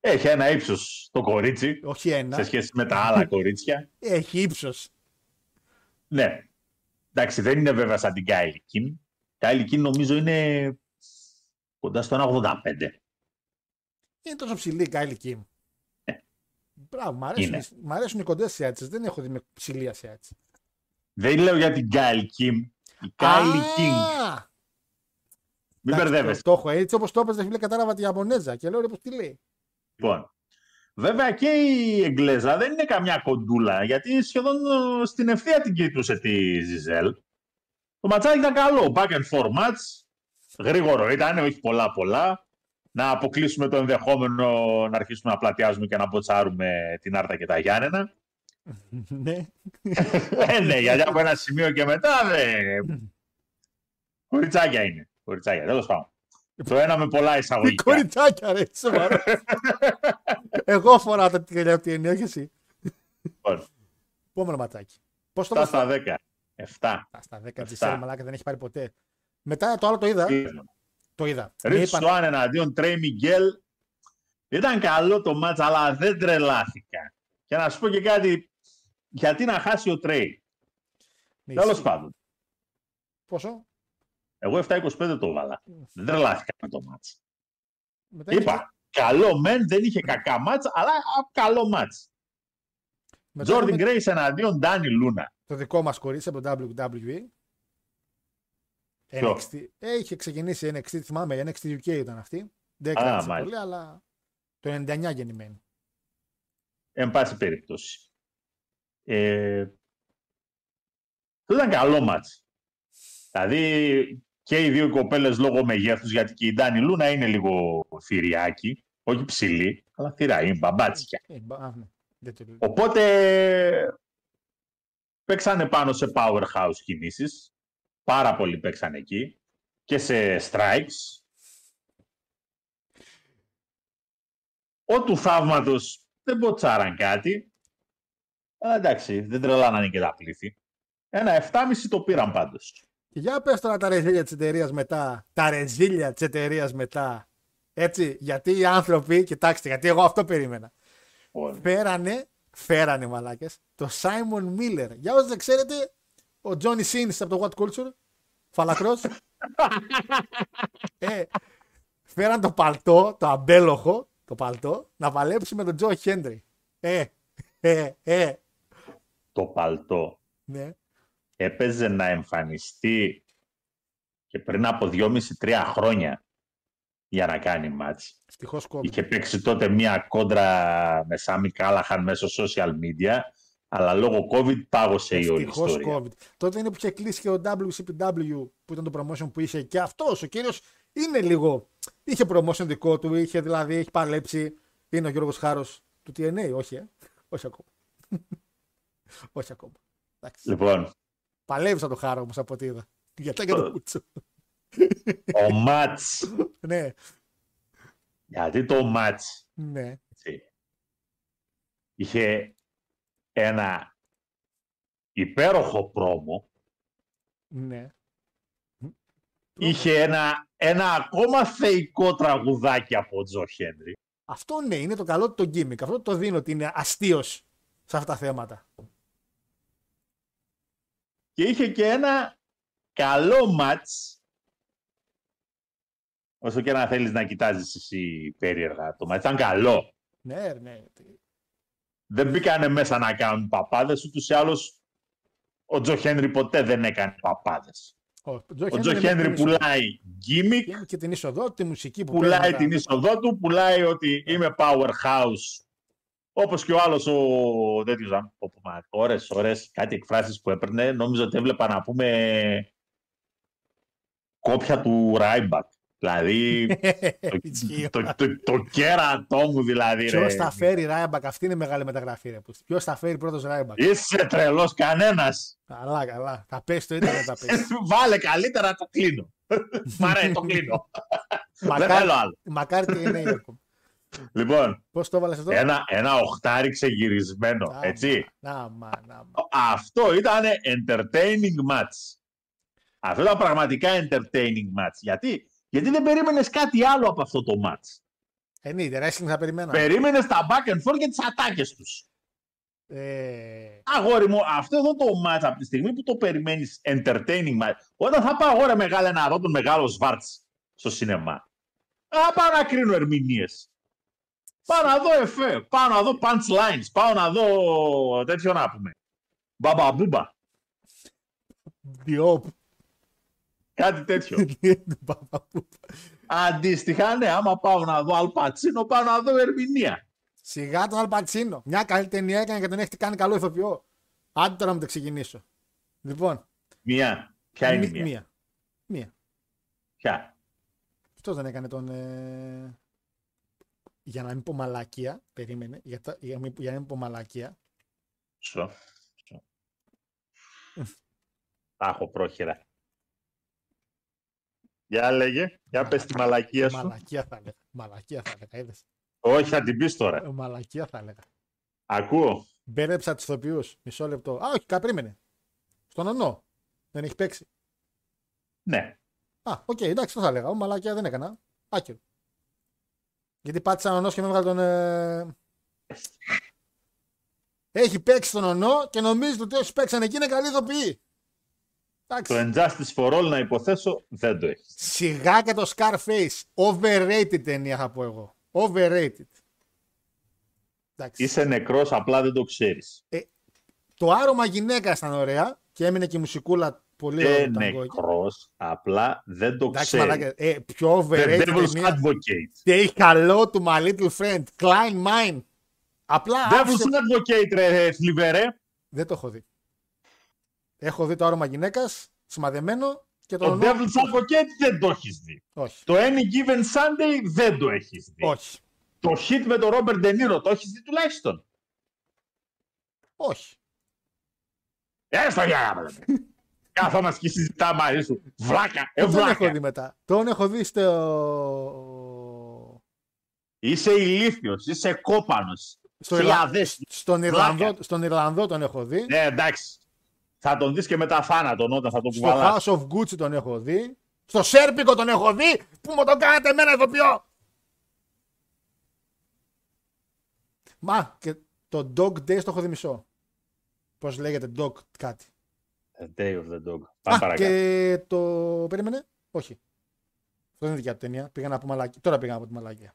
Έχει ένα ύψος το κορίτσι Όχι ένα. σε σχέση με τα άλλα κορίτσια. <laughs> Έχει ύψος. Ναι. Εντάξει, δεν είναι βέβαια σαν την Κάιλι Κιν. Κάιλι Κιν νομίζω είναι κοντά στο 1,85. Είναι τόσο ψηλή η Κάιλι Κιμ. Μπράβο, μ' αρέσουν, Ε. Είναι. μ' αρέσουν οι κοντές Ασιάτε. Δεν έχω δει με ψηλή Ασιάτη. Δεν λέω για την Κάιλι Κιν. Η Κάιλι Κιν. Μην μπερδεύεσαι. Το, το έχω έτσι όπως το έπαιζε, φίλε, κατάλαβα τη Ιαπωνέζα και λέω ρε, πώς τι λέει. Λοιπόν, βέβαια και η Εγγλέζα δεν είναι καμιά κοντούλα, γιατί σχεδόν ε, στην ευθεία την κοιτούσε τη Ζιζέλ. Το ματσάκι ήταν καλό, back and forth match, γρήγορο ήταν, όχι πολλά πολλά. Να αποκλείσουμε το ενδεχόμενο να αρχίσουμε να πλατιάζουμε και να μποτσάρουμε την Άρτα και τα Γιάννενα. <laughs> ναι. ε, ναι, γιατί από ένα σημείο και μετά δεν... Κοριτσάκια <laughs> είναι. Κοριτσάκια, τέλος πάντων. Το ένα με πολλά εισαγωγικά. Κοριτσάκια, ρε, σοβαρό. <laughs> Εγώ φοράω τα τυριά από την όχι εσύ. Λοιπόν, Επόμενο ματσάκι. Πώς το 7 πας- στα 10. 7. Α, Στα 10 τη Εφτά. μαλάκα δεν έχει πάρει ποτέ. Μετά το άλλο το είδα. Το είδα. Με Ρίτ είπαν- Σουάν εναντίον Τρέι Μιγγέλ. Ήταν καλό το μάτς, αλλά δεν τρελάθηκα. Και να σου πω και κάτι, γιατί να χάσει ο Τρέι. Ναι, Τέλος ισχύει. πάντων, Πόσο; Εγώ 7-25 το βάλα. Δεν τρελάθηκα με το μάτς. Μετά είχε- Είπα, καλό μεν, δεν είχε κακά μάτς, αλλά α, καλό μάτς. μετά Τζόρντιν είχε Γκρέις εναντίον Ντάνι Λούνα. Το δικό μας κορίτσι από το WWE. Ποιο; NXT. Ε, είχε ξεκινήσει NXT, θυμάμαι, NXT UK ήταν αυτή. Δεν Α, κράτησε μάλιστα. πολύ, αλλά το 99 γεννημένη. Εν πάση περιπτώσει. Ε, το ήταν καλό μάτς. Δηλαδή και οι δύο κοπέλες λόγω μεγέθους, γιατί και η Ντάνι Λούνα είναι λίγο θηριάκι, όχι ψηλή, αλλά θηρά, είναι μπαμπάτσια. Ε, μπα- α, ναι. Δεν το λέω. Οπότε παίξανε πάνω σε powerhouse κινήσεις. Πάρα πολλοί παίξανε εκεί. Και σε strikes. Ο του θαύματος δεν μποτσάραν κάτι. Αλλά εντάξει, δεν τρελάνανε και τα πλήθη. Ένα 7,5 το πήραν πάντως. Και για πες τώρα τα ρεζίλια της εταιρείας μετά. Τα ρεζίλια της εταιρείας μετά. Έτσι, γιατί οι άνθρωποι, κοιτάξτε, γιατί εγώ αυτό περίμενα. Λοιπόν, Φέρανε, φέρανε μαλάκες, το Simon Miller. Για όσοι δεν ξέρετε, ο Johnny Sins από το What Culture, φαλακρός. <laughs> ε, φέραν το παλτό, το αμπέλοχο, το παλτό, να παλέψει με τον Joe Henry. Ε, ε, ε, Το παλτό ναι. Έπαιζε να εμφανιστεί και πριν από 2,5-3 χρόνια για να κάνει μάτς. Ευτυχώς κόβει. Είχε παίξει τότε μία κόντρα με Σάμι Κάλαχαν μέσω social media, αλλά λόγω COVID πάγωσε η όλη Ευτυχώς ιστορία. COVID. Τότε είναι που είχε κλείσει και ο WCPW που ήταν το promotion που είχε και αυτός ο κύριος είναι λίγο. Είχε promotion δικό του, είχε δηλαδή, έχει παλέψει. Είναι ο Γιώργος Χάρος του TNA, όχι, ε. όχι ακόμα. <laughs> όχι ακόμα. Εντάξει. Λοιπόν, Παλεύεις το Χάρο όμως από ό,τι είδα. Γιατί και το Ε. Κούτσο. ο μάτς, ναι, γιατί το μάτς ναι. έτσι, είχε ένα υπέροχο πρόμο, Ναι. είχε ένα, ένα ακόμα θεϊκό τραγουδάκι από Τζο Χένρι. Αυτό ναι, είναι το καλό του το gimmick. Αυτό το δίνω ότι είναι αστείος σε αυτά τα θέματα. Και είχε και ένα καλό μάτς, όσο και να θέλεις να κοιτάζεις εσύ περίεργα το μάτς. Ήταν καλό. Ναι, ναι. Δεν μπήκανε μέσα να κάνουν παπάδες, ούτως ή άλλως ο Τζο Χέντρι ποτέ δεν έκανε παπάδες. Ο Τζο Ο Τζο είναι Χέντρι την είσοδο. πουλάει gimmick, Και την είσοδο, τη μουσική που πουλάει παίζουν τα- την είσοδό του, πουλάει ότι είμαι powerhouse. Όπως και ο άλλος ο τέτοιος, αν πω πούμε, ώρες, ώρες, κάτι εκφράσεις που έπαιρνε, νόμιζα ότι έβλεπα να πούμε κόπια του Ράιμπακ. Δηλαδή, <laughs> Ισχύει. το, το, το, το κέρατό μου δηλαδή. Ποιος ρε. θα φέρει Ράιμπακ, αυτή είναι μεγάλη μεταγραφή. Ποιος θα φέρει πρώτος Ράιμπακ; Είσαι τρελός κανένας. Καλά, καλά. Θα πέσει το ίντερνετ, θα πέσει. <laughs> Βάλε καλύτερα το κλείνω. <laughs> Μ' αρέσει, το κλείνω. Δεν Μακάρι- θέλω άλλο. Μακάρι και είναι Ιερκομ. Λοιπόν, Πώς το έβαλες αυτό; ένα, ένα οχτάρι ξεγυρισμένο, Α, έτσι. Να, μα, να, μα. Αυτό ήταν entertaining match. Αυτό ήταν πραγματικά entertaining match. Γιατί, Γιατί δεν περίμενες κάτι άλλο από αυτό το match; Εννοείται, wrestling θα περιμένα. Περίμενες τα back and forth και τις ατάκες τους. Ε, Αγόρι μου, αυτό εδώ το match από τη στιγμή που το περιμένεις entertaining match, όταν θα πάω αγόρι μεγάλα να δω τον μεγάλο Σβάρτς στο σινεμά. Α, πάω να κρίνω ερμηνείες. Πάω να δω εφέ, πάω να δω punchlines, πάω να δω τέτοιο να πούμε. Μπαμπαμπούμπα, Διόπ. κάτι τέτοιο. <laughs> Αντίστοιχα, ναι, άμα πάω να δω Αλ Πατσίνο, πάω να δω ερμηνεία. Σιγά τον Αλπατσίνο. Μια καλή ταινία έκανε και τον έχει κάνει καλό ηθοποιό. Άντε τώρα να το ξεκινήσω. Λοιπόν, Μία. Ποια είναι η μη- μία; μία. Μία. Ποια; Αυτό δεν έκανε τον. Ε... Για να μην πω μαλακία, περίμενε. Για, τα- για, να μην- για να μην πω μαλακία. Σω. Σω. Τα έχω πρόχειρα. Για λέγε, για πες τη μαλακία σου. Μαλακία θα έλεγα. Μαλακία θα έλεγα. Είδες. Όχι, θα την πεις τώρα. Ε, Μαλακία θα έλεγα. Ακούω. Μπέρδεψα τους ηθοποιούς. Μισό λεπτό. Α, όχι, κα- περίμενε. Στον Νονό. Δεν έχει παίξει. Ναι. Α, οκ, εντάξει, αυτό θα έλεγα. Ο μαλακία δεν έκανα. Άκυρο. Γιατί πάτησα Νονός και με έβγαλε τον. Ε... Έχει παίξει τον Νονό και νομίζει ότι όσοι παίξαν εκεί είναι καλοί ηθοποιοί. Το Εντάξει. And Justice for All να υποθέσω δεν το έχεις. Σιγά και το Scarface. Overrated ταινία θα πω εγώ. Overrated. Εντάξει. Είσαι νεκρός, απλά δεν το ξέρεις. Το άρωμα γυναίκας ήταν ωραία και έμεινε και η μουσικούλα πολύ ωραία. Ε, νεκρός, απλά δεν το Εντάξει, ξέρεις. μαλάκα. Ε, πιο The overrated Devil's ταινία. Advocate. Say hello to my little friend. Klein mine. Απλά άφησε... Devil's Advocate, ρε θλιβερέ. Δεν το έχω δει. Έχω δει το άρωμα γυναίκας, σημαδεμένο και το Το ονό- Devil's Advocate δεν το έχεις δει. Όχι. Το Any Given Sunday δεν το έχεις δει. Όχι. Το hit με τον Robert De Niro το έχεις δει τουλάχιστον. Όχι. Έστω για <laughs> Κάθομαστε και συζητάμε μαζί σου. Βλάκα, ε, Δεν τον έχω βλάκα. δει μετά. Τον έχω δει στο. Είσαι ηλίθιος, είσαι κόπανος. Στο Χιλιάδες. Στον Ιρλανδό, Βλάκα. στον Ιρλανδό τον έχω δει. Ναι, εντάξει. Θα τον δεις και μετά θάνατον όταν θα τον Στο κουβαλάς. House of Gucci τον έχω δει. Στο Σέρπικο τον έχω δει. Πού μου τον κάνατε εμένα ηθοποιό. Μα και το Dog Days το έχω δει μισό. Πώς λέγεται Dog κάτι. A Day of the Dog. Πάμε Α, παρακάτω. και το. Περίμενε. Όχι. Αυτό δεν είναι δικιά του ταινία. Πήγα να πω μαλακία. Τώρα πήγα να πω τη μαλακία.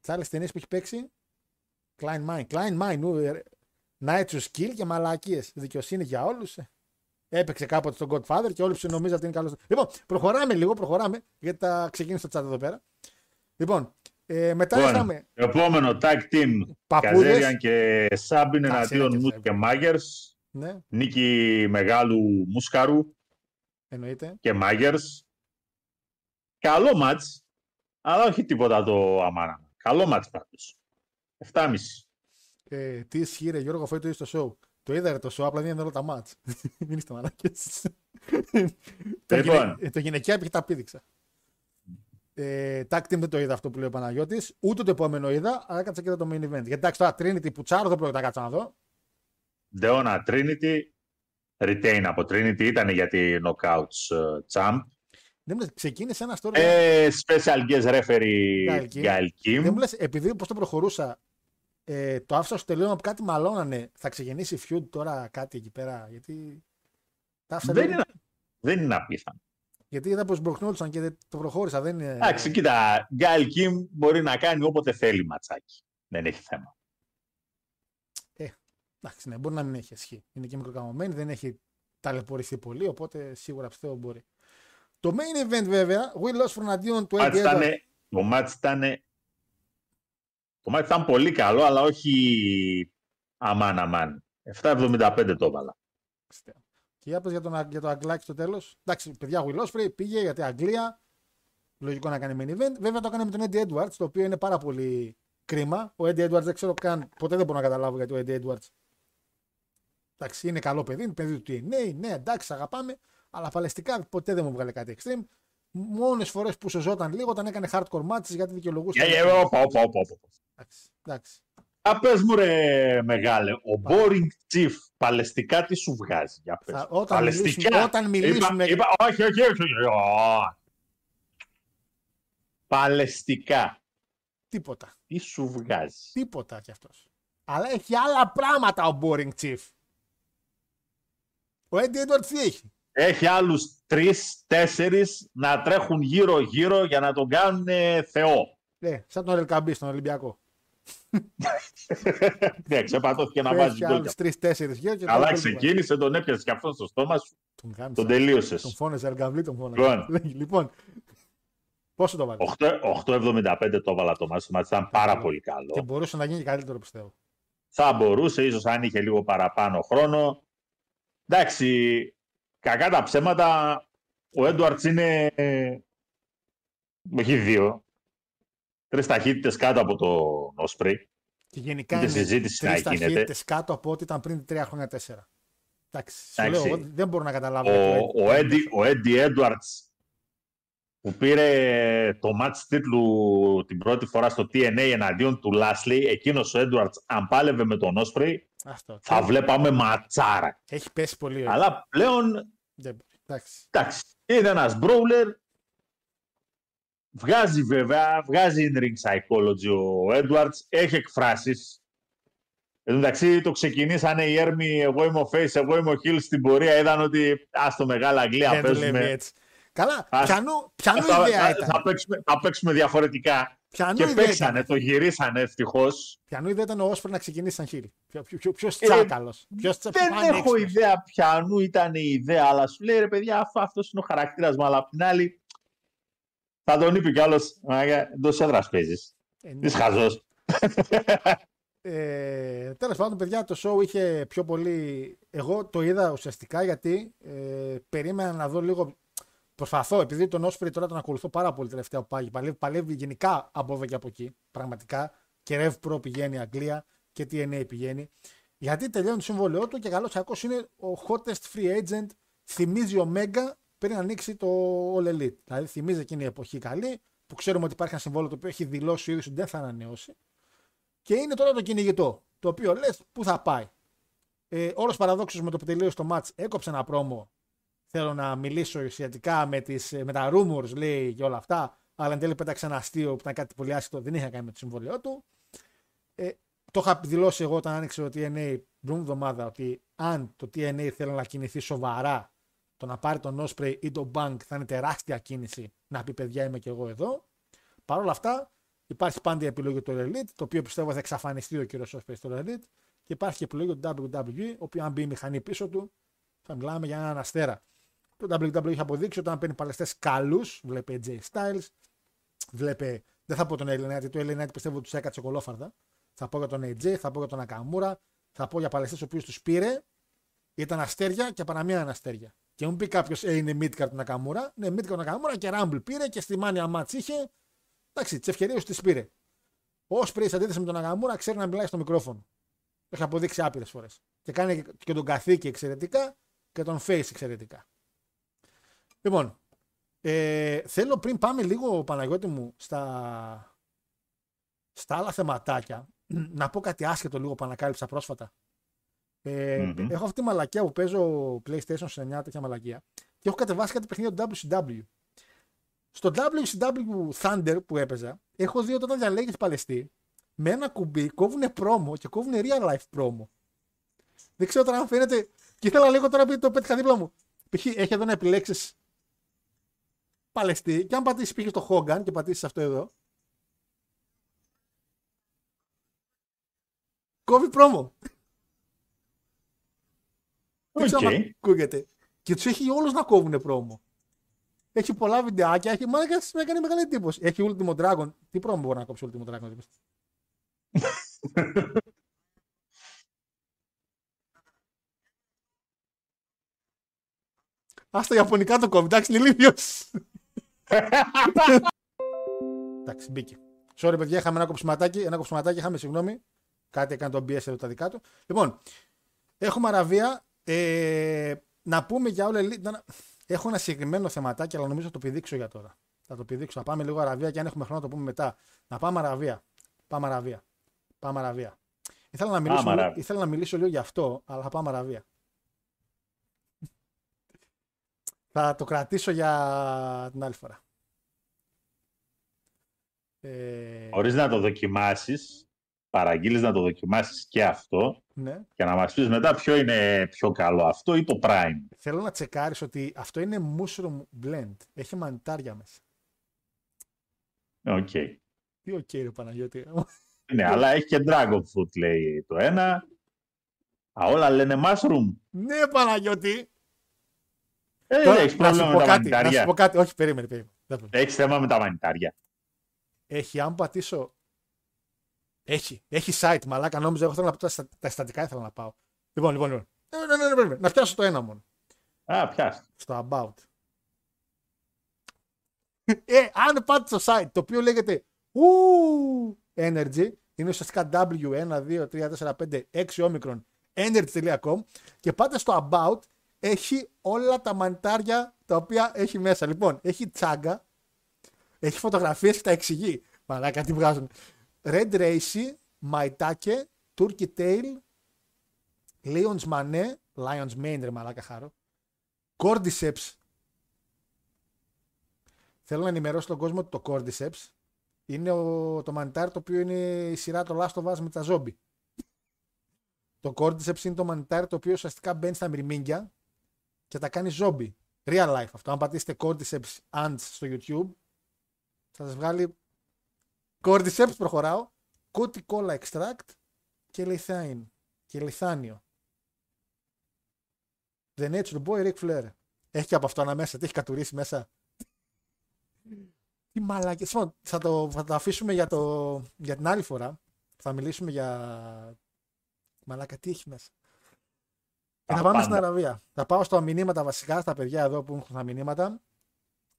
Τις άλλες ταινίες που έχει παίξει. Klein Mind. Klein Mind. νου, ε, Night to Skill και μαλακίες. Δικαιοσύνη για όλους. Έπαιξε κάποτε στον Godfather και όλοι που νομίζουν ότι είναι καλός. Λοιπόν, προχωράμε λίγο, προχωράμε. Γιατί τα ξεκίνησε το chat εδώ πέρα. Λοιπόν, ε, μετά Λοιπόν, είχαμε. Επόμενο tag team. Παππούδες. Καζέριαν και Σάμπιν Εντάξει, εναντίον είναι και Μουτ αυτό. και Μάγκερ. Ναι, Νίκη μεγάλου Μουσκαρού εννοείται. και Μάγκερ. Καλό μάτς, αλλά όχι τίποτα το αμάνα. Καλό μάτς πάντως. 7,5. Ε, τι ισχύει, ρε Γιώργο, αφού το είδε στο show. Το είδα ρε, το show, απλά δεν είδα όλα τα μάτς. <laughs> Μην είστε μαλάκες. το, Λοιπόν. γυναι... ε, το γυναικιά επειδή τα πήδηξα. Ε, tag team δεν το είδα αυτό που λέει ο Παναγιώτης. Ούτε το επόμενο είδα, αλλά κάτσα και είδα το main event. Γιατί εντάξει τώρα Trinity που τσάρο δεν πρόκειται να κάτσω να δω. Δεόνα Trinity. Retain από Trinity ήταν για τη Knockouts ε, Champ. Δεν μου λες, ξεκίνησε ένας story. Ε, special guest referee Gail Kim. Gail Kim. Δεν μου λες, επειδή πώς το προχωρούσα, ε, το άφησα στο τελείωμα που κάτι μαλώνανε. Θα ξεκινήσει feud τώρα κάτι εκεί πέρα. Γιατί. Τα άφησα Δεν λίγο- είναι, δεν είναι απίθανο. Γιατί είδα πως μπροχνόντουσαν και δεν το προχώρησα. Δεν είναι. Εντάξει, κοίτα, Γκάιλ Κιμ μπορεί να κάνει όποτε θέλει ματσάκι. Δεν έχει θέμα. Εντάξει, ναι, μπορεί να μην έχει ισχύ. Είναι και μικροκαμωμένη, δεν έχει ταλαιπωρηθεί πολύ, οπότε σίγουρα πιστεύω μπορεί. Το main event βέβαια, Will Ospreay εναντίον του Το Eddie μάτς Edwards. ήταν, το μάτς ήταν, το μάτς ήταν πολύ καλό, αλλά όχι αμάν αμάν. 7,75 το έβαλα. Και για πες για, τον, για το Αγγλάκι στο τέλος. Εντάξει, παιδιά, Will Ospreay πήγε γιατί Αγγλία. Λογικό να κάνει main event. Βέβαια το έκανε με τον Eddie Edwards, το οποίο είναι πάρα πολύ κρίμα. Ο Eddie Edwards δεν ξέρω καν, ποτέ δεν μπορώ να καταλάβω γιατί ο Eddie Edwards. Εντάξει, είναι καλό παιδί, είναι παιδί του TNA, ναι, εντάξει, αγαπάμε. Αλλά παλαιστικά ποτέ δεν μου βγάλε κάτι extreme. Μόνες φορές που σωζόταν λίγο όταν έκανε hardcore matches γιατί δικαιολογούσε. Ε, ε, όπα, όπα, όπα, όπα. Εντάξει, εντάξει. Α, πες μου ρε μεγάλε, ο Boring Chief παλαιστικά τι σου βγάζει, για πες. Θα- όταν Παλαιστικά. μιλήσουμε- όταν μιλήσουμε- Είπα, είπα, όχι, όχι, όχι, όχι, όχι. Παλαιστικά, Τίποτα. τι σου βγάζει. Τίποτα κι αυτός. Αλλά έχει άλλα πράγματα ο Boring Chief. Ο Eddie Edwards τι έχει; Έχει άλλους τρεις, τέσσερις να τρέχουν γύρω-γύρω για να τον κάνουν ε, θεό. Ναι, σαν τον Ελκαμπή στον Ολυμπιακό. Ναι, ξεπατώθηκε να βάζει Έχει γκολ. άλλου τρει-τέσσερι γύρω και Αλλά τώρα ξεκίνησε, τον έπιασε και αυτόν στο στόμα σου, Τον, γάμισα. τον τελείωσες. τον φώνεζε Ελκαμπή, τον φώνεζε. Λοιπόν. λοιπόν, πόσο το βάλει. 8 8,75 το έβαλα το μάτι, το μάτι ήταν πάρα πολύ Και καλό. μπορούσε να γίνει και καλύτερο πιστεύω. Θα μπορούσε, ίσως αν είχε λίγο παραπάνω χρόνο. Εντάξει, κακά τα ψέματα, ο Έντουαρτς είναι... Έχει δύο. Τρεις ταχύτητες κάτω από τον Όσπρι. Και γενικά Ούτε είναι συζήτηση να τρεις γίνεται. ταχύτητες κάτω από ό,τι ήταν πριν τρία χρόνια τέσσερα. Εντάξει, σου Εντάξει. λέω, εγώ δεν μπορώ να καταλάβω. Ο, γιατί ο, Έντι, ο Έντι Έντουαρτς που πήρε το match τίτλου την πρώτη φορά στο TNA εναντίον του Λάσλι, εκείνος ο Έντουαρτς αν πάλευε με τον Όσπρι, Αυτό. θα βλέπαμε ματσάρα. Έχει πέσει πολύ. ο Αλλά πλέον Δεν μπορεί. Εντάξει. Εντάξει, είναι ένας brawler. Βγάζει βέβαια, βγάζει in ring psychology ο Edwards, έχει εκφράσεις. Εν τω μεταξύ το ξεκινήσανε οι έρμοι, εγώ είμαι ο face, εγώ είμαι ο heel στην πορεία, είδαν ότι άστο μεγάλα Αγγλία Δεν δουλεύει παίζουμε. έτσι. Καλά, Ας- πιανού, πιανού θα, ιδέα θα- ήταν. θα παίξουμε, θα παίξουμε διαφορετικά. Πιανού και ιδέα παίξανε, ήταν. το γυρίσανε ευτυχώς. Πιανού ιδέα ήταν ο Όσπρι να ξεκινήσει σαν χείλη. Ποιο, ποιο, ποιο, ποιος Ε, τσάκαλος. Ποιος τσα- Δεν πανέξυπνος. έχω ιδέα ποιανού ήταν η ιδέα, αλλά σου λέει ρε παιδιά, αφού αυτός είναι ο χαρακτήρας μου, αλλά απ' την άλλη θα τον είπε κι άλλος. Εντός έδρας παίζεις. Ε, ναι. Είσαι χαζός. Ε, Τέλος πάντων, παιδιά, το show είχε πιο πολύ. Εγώ το είδα ουσιαστικά γιατί ε, περίμενα να δω λίγο. Προσπαθώ, επειδή τον Όσπρι τώρα τον ακολουθώ πάρα πολύ τελευταία που πάγει. Παλεύει, παλεύει γενικά από εδώ και από εκεί. Πραγματικά. Και Rev Pro πηγαίνει Αγγλία και TNA πηγαίνει. Γιατί τελειώνει το συμβόλαιό του και καλό κακό είναι ο hottest free agent. Θυμίζει ο Μέγκα πριν ανοίξει το All Elite. Δηλαδή θυμίζει εκείνη η εποχή καλή που ξέρουμε ότι υπάρχει ένα συμβόλαιο το οποίο έχει δηλώσει ο ίδιος ότι δεν θα ανανεώσει. Και είναι τώρα το κυνηγητό. Το οποίο λες πού θα πάει. Ε, Όλος παραδόξως με το που τελείωσε το match έκοψε ένα πρόμο. Θέλω να μιλήσω σχετικά με, τις, με τα rumors λέει και όλα αυτά. Αλλά εν τέλει πέταξε ένα αστείο που ήταν κάτι πολύ άσχετο, δεν είχε να κάνει με το συμβόλαιό του. Ε, το είχα δηλώσει εγώ όταν άνοιξε το TNA την εβδομάδα ότι αν το TNA θέλει να κινηθεί σοβαρά, το να πάρει τον Osprey ή τον Bank θα είναι τεράστια κίνηση να πει παιδιά είμαι και εγώ εδώ. Παρ' όλα αυτά υπάρχει πάντα η επιλογή του Elite, το οποίο πιστεύω θα εξαφανιστεί ο κύριος Osprey στο Elite και υπάρχει και η επιλογή του WWE, ο οποίος αν μπει η μηχανή πίσω του θα μιλάμε για έναν αστέρα. Το WWE έχει αποδείξει ότι όταν παίρνει παλαιστές καλούς, βλέπε AJ Styles, βλέπε. Δεν θα πω τον Έλληνα, γιατί το Έλληνα πιστεύω ότι τους έκατσε κολόφαρδα. Θα πω για τον AJ, θα πω για τον Akamura, θα πω για παλαιστές ο οποίου τους πήρε, ήταν αστέρια και παραμία αστέρια. Και μου πει κάποιος, Ε, είναι Midcard του Nakamura. Ναι, Midcard του Nakamura και Rumble πήρε και στη Mania Match είχε. Εντάξει, τις ευκαιρίες τι πήρε. Ο Osprey σε αντίθεση με τον Nakamura ξέρει να μιλάει στο μικρόφωνο. Το έχει αποδείξει άπειρες φορές. Και κάνει και τον καθήκη εξαιρετικά και τον face εξαιρετικά. Λοιπόν, ε, θέλω πριν πάμε λίγο, Παναγιώτη μου, στα, στα άλλα θεματάκια, να πω κάτι άσχετο λίγο που ανακάλυψα πρόσφατα. Ε, Μμμ. Έχω αυτή τη μαλακία που παίζω PlayStation σε 9 τέτοια μαλακία και έχω κατεβάσει κάτι παιχνίδι του WCW. Στο WCW Thunder που έπαιζα, έχω δει ότι όταν διαλέγει παλαιστή, με ένα κουμπί κόβουν promo και κόβουν real life promo. Δεν ξέρω τώρα αν φαίνεται. Και ήθελα λίγο τώρα επειδή το πέτυχα δίπλα μου. Π.χ. έχει εδώ να επιλέξεις παλαιστή και αν πατήσεις π.χ. το Hogan και πατήσεις αυτό εδώ. Κόβει promo. Δεν ξέρω αν Οκ. ακούγεται. Και τους έχει όλους να κόβουν πρόμο. Έχει πολλά βιντεάκια. Έχει... Μάλακα με έκανε μεγάλη εντύπωση. Έχει Ultimo Dragon. Τι πρόμο μπορεί να κόψει Ultimo Dragon. δεν πιστεύω. Α τα Ιαπωνικά το κόβει. Εντάξει, είναι ηλίθιος. Εντάξει, μπήκε. Sorry, παιδιά, είχαμε ένα κοψιματάκι. Ένα κοψιματάκι είχαμε, συγγνώμη. Κάτι έκανε τον BS εδώ τα δικά του. Λοιπόν, έχουμε Αραβία. Ε, να πούμε για όλα. να- Έχω ένα συγκεκριμένο θεματάκι, αλλά νομίζω θα το πηδήξω για τώρα. Θα το πηδήξω. Θα πάμε λίγο Αραβία και αν έχουμε χρόνο να το πούμε μετά. Να πάμε Αραβία. Πάμε Αραβία. Πάμε Αραβία. Ήθελα να μιλήσω, λίγο, Αραβία. ήθελα να μιλήσω λίγο για αυτό, αλλά θα πάμε Αραβία. Θα το κρατήσω για την άλλη φορά. Ε, Χωρίς να το δοκιμάσεις, παραγγείλεις να το δοκιμάσεις και αυτό ναι. και να μας πεις μετά ποιο είναι πιο καλό, αυτό ή το Prime. Θέλω να τσεκάρεις ότι αυτό είναι mushroom blend. Έχει μανιτάρια μέσα. ΟΚ. Τι ΟΚ, ρε Παναγιώτη. Ναι, αλλά έχει και Dragon Fruit λέει το ένα. Α, όλα λένε mushroom. ναι, Παναγιώτη. Ε, Τώρα, δεν έχεις να σου πρόβλημα πω με τα κάτι. Να σου μανιτάρια. πω κάτι. Όχι, περίμενε, περίμενε. Δεν πω. Έχεις θέμα με τα μανιτάρια. Έχει, αν πατήσω. Έχει, έχει site, μαλάκα. Νόμιζα, εγώ θέλω να πω τα, στα- τα συστατικά ήθελα να πάω. Λοιπόν, λοιπόν, λοιπόν. Ε, ναι, ναι, ναι, περίμενε. Να πιάσω το ένα μόνο. Α, πιάστε. Στο about. ε, αν πάτε στο site το οποίο λέγεται Ου, Energy, είναι ουσιαστικά W1, 2, 3, 4, 5, 6 όμικρον energy.com και πάτε στο about, έχει όλα τα μανιτάρια τα οποία έχει μέσα. Λοιπόν, έχει τσάγκα, έχει φωτογραφίες και τα εξηγεί. Μαλάκα, τι βγάζουν. Red Racy, Maitake, Turkey Tail, Lions Mane, Lions Mane, ρε μαλάκα χάρο. Cordyceps. Θέλω να ενημερώσω τον κόσμο ότι το Cordyceps είναι ο, το μανιτάρι το οποίο είναι η σειρά το Last of Us με τα ζόμπι. Το Cordyceps είναι το μανιτάρι το οποίο ουσιαστικά μπαίνει στα μυρμήγκια και τα κάνει ζόμπι. Real life αυτό. Αν πατήσετε Cordyceps Ants στο YouTube θα σας βγάλει Cordyceps προχωράω. Κότι κόλλα extract και λιθάιν. Και λιθάνιο. The Nature Boy Ric Flair. Έχει και από αυτό ένα μέσα. Τι έχει κατουρίσει μέσα. Τι μαλακή. Λοιπόν, θα το, θα το αφήσουμε για, το, για την άλλη φορά. Θα μιλήσουμε για. Μαλάκα, τι έχει μέσα. Και Τα θα πάμε πάντα. στην Αραβία. Θα πάω στα μηνύματα βασικά, στα παιδιά εδώ που έχουν τα μηνύματα.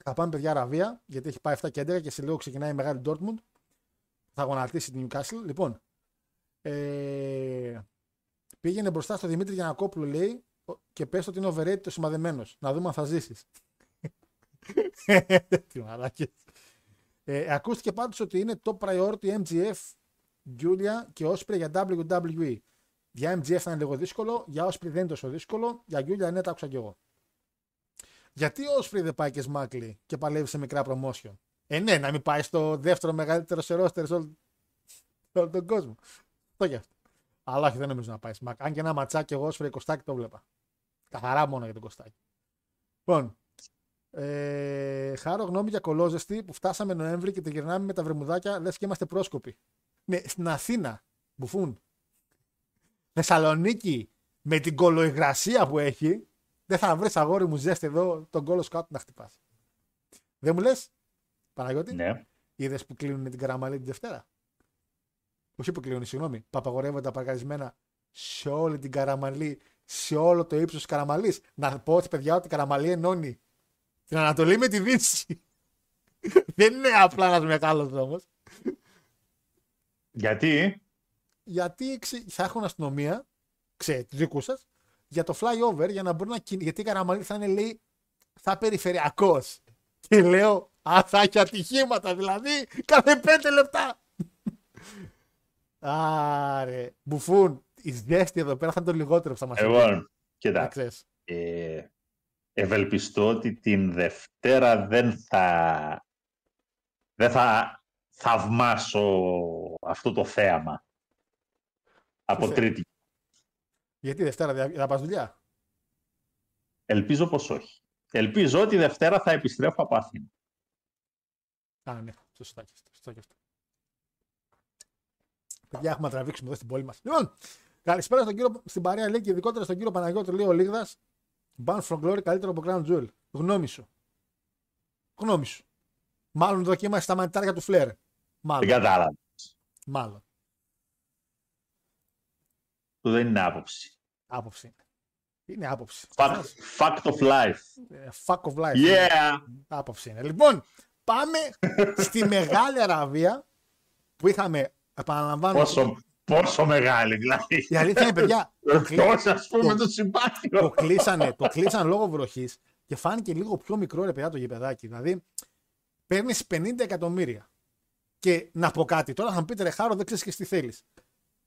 Θα πάμε παιδιά Αραβία, γιατί έχει πάει 7 και 11 και σε λίγο ξεκινάει η μεγάλη Dortmund. Θα γονατίσει την Newcastle. Λοιπόν, ε, Πήγαινε μπροστά στο Δημήτρη Γιανακόπουλο, λέει, και πες ότι είναι overrated το σημαδεμένος. Να δούμε αν θα ζήσεις. <laughs> Τι μαλάκες. Ε, ακούστηκε πάντως ότι είναι top priority MGF, Julia και Osprey για WWE. Για MGF θα είναι λίγο δύσκολο, για Osprey δεν είναι τόσο δύσκολο, για Julia ναι, τα άκουσα κι εγώ. Γιατί ο Osprey δεν πάει και Σμάκλι και παλεύει σε μικρά promotion; Ε, ναι, να μην πάει στο δεύτερο μεγαλύτερο σε ρόστερ σε όλο, σε όλο τον κόσμο. Το γι' αυτό. Αλλά όχι, δεν νομίζω να πάει Smack. Αν και ένα ματσάκι εγώ Osprey Κωστάκι το βλέπα. Καθαρά μόνο για τον Κωστάκι. Λοιπόν, ε, χάρο γνώμη για κολόζεστη που φτάσαμε Νοέμβρη και τη γυρνάμε με τα βρεμουδάκια λες και είμαστε πρόσκοποι. Ναι, στην Αθήνα, μπουφούν. Θεσσαλονίκη, με την κολοϊγρασία που έχει, δεν θα βρεις αγόρι μου ζέστη εδώ τον κόλο κάτω να χτυπάς. Δεν μου λες, Παναγιώτη, Ναι. είδες που κλείνουν την καραμαλή την Δευτέρα; Όχι που κλείνουν, συγγνώμη. Που απαγορεύονται τα παρκαρισμένα σε όλη την καραμαλή, σε όλο το ύψος της καραμαλής. Να πω ότι παιδιά ότι η καραμαλή ενώνει την Ανατολή με τη Δύση. <laughs> Δεν είναι απλά ένας μεγάλος δρόμος. Γιατί; Γιατί ξε- θα έχουν αστυνομία, ξέρετε, του δικού σας, για το flyover για να μπορεί να κινεί. Γιατί η καραμαλή θα είναι, λέει, θα περιφερειακός. Και λέω, Α, θα έχει ατυχήματα δηλαδή κάθε πέντε λεπτά. Άρε, μπουφούν. Η ζέστη εδώ πέρα θα είναι το λιγότερο που θα μας εγώ, κοίτα, ξέρεις. ε, ευελπιστώ ότι την Δευτέρα δεν θα, δεν θα θαυμάσω αυτό το θέαμα. Από θε- τρίτη. Γιατί Δευτέρα δεν θα πας δουλειά; Ελπίζω πως όχι. Ελπίζω ότι Δευτέρα θα επιστρέφω από Αθήνα. Α, ναι, σωστά και αυτό. Σωστά και αυτό. Παιδιά, έχουμε να τραβήξουμε εδώ στην πόλη μας. Λοιπόν, καλησπέρα στον κύριο, στην παρέα λέει και ειδικότερα στον κύριο Παναγιώτη λέει ο Λίγδα. Bound from Glory καλύτερο από Crown Jewel. Γνώμη σου. Γνώμη σου. Μάλλον δοκίμασε στα μανιτάρια του Φλερ. Δεν Μάλλον. κατάλαβα. Μάλλον. Αυτό δεν είναι άποψη. Άποψη είναι. Είναι άποψη. Fact, fact of life. Ε, Fuck of life. Yeah! Άποψη είναι. Λοιπόν, πάμε <laughs> στη Μεγάλη Αραβία που είχαμε, επαναλαμβάνω, Πόσο, πόσο μεγάλη, δηλαδή. η αλήθεια είναι, παιδιά, το, κλει- Εκτός, ας πούμε, το- το συμπάθειο. το κλείσανε, το κλείσανε λόγω βροχής και φάνηκε λίγο πιο μικρό ρε παιδιά το γηπεδάκι. Δηλαδή, παίρνεις 50 εκατομμύρια. Και να πω κάτι, τώρα θα μου πείτε ρε Χάρο, δεν ξέρεις και τι θέλεις.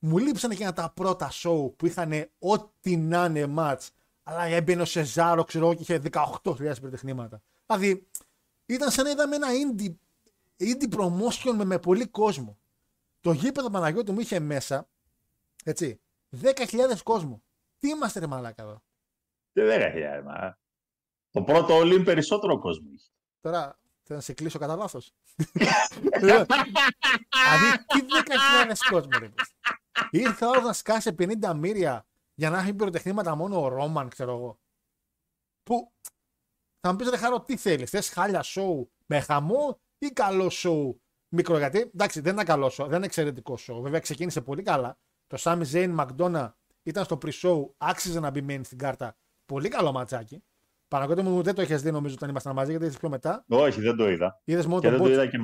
Μου λείψανε και ένα τα πρώτα show που είχαν ό,τι να είναι match. Αλλά έμπαινε ο Σεζάρο, ξέρω εγώ, και είχε 18.000 πρωτεχνήματα. Δηλαδή, ήταν σαν να είδαμε ένα indie, indie promotion με, με πολύ κόσμο. Το γήπεδο Παναγιώτη μου είχε μέσα, έτσι, 10.000 κόσμο. Τι είμαστε ρε μαλάκα εδώ; Δεν λέγα μα. Το πρώτο Ολύμπ περισσότερο κόσμο είχε. Τώρα θέλω να σε κλείσω κατά λάθος. <laughs> δηλαδή, τι 10.000 κόσμο ρε. Παιδί. Ήρθε ο να σκάσει 50 μύρια για να έχει πυροτεχνήματα μόνο ο Ρόμαν, ξέρω εγώ. Που θα μου πεις ρε Χαρό, τι θέλεις, θες χάλια σοου με χαμό ή καλό σοου μικρό. Γιατί εντάξει, δεν είναι καλό σοου, δεν είναι εξαιρετικό σοου. Βέβαια ξεκίνησε πολύ καλά. Το Sami Zayn McDonough ήταν στο pre-show, άξιζε να μπει main στην κάρτα. Πολύ καλό ματσάκι. Παναγιώτη μου δεν το είχες δει νομίζω όταν ήμασταν μαζί, γιατί είσαι πιο μετά. Όχι, δεν το είδα. Είδες μόνο Και τον δεν το Botch. είδα και.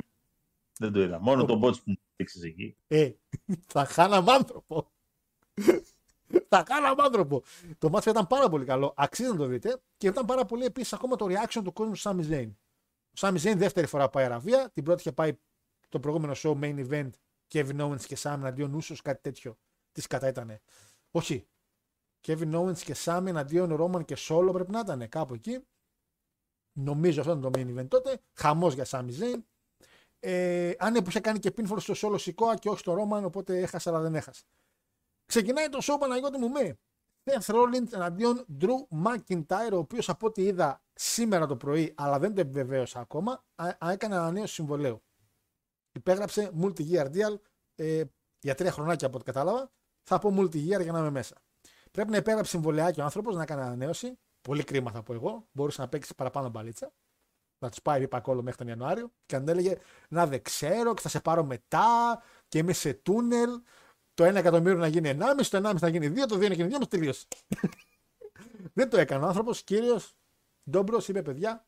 Δεν το είδα. Μόνο Το- τον Μπότς που μου δείξες εκεί. Ε, <laughs> θα χάναμε άνθρωπο. <laughs> θα χάναμε άνθρωπο. Το μάτσο ήταν πάρα πολύ καλό. Αξίζει να το δείτε. Και ήταν πάρα πολύ επίσης ακόμα το reaction του κόσμου του Σάμι Ζέιν. Ο Σάμι Ζέιν δεύτερη φορά πάει Αραβία. Την πρώτη είχε πάει το προηγούμενο show main event Kevin Owens και Sam εναντίον Ούσος, κάτι τέτοιο. Τι κατά ήταν. Όχι. Kevin Owens και Sam εναντίον Roman και Solo πρέπει να ήταν κάπου εκεί. Νομίζω αυτό ήταν το main event τότε. Χαμός για Sami Zayn. Ε, αν που είχε κάνει και pinfall στο Solo Sikoa και όχι στο Roman, οπότε έχασα αλλά δεν έχασα. Ξεκινάει το show Παναγιώτη μου με Seth Rollins εναντίον Drew McIntyre, ο οποίος από ό,τι είδα σήμερα το πρωί, αλλά δεν το επιβεβαίωσα ακόμα, α, α, έκανε ανανέωση συμβολέου. Υπέγραψε multi-year deal ε, για τρία χρονάκια από ό,τι κατάλαβα. Θα πω multi-year για να είμαι μέσα. Πρέπει να υπέγραψε συμβολεάκι ο άνθρωπος να κάνει ανανέωση. Πολύ κρίμα θα πω εγώ. Μπορούσε να παίξει παραπάνω μπαλίτσα. Να τους πάει ρήπα μέχρι τον Ιανουάριο. Και αν έλεγε να δεν ξέρω και θα σε πάρω μετά και είμαι σε τούνελ. Το 1 εκατομμύριο να γίνει 1,5, το 1,5 να γίνει 2, το 2 να γίνει 2, μα τελείωσε. <laughs> δεν το έκανε ο άνθρωπος. Κύριος Ντόμπρος είπε παιδιά.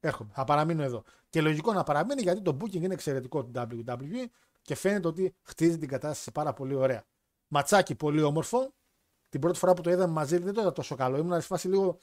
Έρχομαι. Θα παραμείνω εδώ. Και λογικό να παραμείνει γιατί το booking είναι εξαιρετικό του WWE και φαίνεται ότι χτίζει την κατάσταση πάρα πολύ ωραία. Ματσάκι πολύ όμορφο. Την πρώτη φορά που το είδαμε μαζί δεν το είδα τόσο καλό. Ήμουν σε φάση λίγο.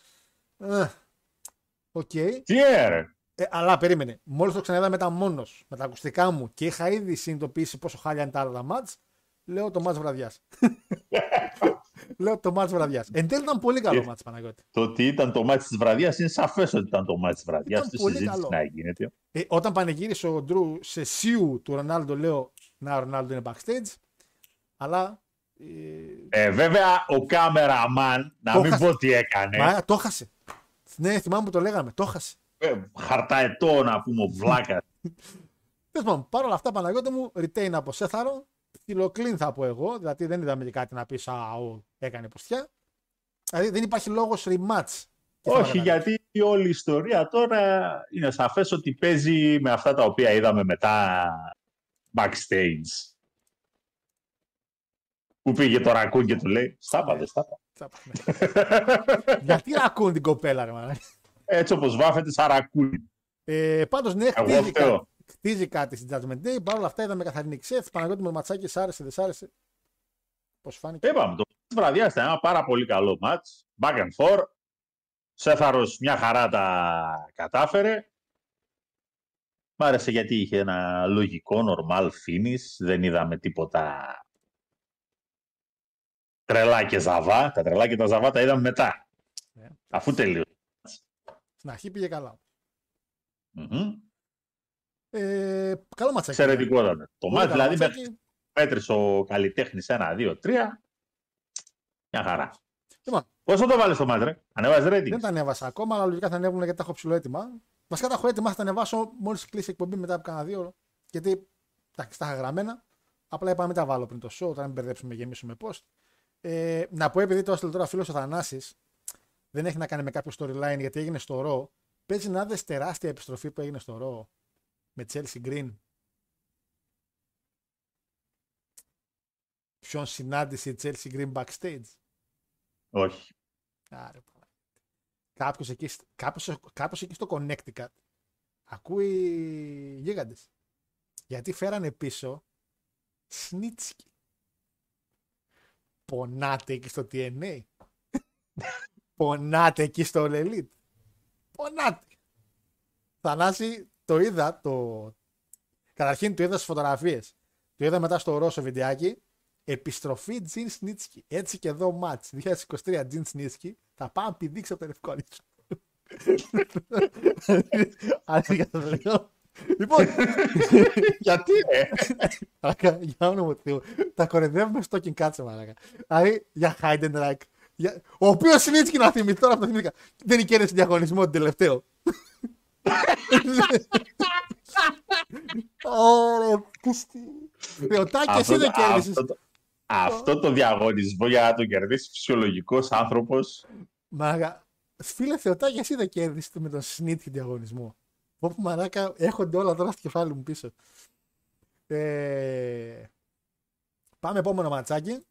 Ε, ΟΚ. Τι έρε. Ε, αλλά περίμενε. Μόλις το ξαναείδα μετά μόνος με τα ακουστικά μου και είχα ήδη συνειδητοποιήσει πόσο χάλια είναι τα άλλα ματς, λέω το ματς βραδιάς. <laughs> λέω το ματς βραδιάς. Εν τέλει ήταν πολύ καλό Ε, ματς Παναγιώτη. Το ότι ήταν το ματς της βραδιάς είναι σαφές ότι ήταν το ματς της βραδιάς. Ήταν Τι πολύ συζήτηση καλό. να γίνεται. Ε, όταν πανηγύρισε ο Ντρου σε σιου του Ρονάλντο, λέω Να, ο Ρονάλντο είναι backstage. Αλλά. Ε, Ε, βέβαια, ο κάμεραμαν, να Το μην χάσε. πω τι έκανε. Μα το χάσε. Ναι, θυμάμαι που το λέγαμε. Το χάσε. Ε, χαρταετό να πούμε, ο βλάκα. Τέλο πάντων, παρόλα αυτά, Παναγιώτη μου, retain από Σέθαρο. Φιλοκλίν θα πω εγώ, δηλαδή δεν είδαμε και κάτι να πεις Α, ο, έκανε ποστιά. Δηλαδή δεν υπάρχει λόγος rematch. Και θα Όχι, λέγαμε. γιατί η όλη η ιστορία τώρα είναι σαφές ότι παίζει με αυτά τα οποία είδαμε μετά backstage. Που πήγε το ρακούν και του λέει «Στάπα, δεν στάπα». Θα πούμε. Γιατί ακούν την κοπέλα, ρε μάνα. Έτσι όπως βάφεται σαν ρακούν. Ε, Πάντως, ναι, Εγώ χτίζει φταίω. κάτι, χτίζει κάτι στην Judgment Day. Παρ' όλα αυτά, είδαμε καθαρινή ξέφ. Παναγιώτη με ματσάκι, σ' άρεσε, δεν σ' άρεσε. Πώς φάνηκε. Είπαμε, το της βραδιάς ήταν ένα πάρα πολύ καλό μάτς. Back and forth. Σέφαρος μια χαρά τα κατάφερε. Μ' άρεσε γιατί είχε ένα λογικό, normal finish. Δεν είδαμε τίποτα τρελά και ζαβά. Τα τρελά και τα ζαβά τα είδαμε μετά. Ναι. Αφού τελείωσε. Στην αρχή πήγε καλά. Μμμ. Ε, καλό ματσάκι. Εξαιρετικότατα. Το Πολύ μάτς καλό δηλαδή ματσάκι. μέχρι μέτρησε ο καλλιτέχνης 1, 2, 3. Μια χαρά. Λοιπόν. Πόσο το βάλεις το μάτς, ρε; Ανεβάζει rating. Δεν τα ανέβασα ακόμα, αλλά λογικά θα ανέβουν γιατί τα έχω ψηλό έτοιμα. Βασικά τα έχω έτοιμα, θα τα ανεβάσω μόλις κλείσει η εκπομπή μετά από κάνα δύο ώρα. Γιατί εντάξει, τα είχα γραμμένα. Απλά είπα να μην τα βάλω πριν το show, όταν μην μπερδέψουμε γεμίσουμε post. Ε, να πω επειδή το έστειλε τώρα φίλος ο Θανάσης, δεν έχει να κάνει με κάποιο storyline γιατί έγινε στο Raw. Παίζει να δεις τεράστια επιστροφή που έγινε στο Raw με Chelsea Green. Ποιον συνάντησε η Chelsea Green backstage; Όχι. Άρε, πάρα. Κάποιος εκεί, σ- κάποιος, κάποιος εκεί στο Connecticut ακούει γίγαντες. Γιατί φέρανε πίσω Σνίτσκι. Πονάτε εκεί στο TNA. Πονάτε εκεί στο All Elite. Πονάτε. Θανάση, το είδα, το... Καταρχήν το είδα στις φωτογραφίες. Το είδα μετά στο Ρώσο βιντεάκι. Επιστροφή Τζιν Σνίτσκι. Έτσι και εδώ μάτς. 2023 Τζιν Σνίτσκι. Θα πάω να πηδήξω από το Λευκόνισο. Αλήθεια το λέω. Λοιπόν, <laughs> Γιατί, ρε; Μαλάκα, για όνομα του Θεού. Τα κορεδεύουμε στο King Κάτσε, μαλάκα. Δηλαδή, για Heidenreich. Για... Ο οποίος Σνίτσκι να θυμηθεί τώρα που το θυμήθηκα. Δεν κέρδισε διαγωνισμό την τελευταίο. Ωραία, πούστη. Θεοτάκη, εσύ δεν κέρδισες. αυτό, το, αυτό το διαγωνισμό για να το κερδίσει φυσιολογικός άνθρωπος Μαλάκα, φίλε Θεοτάκη, εσύ δεν κέρδισες με τον Σνίτσκι διαγωνισμό. Όπου μαλάκα έρχονται όλα τώρα στο κεφάλι μου πίσω. Ε... Πάμε επόμενο ματσάκι.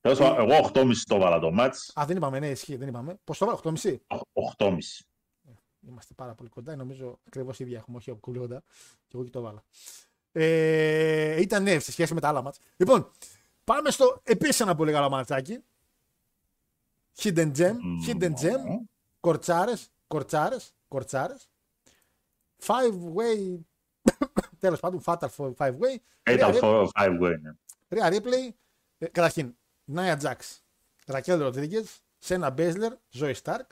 Τέλος πάντων, εγώ 8,5 το βάλα το μάτς. Α, δεν είπαμε, ναι, ισχύει, δεν είπαμε. Πώς το βάλω, 8,5. 8,5. Είμαστε πάρα πολύ κοντά. Νομίζω ακριβώς ίδια έχουμε, όχι πολύ κοντά. Και εγώ και το βάλα. Ε, ήταν ναι, σε σχέση με τα άλλα μάτς. Λοιπόν, πάμε στο επίση ένα πολύ καλό ματσάκι. Hidden Gem, Hidden Gem, κορτσάρες, κορτσάρες, κορτσάρες. Five way. Τέλος πάντων, Fatal for Five way. Fatal Rhea for 5 way, ναι. Ρία Ρίπλεϊ. Ε, καταρχήν, Νάια Τζάξ, Ρακέλ Ροντρίγκε, Σένα Μπέζλερ, Ζόι Σταρκ.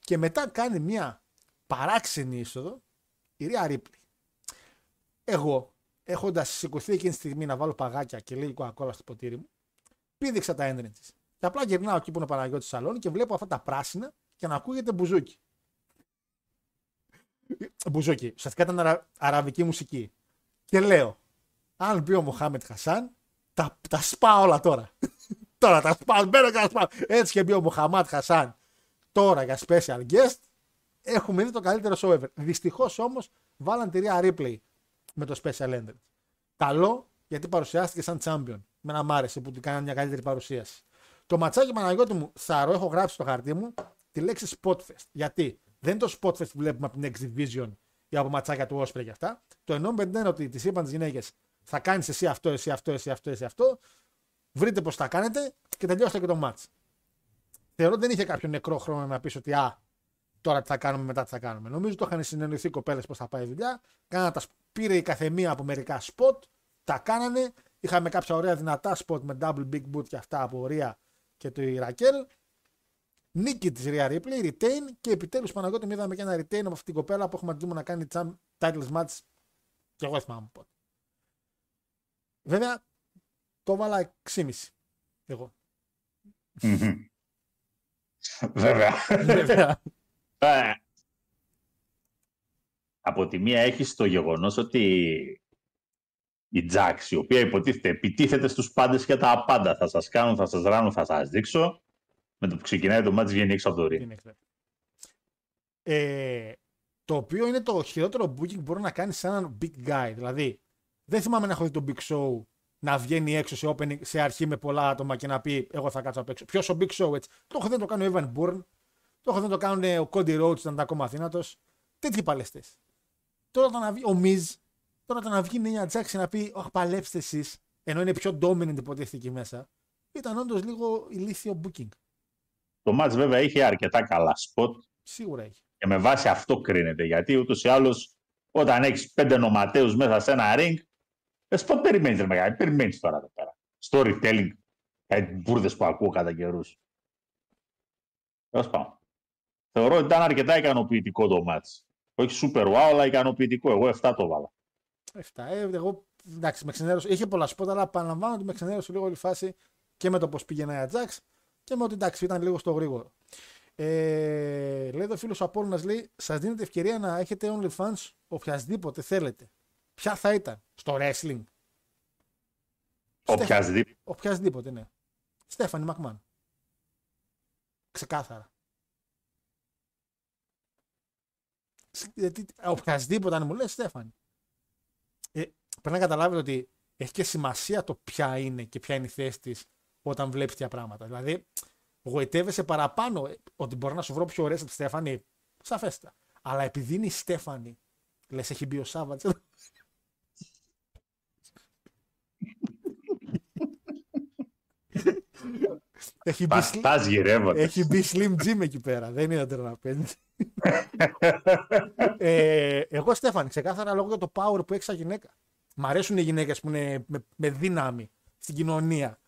Και μετά κάνει μια παράξενη είσοδο η Ρία Ρίπλεϊ. Εγώ, έχοντας σηκωθεί εκείνη τη στιγμή να βάλω παγάκια και λίγη κοκακόλα στο ποτήρι μου, πήδηξα τα entrances. Και απλά γυρνάω εκεί που είναι ο Παναγιώτης Σαλόνι και βλέπω αυτά τα πράσινα και να ακούγεται μπουζούκι. Μπουζούκι. Ουσιαστικά ήταν αρα... αραβική μουσική. Και λέω, αν μπει ο Μοχάμετ Χασάν, τα, τα σπάω όλα τώρα. <laughs> τώρα τα σπάω, μπαίνω και τα σπάω. Έτσι και μπει ο Μοχαμάτ Χασάν τώρα για special guest. Έχουμε δει το καλύτερο show ever. Δυστυχώς όμως βάλαν τη Rhea Ripley με το special entrance. Καλό γιατί παρουσιάστηκε σαν champion. Με να μ' άρεσε που του κάνανε μια καλύτερη παρουσίαση. Το ματσάκι Παναγιώτη μου, Σαρό, έχω γράψει στο χαρτί μου τη λέξη Spotfest. Γιατί; Δεν είναι το Spotfest που βλέπουμε από την X Division ή από ματσάκια του Osprey και αυτά. Το εννοούμε δεν είναι ότι τις είπαν τις γυναίκες θα κάνεις εσύ αυτό, εσύ αυτό, εσύ αυτό, εσύ αυτό. βρείτε πώς τα κάνετε και τελειώστε και το match. Θεωρώ ότι δεν είχε κάποιο νεκρό χρόνο να πεις ότι α, τώρα τι θα κάνουμε, μετά τι θα κάνουμε. Νομίζω το είχαν συνεννοηθεί οι κοπέλες πώς θα πάει η δουλειά. Κάνανε τα, σπ- πήρε η καθεμία από μερικά spot, τα κάνανε. Είχαμε κάποια ωραία δυνατά spot με double big boot και αυτά από Ρία και το Ρακέλ. Νίκη της Ρία Ripley, retain και επιτέλους Παναγιώτη μου είδαμε και ένα retain από αυτήν την κοπέλα που έχουμε αντιμού να κάνει champ titles match και εγώ δεν θυμάμαι πότε. Βέβαια, το έβαλα 6,5 εγώ. Μμμ. Βέβαια. Βέβαια. Ε, από τη μία έχεις το γεγονός ότι η Jax, η οποία υποτίθεται επιτίθεται στους πάντες και τα απάντα, θα σας κάνουν, θα σας ράνουν, θα σας δείξω, με το που ξεκινάει το μάτς βγαίνει έξω από το ring. Είναι extra. Ε, το οποίο είναι το χειρότερο booking που μπορεί να κάνει σε έναν big guy. Δηλαδή, δεν θυμάμαι να έχω δει τον Big Show να βγαίνει έξω σε, opening, σε αρχή με πολλά άτομα και να πει Εγώ θα κάτσω απ' έξω. Ποιος ο Big Show έτσι. Το έχω δει να το κάνει ο Evan Bourne. Το έχω δει να το κάνουν ο Cody Rhodes, ήταν ακόμα αθήνατος. Τέτοιοι παλαιστές. Τώρα το να βγει ο Miz, τώρα το να βγει μια Jackson να πει Όχι, παλέψτε εσείς, ενώ είναι πιο dominant υποτίθεται εκεί μέσα, ήταν όντως λίγο ηλίθιο booking. Το μάτς βέβαια είχε αρκετά καλά spot Σίγουρα έχει. και με βάση αυτό κρίνεται, γιατί ούτως ή άλλως όταν έχεις πέντε νοματέους μέσα σε ένα ring, ε, spot περιμένεις ρε μεγάλη, περιμένεις τώρα εδώ πέρα. Storytelling, κάτι μπουρδες που ακούω κατά καιρούς. Τέλος πάντων. Θεωρώ ότι ήταν αρκετά ικανοποιητικό το μάτς. Όχι super wow, αλλά ικανοποιητικό. Εγώ 7 το βάλα. 7. Ε, εγώ εντάξει, με ξενέρωσε. Είχε πολλά σπότα, αλλά επαναλαμβάνω ότι με ξενέρωσε λίγο η φάση και με το πώς πήγαινε η Ατζάξ και με ότι εντάξει, ήταν λίγο στο γρήγορο. Ε, λέει εδώ φίλος Απόλυνα, λέει: Σας δίνετε ευκαιρία να έχετε OnlyFans οποιασδήποτε θέλετε. Ποια θα ήταν, στο wrestling; Οποιασδήποτε. Οποιασδήποτε, ναι. Στέφανη Μακμάν. Ξεκάθαρα. Σ- Γιατί, οποιασδήποτε αν μου λες Στέφανη. Ε, πρέπει να καταλάβετε ότι έχει και σημασία το ποια είναι και ποια είναι η θέση της όταν βλέπεις τέτοια πράγματα. Δηλαδή, γοητεύεσαι παραπάνω ε, ότι μπορεί να σου βρω πιο ωραία από τη Στέφανη. Σαφέστα. Αλλά επειδή είναι η Στέφανη, λες, έχει μπει ο Σάββατς. έχει μπει, σλ- Παστάς γυρεύοντας. έχει μπει Slim Jim εκεί πέρα. Δεν είναι τώρα να παίζει. ε, εγώ Στέφανη, ξεκάθαρα λόγω για το power που έχει σαν γυναίκα. Μ' αρέσουν οι γυναίκες που είναι με, με δύναμη στην κοινωνία.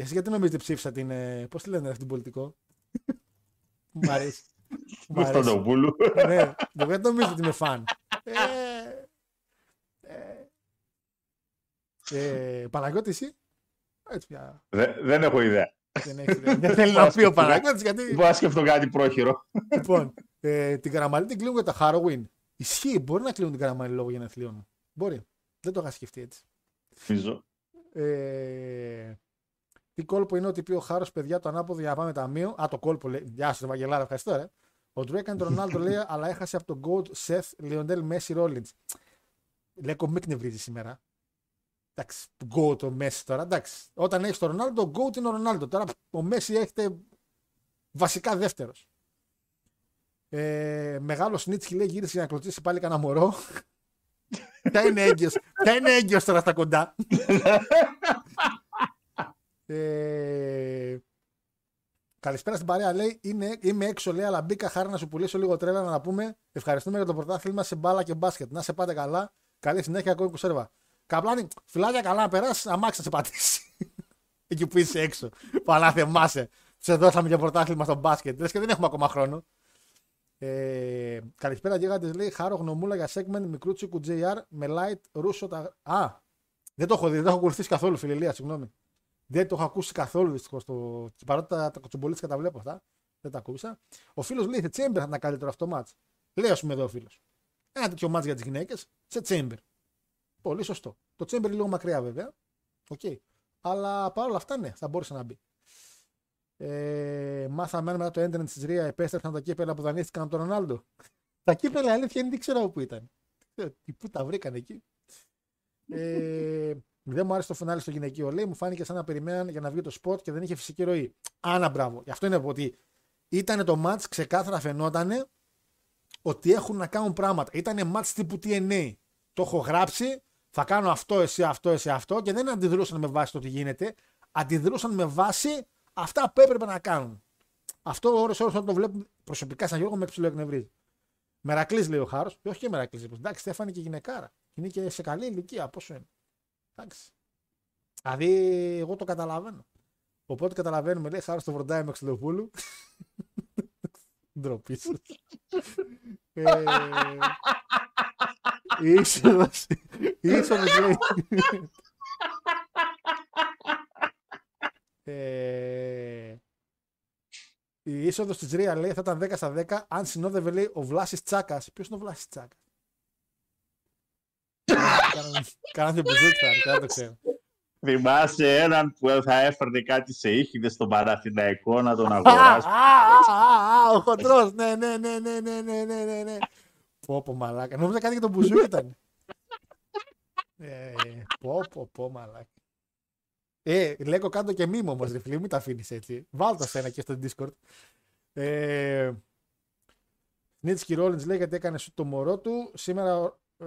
Εσύ γιατί νομίζετε ψήφισα την. Ε, Πώς τη λένε αυτή την πολιτικό; <laughs> Μ' αρέσει. Μ' αρέσει. Κωνσταντοπούλου. ναι, εγώ δεν νομίζω ότι είμαι φαν. Ε, ε, ε, Παναγιώτης, εσύ. Έτσι πια. Δε- Δεν έχω ιδέα. Δεν, έχεις, <laughs> δεν θέλει να πει ο Παναγιώτης γιατί. Μπορώ να σκεφτώ κάτι πρόχειρο. λοιπόν, <laughs> ε, την καραμαλή την κλείνουν για τα Halloween. Ισχύει, μπορεί να κλείνουν την καραμαλή λόγω γενεθλίων. Μπορεί. Δεν το είχα σκεφτεί έτσι. Νομίζω. Ε, τι κόλπο είναι ότι πει ο Χάρος, παιδιά, το ανάποδο για να πάμε ταμείο. Α, το κόλπο λέει. Γεια σας, Ευαγγελάρα, ευχαριστώ, ρε. Ο Ντρου έκανε τον Ρονάλντο, λέει, αλλά έχασε από τον Goat Seth Λιοντέλ Μέση Ρόλιντ. Λέκο, μην κνευρίζει σήμερα. Εντάξει, Goat ο Μέση τώρα. Εντάξει, όταν έχεις τον Ρονάλντο, ο Goat είναι ο Ρονάλντο. Τώρα ο Μέση έχετε βασικά δεύτερος. Ε, μεγάλος Σνίτσκι λέει γύρισε για να κλωτσίσει πάλι κανένα μωρό. <laughs> Ποια είναι έγκυος, ποια είναι έγκυος τώρα στα κοντά. <laughs> ε, καλησπέρα στην παρέα λέει είναι, είμαι έξω λέει αλλά μπήκα χάρη να σου πουλήσω λίγο τρέλα να πούμε. Ευχαριστούμε για το πρωτάθλημα σε μπάλα και μπάσκετ. Να σε πάτε καλά. Καλή συνέχεια ακόμα που σέρβα. Καπλάνη φυλάκια καλά να περάσει αμάξι να σε πατήσει. <laughs> Εκεί που είσαι έξω. Παλά θεμάσαι σε δώσαμε για πρωτάθλημα στο μπάσκετ. Λες και δεν έχουμε ακόμα χρόνο. Ε, καλησπέρα γίγαντες λέει χάρο γνωμούλα για segment μικρούτσικου JR με light ρούσο τα... Α, δεν το έχω δει, δεν το έχω ακολουθήσει καθόλου φιλελία, συγγνώμη. Δεν το έχω ακούσει καθόλου δυστυχώς. Το... Παρότι τα, τα κοτσομπολίτσικα τα βλέπω αυτά. Δεν τα ακούσα. Ο φίλος λέει σε Chamber θα ήταν καλύτερο αυτό το match. Λέει, ας πούμε εδώ ο φίλος. Ένα τέτοιο match για τις γυναίκες σε Chamber. Πολύ σωστό. Το Chamber είναι λίγο μακριά βέβαια. ΟΚ. Αλλά παρόλα αυτά ναι, θα μπορούσε να μπει. Ε, μάθαμε αν μετά το entrance της Rhea επέστρεψαν τα κύπελλα που δανείστηκαν από τον Ρονάλντο. τα κύπελλα αλήθεια είναι δεν ξέρω πού ήταν. Δεν ξέρω Πού τα βρήκαν εκεί. Ε, δεν μου άρεσε το φινάλε στο γυναικείο. Λέει, μου φάνηκε σαν να περιμέναν για να βγει το σποτ και δεν είχε φυσική ροή. Άνα μπράβο. Γι' αυτό είναι ότι ήταν το match, ξεκάθαρα φαινόταν ότι έχουν να κάνουν πράγματα. Ήταν match τύπου TNA. Το έχω γράψει, θα κάνω αυτό, εσύ, αυτό, εσύ, αυτό και δεν αντιδρούσαν με βάση το τι γίνεται. αντιδρούσαν με βάση αυτά που έπρεπε να κάνουν. Αυτό ώρες ώρες όταν το βλέπουν προσωπικά σαν Γιώργο με ψηλό εκνευρίζει. Μερακλής λέει ο Χάρος. Όχι και Μερακλής. Εντάξει, Στέφανη και γυναικάρα. Είναι και σε καλή ηλικία. Πόσο είναι. Εντάξει. Δηλαδή, εγώ το καταλαβαίνω. Οπότε καταλαβαίνουμε, λέει Χάρο το βροντάει με Ξυλοπούλου. Ντροπή σου. ε, η είσοδος, η είσοδος λέει. ε, η είσοδος της Ρία λέει θα ήταν 10 στα 10 αν συνόδευε λέει ο Βλάσης Τσάκας. Ποιος είναι ο Βλάσης Τσάκας; Κάνατε μπουζούκι θα δεν το ξέρω. Θυμάσαι έναν που θα έφερνε κάτι σε ήχηδες στον Παναθηναϊκό να τον αγοράσει. Α, α, α, ο χοντρός. Ναι, ναι, ναι, ναι, ναι, ναι, ναι, ναι, ναι. Πω, πω, μαλάκα. Νόμιζα κάτι για τον μπουζούκι <laughs> ήταν. Ε, πω, πω, πω, μαλάκα. Ε, λέγω κάτω και μήμο όμως, ρε φίλε, μην τα αφήνεις έτσι. Βάλ' το σένα και στο Discord. Ε, Νίτσκι Ρόλινς λέει γιατί έκανε σου το μωρό του. Σήμερα ε,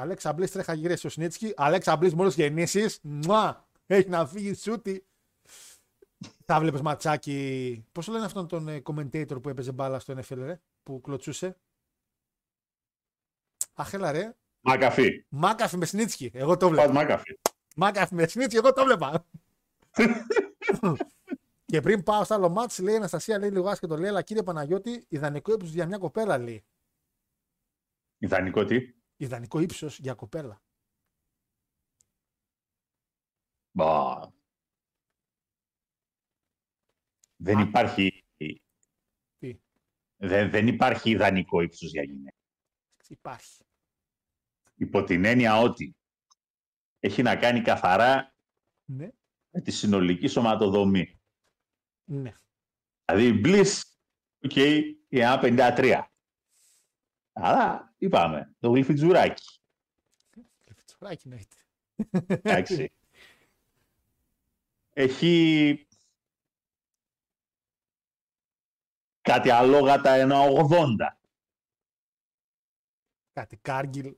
Αλέξα Μπλής τρέχα γυρίσει ο Σνίτσκι. Αλέξα Μπλής μόλις γεννήσεις. Μουά! Έχει να φύγει σούτι. Τα βλέπεις ματσάκι. Πώς το λένε αυτόν τον ε, commentator που έπαιζε μπάλα στο NFL ρε, που κλωτσούσε; Αχ, έλα ρε. Μακαφί. Μάκαφι με Σνίτσκι. Εγώ το Πας βλέπω. Μακαφί. Μάκαφι με Σνίτσκι, εγώ το βλέπα. και πριν πάω στο άλλο μάτς, λέει η Αναστασία, λέει λίγο άσχετο, λέει, αλλά κύριε Παναγιώτη, ιδανικό ύψος για μια κοπέλα, λέει. Ιδανικό τι; Ιδανικό ύψος για κοπέλα. Μπα. Δεν Α. υπάρχει... Τι; Δεν, δεν υπάρχει ιδανικό ύψος για γυναίκα. Υπάρχει. Υπό την έννοια ότι έχει να κάνει καθαρά Ναι. με τη συνολική σωματοδομή. Ναι. Δηλαδή η Bliss, οκ, είναι ένα 53. Αλλά είπαμε, το γλυφιτζουράκι. Φιτσουράκι εννοείται. Εντάξει. Έχει κάτι αλόγατα ένα 80. Κάτι Κάργιλ.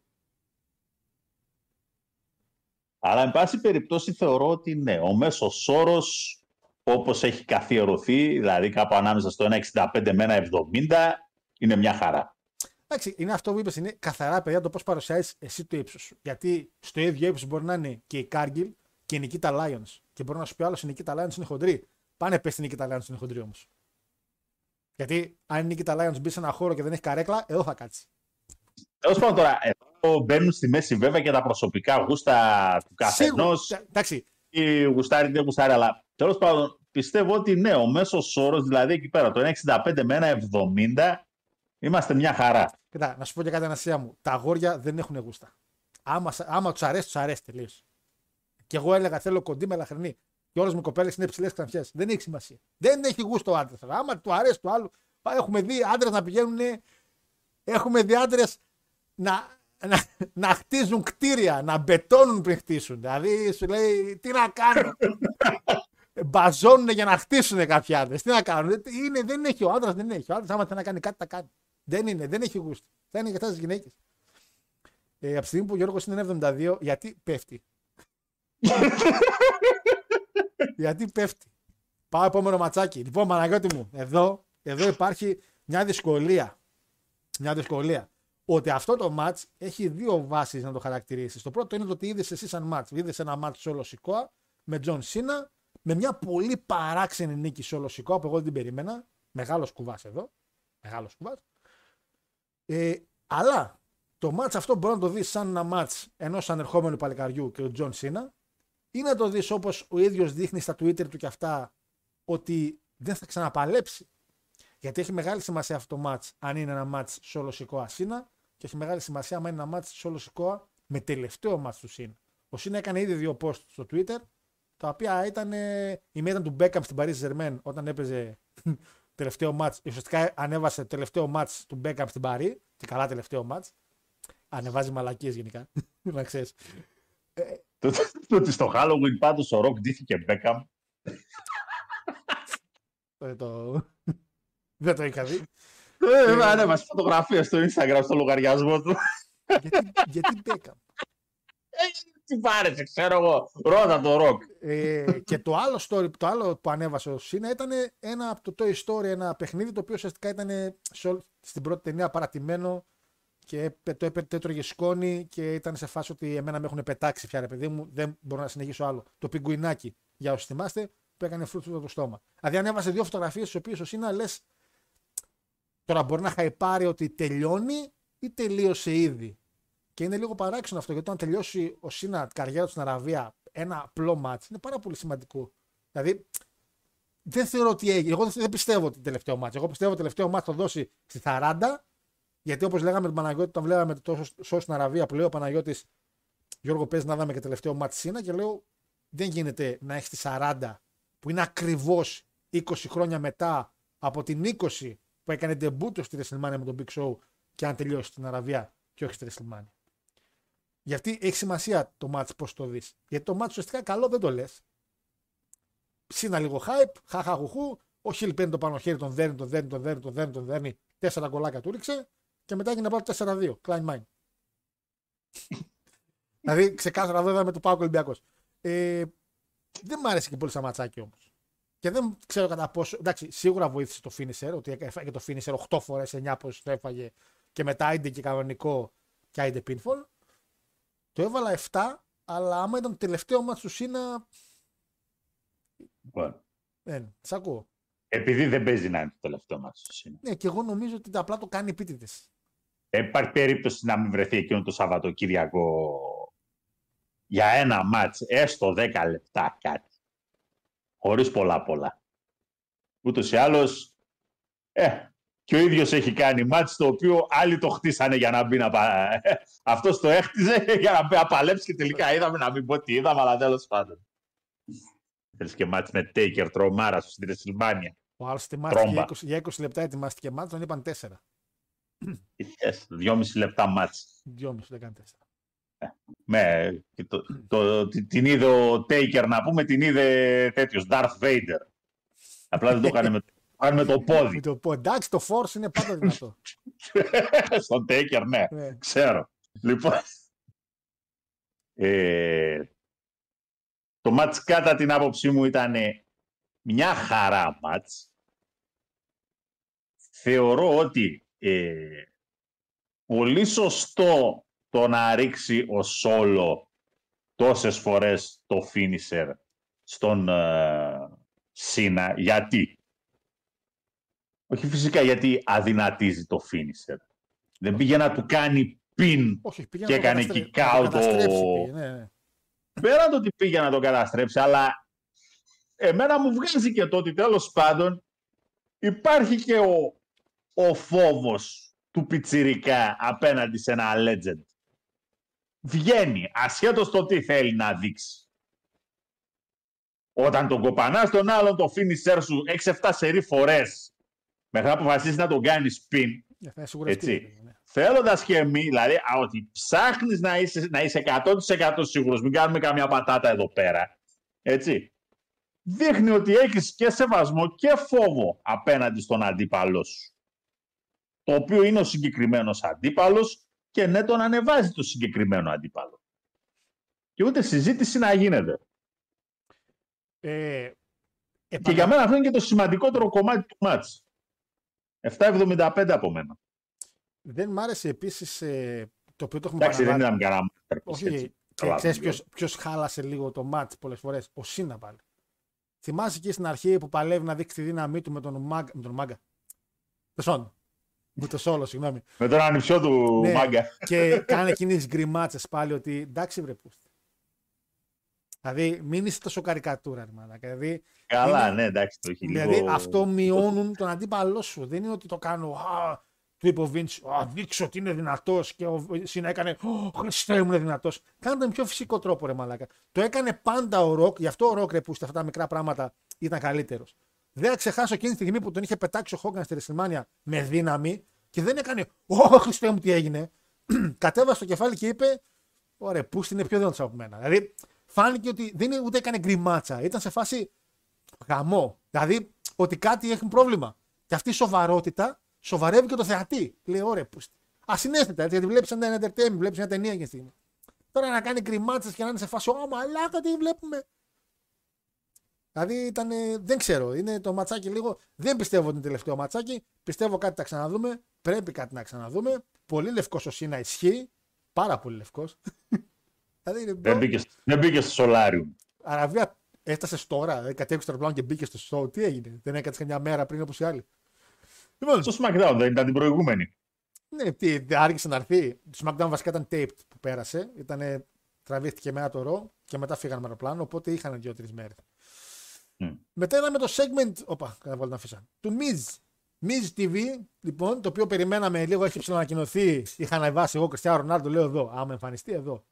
Αλλά, εν πάση περιπτώσει, θεωρώ ότι ναι, ο μέσος όρος, όπως έχει καθιερωθεί, δηλαδή κάπου ανάμεσα στο 1,65 με 1,70, είναι μια χαρά. Εντάξει, είναι αυτό που είπες, είναι καθαρά παιδιά το πώς παρουσιάζεις εσύ το ύψος σου. Γιατί στο ίδιο ύψος μπορεί να είναι και η Κάργιλ και η Νικήτα Lions. Και μπορεί να σου πει άλλος η Νικήτα Lions είναι χοντρή. Πάνε πες την Νικήτα Lions είναι χοντρή όμως. Γιατί αν η Νικήτα Lions μπει σε ένα χώρο και δεν έχει καρέκλα, εδώ θα κάτσει. Τέλος πάντων τώρα, εδώ μπαίνουν στη μέση βέβαια και τα προσωπικά γούστα του καθενό. Σίγουρα. Εντάξει, ή γουστάρει ή δεν γουστάρει, αλλά τέλος πάντων πιστεύω ότι ναι, ο μέσος όρος, δηλαδή εκεί πέρα, το 1,65 με 1,70, είμαστε μια χαρά. Κοιτά, να σου πω και κάτι ανασία μου. Τα αγόρια δεν έχουν γούστα. Άμα, άμα τους αρέσει, τους αρέσει τελείως. Και εγώ έλεγα θέλω κοντή με λαχρινή. Και όλες μου κοπέλες είναι ψηλέ κραμφιέ. Δεν έχει σημασία. Δεν έχει γούστο ο άντρας. Άμα του αρέσει το άλλο. πά- Έχουμε δει άντρες να πηγαίνουν. Έχουμε δει άντρες να, να, να χτίζουν κτίρια, να μπετώνουν πριν χτίσουν. Δηλαδή σου λέει τι να κάνω; Μπαζώνουν για να χτίσουν κάποιοι άντρες. Τι να κάνουν; Είναι, δεν έχει ο άντρας, δεν έχει. Ο άντρας, άμα θέλει να κάνει κάτι, τα κάνει. Δεν είναι, δεν έχει γούστο. Θα είναι για αυτέ τι γυναίκε. Ε, από τη στιγμή που ο Γιώργος είναι 72, γιατί πέφτει; <laughs> γιατί πέφτει; Πάω επόμενο ματσάκι. Λοιπόν, Παναγιώτη μου, εδώ, εδώ υπάρχει μια δυσκολία. Μια δυσκολία. Ότι αυτό το match έχει δύο βάσεις να το χαρακτηρίσεις. Το πρώτο είναι το ότι είδες εσύ σαν match. Είδες ένα match solo Σικόα με John Cena με μια πολύ παράξενη νίκη Solo Sikoa που εγώ δεν την περίμενα. Μεγάλος κουβάς εδώ. Μεγάλος κουβάς. Ε, αλλά το match αυτό μπορεί να το δεις σαν ένα match ενός ανερχόμενου παλικαριού και του John Cena ή να το δεις όπως ο ίδιος δείχνει στα Twitter του και αυτά ότι δεν θα ξαναπαλέψει. Γιατί έχει μεγάλη σημασία αυτό το match αν είναι ένα match Solo Sikoa Cena και έχει μεγάλη σημασία αν είναι ένα match Solo Sikoa με τελευταίο match του Cena. Ο Σίνα έκανε ήδη δύο post στο Twitter τα οποία ήταν. ε, Η μία ήταν του Beckham στην Paris Germain όταν έπαιζε τελευταίο match. Ουσιαστικά ανέβασε τελευταίο match του Beckham στην Paris και καλά τελευταίο match. Ανεβάζει μαλακίες γενικά. <laughs> να ξέρεις. Το, το, το ότι στο Halloween πάντως ο Ροκ ντύθηκε Beckham. Ε, το... Δεν το είχα δει. Ε, ανέβασε φωτογραφία στο Instagram στο λογαριασμό του. γιατί, γιατί Beckham. Τι βάρεσε, ξέρω εγώ. Ρώτα το ροκ. Ε, και το άλλο story, το άλλο που ανέβασε ο Σίνα ήταν ένα από το Toy Story, ένα παιχνίδι το οποίο ουσιαστικά ήταν σε όλη- στην πρώτη ταινία παρατημένο και έπε- το έπαιρνε, το έτρωγε σκόνη και ήταν σε φάση ότι εμένα με έχουν πετάξει πια ρε παιδί μου, δεν μπορώ να συνεχίσω άλλο. Το πιγκουινάκι, για όσοι θυμάστε, που έκανε φρούτο το στόμα. Δηλαδή ανέβασε δύο φωτογραφίες στις οποίες ο Σίνα λες τώρα μπορεί να χαϊπάρει ότι τελειώνει ή τελείωσε ήδη. Και είναι λίγο παράξενο αυτό γιατί όταν τελειώσει ο Σίνα την καριέρα του στην Αραβία ένα απλό μάτς είναι πάρα πολύ σημαντικό. Δηλαδή δεν θεωρώ ότι έγινε. Εγώ δεν- δεν πιστεύω ότι τελευταίο μάτς. Εγώ πιστεύω ότι τελευταίο μάτς θα δώσει στη 40 γιατί όπως λέγαμε τον Παναγιώτη, όταν βλέπαμε το σώο στην Αραβία που λέει ο Παναγιώτης Γιώργο παίζει να δάμε και τελευταίο μάτι Σίνα και λέω δεν γίνεται να έχεις τη 40 που είναι ακριβώς 20 χρόνια μετά από την 20 που έκανε ντεμπούτο στη WrestleMania με τον Big Show και αν τελειώσει στην Αραβία και όχι στη WrestleMania. Γιατί έχει σημασία το μάτς πώς το δεις. Γιατί το μάτς ουσιαστικά καλό δεν το λες. Σύνα λίγο hype, χαχαχουχού, ο Χιλ παίρνει το πάνω χέρι, τον δέρνει, τον δέρνει, τον δέρνει, τον δέρνει, τον δέρνει, τέσσερα κολλάκια του ρίξε και μετά έγινε πάνω 4-2. Klein Mine. <laughs> δηλαδή ξεκάθαρα βέβαια με το Πάο Ολυμπιακός. Ε, δεν μ' άρεσε και πολύ σαν ματσάκι όμως. Και δεν ξέρω κατά πόσο. Εντάξει, σίγουρα βοήθησε το finisher, ότι έφαγε το finisher 8 φορές, 9 πώ το έφαγε και μετά είδε και κανονικό και είδε pinfall. Το έβαλα 7, αλλά άμα ήταν το τελευταίο μάτσο του Σίνα. Λοιπόν, Δεν, σ' ακούω. επειδή δεν παίζει να είναι το τελευταίο μας στο Σίνα. Ναι, και εγώ νομίζω ότι απλά το κάνει επίτηδες. Δεν υπάρχει περίπτωση να μην βρεθεί εκείνο το Σαββατοκύριακο για ένα μάτς, έστω 10 λεπτά κάτι. Χωρίς πολλά πολλά. Ούτως ή άλλως, ε, και ο ίδιος έχει κάνει μάτς το οποίο άλλοι το χτίσανε για να μπει να πα... <laughs> Αυτός το έχτιζε για να μπει να παλέψει και τελικά είδαμε να μην πω τι είδαμε, αλλά τέλος πάντων. Θέλεις και μάτς με Taker τρομάρα σου στην Ρεσιλμάνια. Ο άλλο ετοιμάστηκε για Τρόμπα. 20, για 20 λεπτά, ετοιμάστηκε μάτσο, τον είπαν 4. Yes, δυόμιση λεπτά μάτς. 2,5 δεν κάνει 4. Με, και το, το, τι- την είδε ο Taker να πούμε, την είδε τέτοιος, Darth Vader. Απλά δεν το έκανε με, το <laughs> έκανε με το πόδι. Με το πω, εντάξει, το force είναι πάντα δυνατό. <laughs> Στον Taker, ναι, Ναι. ξέρω. Λοιπόν, ε, το μάτς κατά την άποψή μου ήταν μια χαρά μάτς. Θεωρώ ότι ε, πολύ σωστό το να ρίξει ο Σόλο τόσες φορές το finisher στον ε, Σίνα. Γιατί; Όχι φυσικά γιατί αδυνατίζει το finisher. Δεν πήγε να του κάνει pin Όχι, πήγε Και να το έκανε καταστρέ- kick να το out καταστρέψει, ο- πήγε, ναι, ναι. πέραν το ότι πήγε να τον καταστρέψει, αλλά εμένα μου βγάζει και το ότι τέλος πάντων υπάρχει και ο, ο φόβος του πιτσιρικά απέναντι σε ένα legend. Βγαίνει, ασχέτως το τι θέλει να δείξει. Όταν τον κοπανάς τον άλλον το finisher σου 6-7 σερή φορές μέχρι να αποφασίσει να τον κάνεις spin, Ναι, θα σιγουρευτεί, Έτσι. ναι. θέλοντας και μη, δηλαδή α, ότι ψάχνεις να είσαι, να είσαι 100% σίγουρος, μην κάνουμε καμιά πατάτα εδώ πέρα. Έτσι. Δείχνει ότι έχεις και σεβασμό και φόβο απέναντι στον αντίπαλό σου. Το οποίο είναι ο συγκεκριμένος αντίπαλος και ναι τον ανεβάζει το συγκεκριμένο αντίπαλο. Και ούτε συζήτηση να γίνεται. Ε, Και επανα- για μένα αυτό είναι και το σημαντικότερο κομμάτι του μάτς. 7,75 από μένα. Δεν μ' άρεσε επίσης το οποίο το έχουμε Εντάξει, δεν παραλάβει. ήταν κανένα masterpiece, Όχι, έτσι. και Καλά, ξέρεις δεν ποιος χάλασε λίγο το μάτ πολλές φορές; Ο Σίνα πάλι. Θυμάσαι εκεί στην αρχή που παλεύει να δείξει τη δύναμή του με τον Μάγκα. Με τον Μάγκα. Το Σόν. Με το Σόλο, συγγνώμη. Με τον ανιψιό του Ναι, μάγκα. και κάνει εκείνες τις γκριμάτσες πάλι ότι εντάξει βρε πούστη. Δηλαδή μην είσαι τόσο καρικατούρα, ρε μαλάκα. Δηλαδή, Καλά, είναι- ναι, εντάξει, το έχει δηλαδή λίγο... αυτό μειώνουν τον αντίπαλό σου. Δεν είναι ότι το κάνω. Α, του είπε ο Βίντς, Α, δείξω ότι είναι δυνατός και ο Σίνα έκανε. Ω, Χριστέ μου είναι δυνατός. Κάνε το με πιο φυσικό τρόπο, ρε μαλάκα. Το έκανε πάντα ο Ροκ, γι' αυτό ο Ροκ ρε που στα αυτά τα μικρά πράγματα ήταν καλύτερος. Δεν θα ξεχάσω εκείνη τη στιγμή που τον είχε πετάξει ο Χόγκαν στη WrestleMania με δύναμη και δεν έκανε. Ω, Χριστέ μου, τι έγινε. <clears throat> Κατέβασε το κεφάλι και είπε, Ωραία, πούστη είναι πιο δυνατός από μένα. Δηλαδή, φάνηκε ότι δεν είναι, ούτε έκανε γκριμάτσα. Ήταν σε φάση γαμό. Δηλαδή, ότι κάτι έχει πρόβλημα. Και αυτή η σοβαρότητα σοβαρεύει και το θεατή. Λέει, ωραία, πούστη. Ασυνέστητα, έτσι, γιατί βλέπεις ένα entertainment, βλέπεις μια ταινία εκείνη τη στιγμή. Τώρα να κάνει κρυμάτσε και να είναι σε φάση, Ω μαλάκα, τι βλέπουμε. Δηλαδή ήταν, δεν ξέρω, είναι το ματσάκι λίγο. Δεν πιστεύω ότι είναι τελευταίο ματσάκι. Πιστεύω κάτι θα ξαναδούμε. Πρέπει κάτι να ξαναδούμε. Πολύ λευκός ο Σίνα ισχύει. Πάρα πολύ λευκός. Δηλαδή είναι Δεν μπήκε, δεν μπήκε στο σολάριου. Αραβία έφτασε τώρα, δηλαδή κατέβηκε στο αεροπλάνο και μπήκε στο show. Τι έγινε, δεν έκατσε μια μέρα πριν όπως οι άλλοι. Λοιπόν, Στο SmackDown δεν ήταν την προηγούμενη. ναι, τι, δεν άργησε να έρθει. Το SmackDown βασικά ήταν taped που πέρασε. Ήτανε, τραβήχτηκε μετά το Raw και μετά φύγανε με αεροπλάνο, οπότε είχαν δύο-τρεις μέρες. Μμ. Μετά είδαμε το segment. Όπα, κατά πολύ να αφήσα. Του Miz. Miz TV, λοιπόν, το οποίο περιμέναμε λίγο, έχει ψηλοανακοινωθεί. Είχα ανεβάσει εγώ Κριστιανό Ρονάλντο, λέω εδώ. Άμα εμφανιστεί εδώ.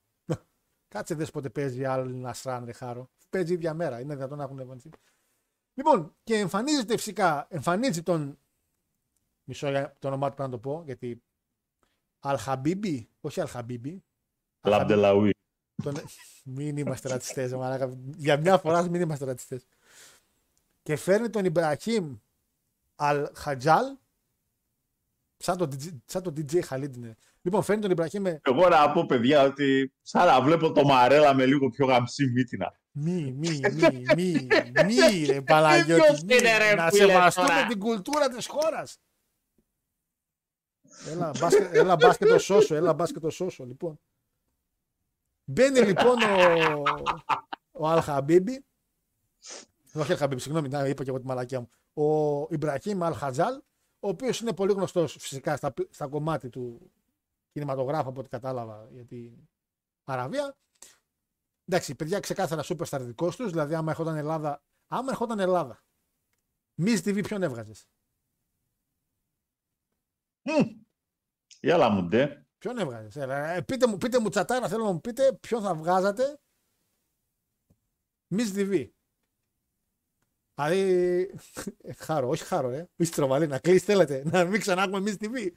Κάτσε δες πότε παίζει άλλο ένα σράν, ρε χάρο. Παίζει ίδια μέρα. Είναι δυνατόν να έχουν εμφανιστεί. Λοιπόν, και εμφανίζεται φυσικά, εμφανίζει τον. Μισό για το όνομά του πρέπει να το πω, γιατί. Αλχαμπίμπι, όχι Αλχαμπίμπι. Λαμπτελαούι. Τον... μην είμαστε ρατσιστές, μαλάκα. Για μια φορά μην είμαστε ρατσιστές. Και φέρνει τον Ιμπραχήμ Αλ Χατζάλ. Σαν το, DJ, σαν το DJ Khalid είναι. Λοιπόν, φέρνει τον Ιμπραχήμ με. Εγώ να πω παιδιά ότι σαν να βλέπω το Μαρέλα με λίγο πιο γαμψή μύτηνα. Μη, μη, μη, μη, μη, ρε Παναγιώτη. <laughs> Ποιος μη. είναι, ρε, να φίλε, σεβαστούμε τώρα. την κουλτούρα της χώρας. Έλα, μπάσκετ, έλα μπάσκετ το σώσο, έλα μπάσκετ το σώσο, λοιπόν. Μπαίνει λοιπόν ο, ο Αλχαμπίμπι. Όχι Αλχαμπίμπι, συγγνώμη, να, είπα και εγώ τη μαλακία μου. Ο Ιμπραχήμ Αλχατζάλ, ο οποίος είναι πολύ γνωστός φυσικά στα, στα κομμάτι του κινηματογράφου από ό,τι κατάλαβα για την Αραβία. Εντάξει, παιδιά ξεκάθαρα superstar δικός τους. Δηλαδή, άμα ερχόταν Ελλάδα. Άμα ερχόταν Ελλάδα. Miss TV ποιον έβγαζες; Η άλλα μου ντε. Ποιον έβγαζες; Ε, πείτε, μου, πείτε μου τσατάρα, θέλω να μου πείτε ποιον θα βγάζατε. Miss TV. Δηλαδή. ε, χάρο, όχι χάρο, ρε. Είσαι τρομαλή, να κλείσει θέλετε. Να μην ξανά έχουμε Miss TV.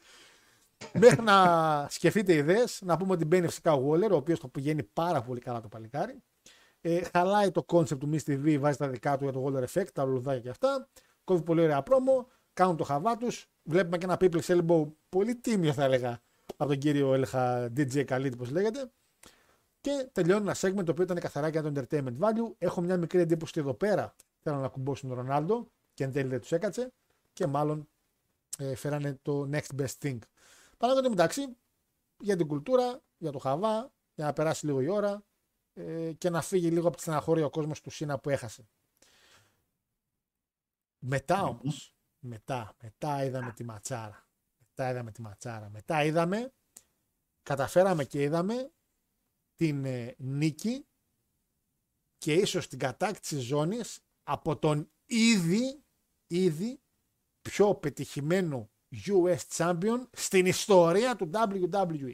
Μέχρι να σκεφτείτε ιδέες, να πούμε ότι μπαίνει φυσικά ο Waller, ο οποίος το πηγαίνει πάρα πολύ καλά το παλικάρι. Ε, χαλάει το concept του Miss TV, βάζει τα δικά του για το Waller Effect, τα λουλουδάκια και αυτά. Κόβει πολύ ωραία πρόμο, κάνουν το χαβά τους. Βλέπουμε και ένα People's Elbow πολύ τίμιο, θα έλεγα, από τον κύριο έλεγα DJ Khalid, όπω λέγεται. Και τελειώνει ένα segment το οποίο ήταν καθαρά για το entertainment value. Έχω μια μικρή εντύπωση ότι εδώ πέρα θέλουν να κουμπώσουν τον Ρονάλντο και εν τέλει δεν τους έκατσε. Και μάλλον ε, φέρανε το next best thing. Παρά το μεταξύ, για την κουλτούρα, για το χαβά, για να περάσει λίγο η ώρα ε, και να φύγει λίγο από τη στεναχώρια ο κόσμος του Σίνα που έχασε. Μετά όμως, μετά, μετά είδαμε τη ματσάρα. Μετά είδαμε τη ματσάρα. Μετά είδαμε, καταφέραμε και είδαμε την ε, νίκη και ίσως την κατάκτηση ζώνης από τον ήδη, ήδη πιο πετυχημένο US Champion στην ιστορία του WWE.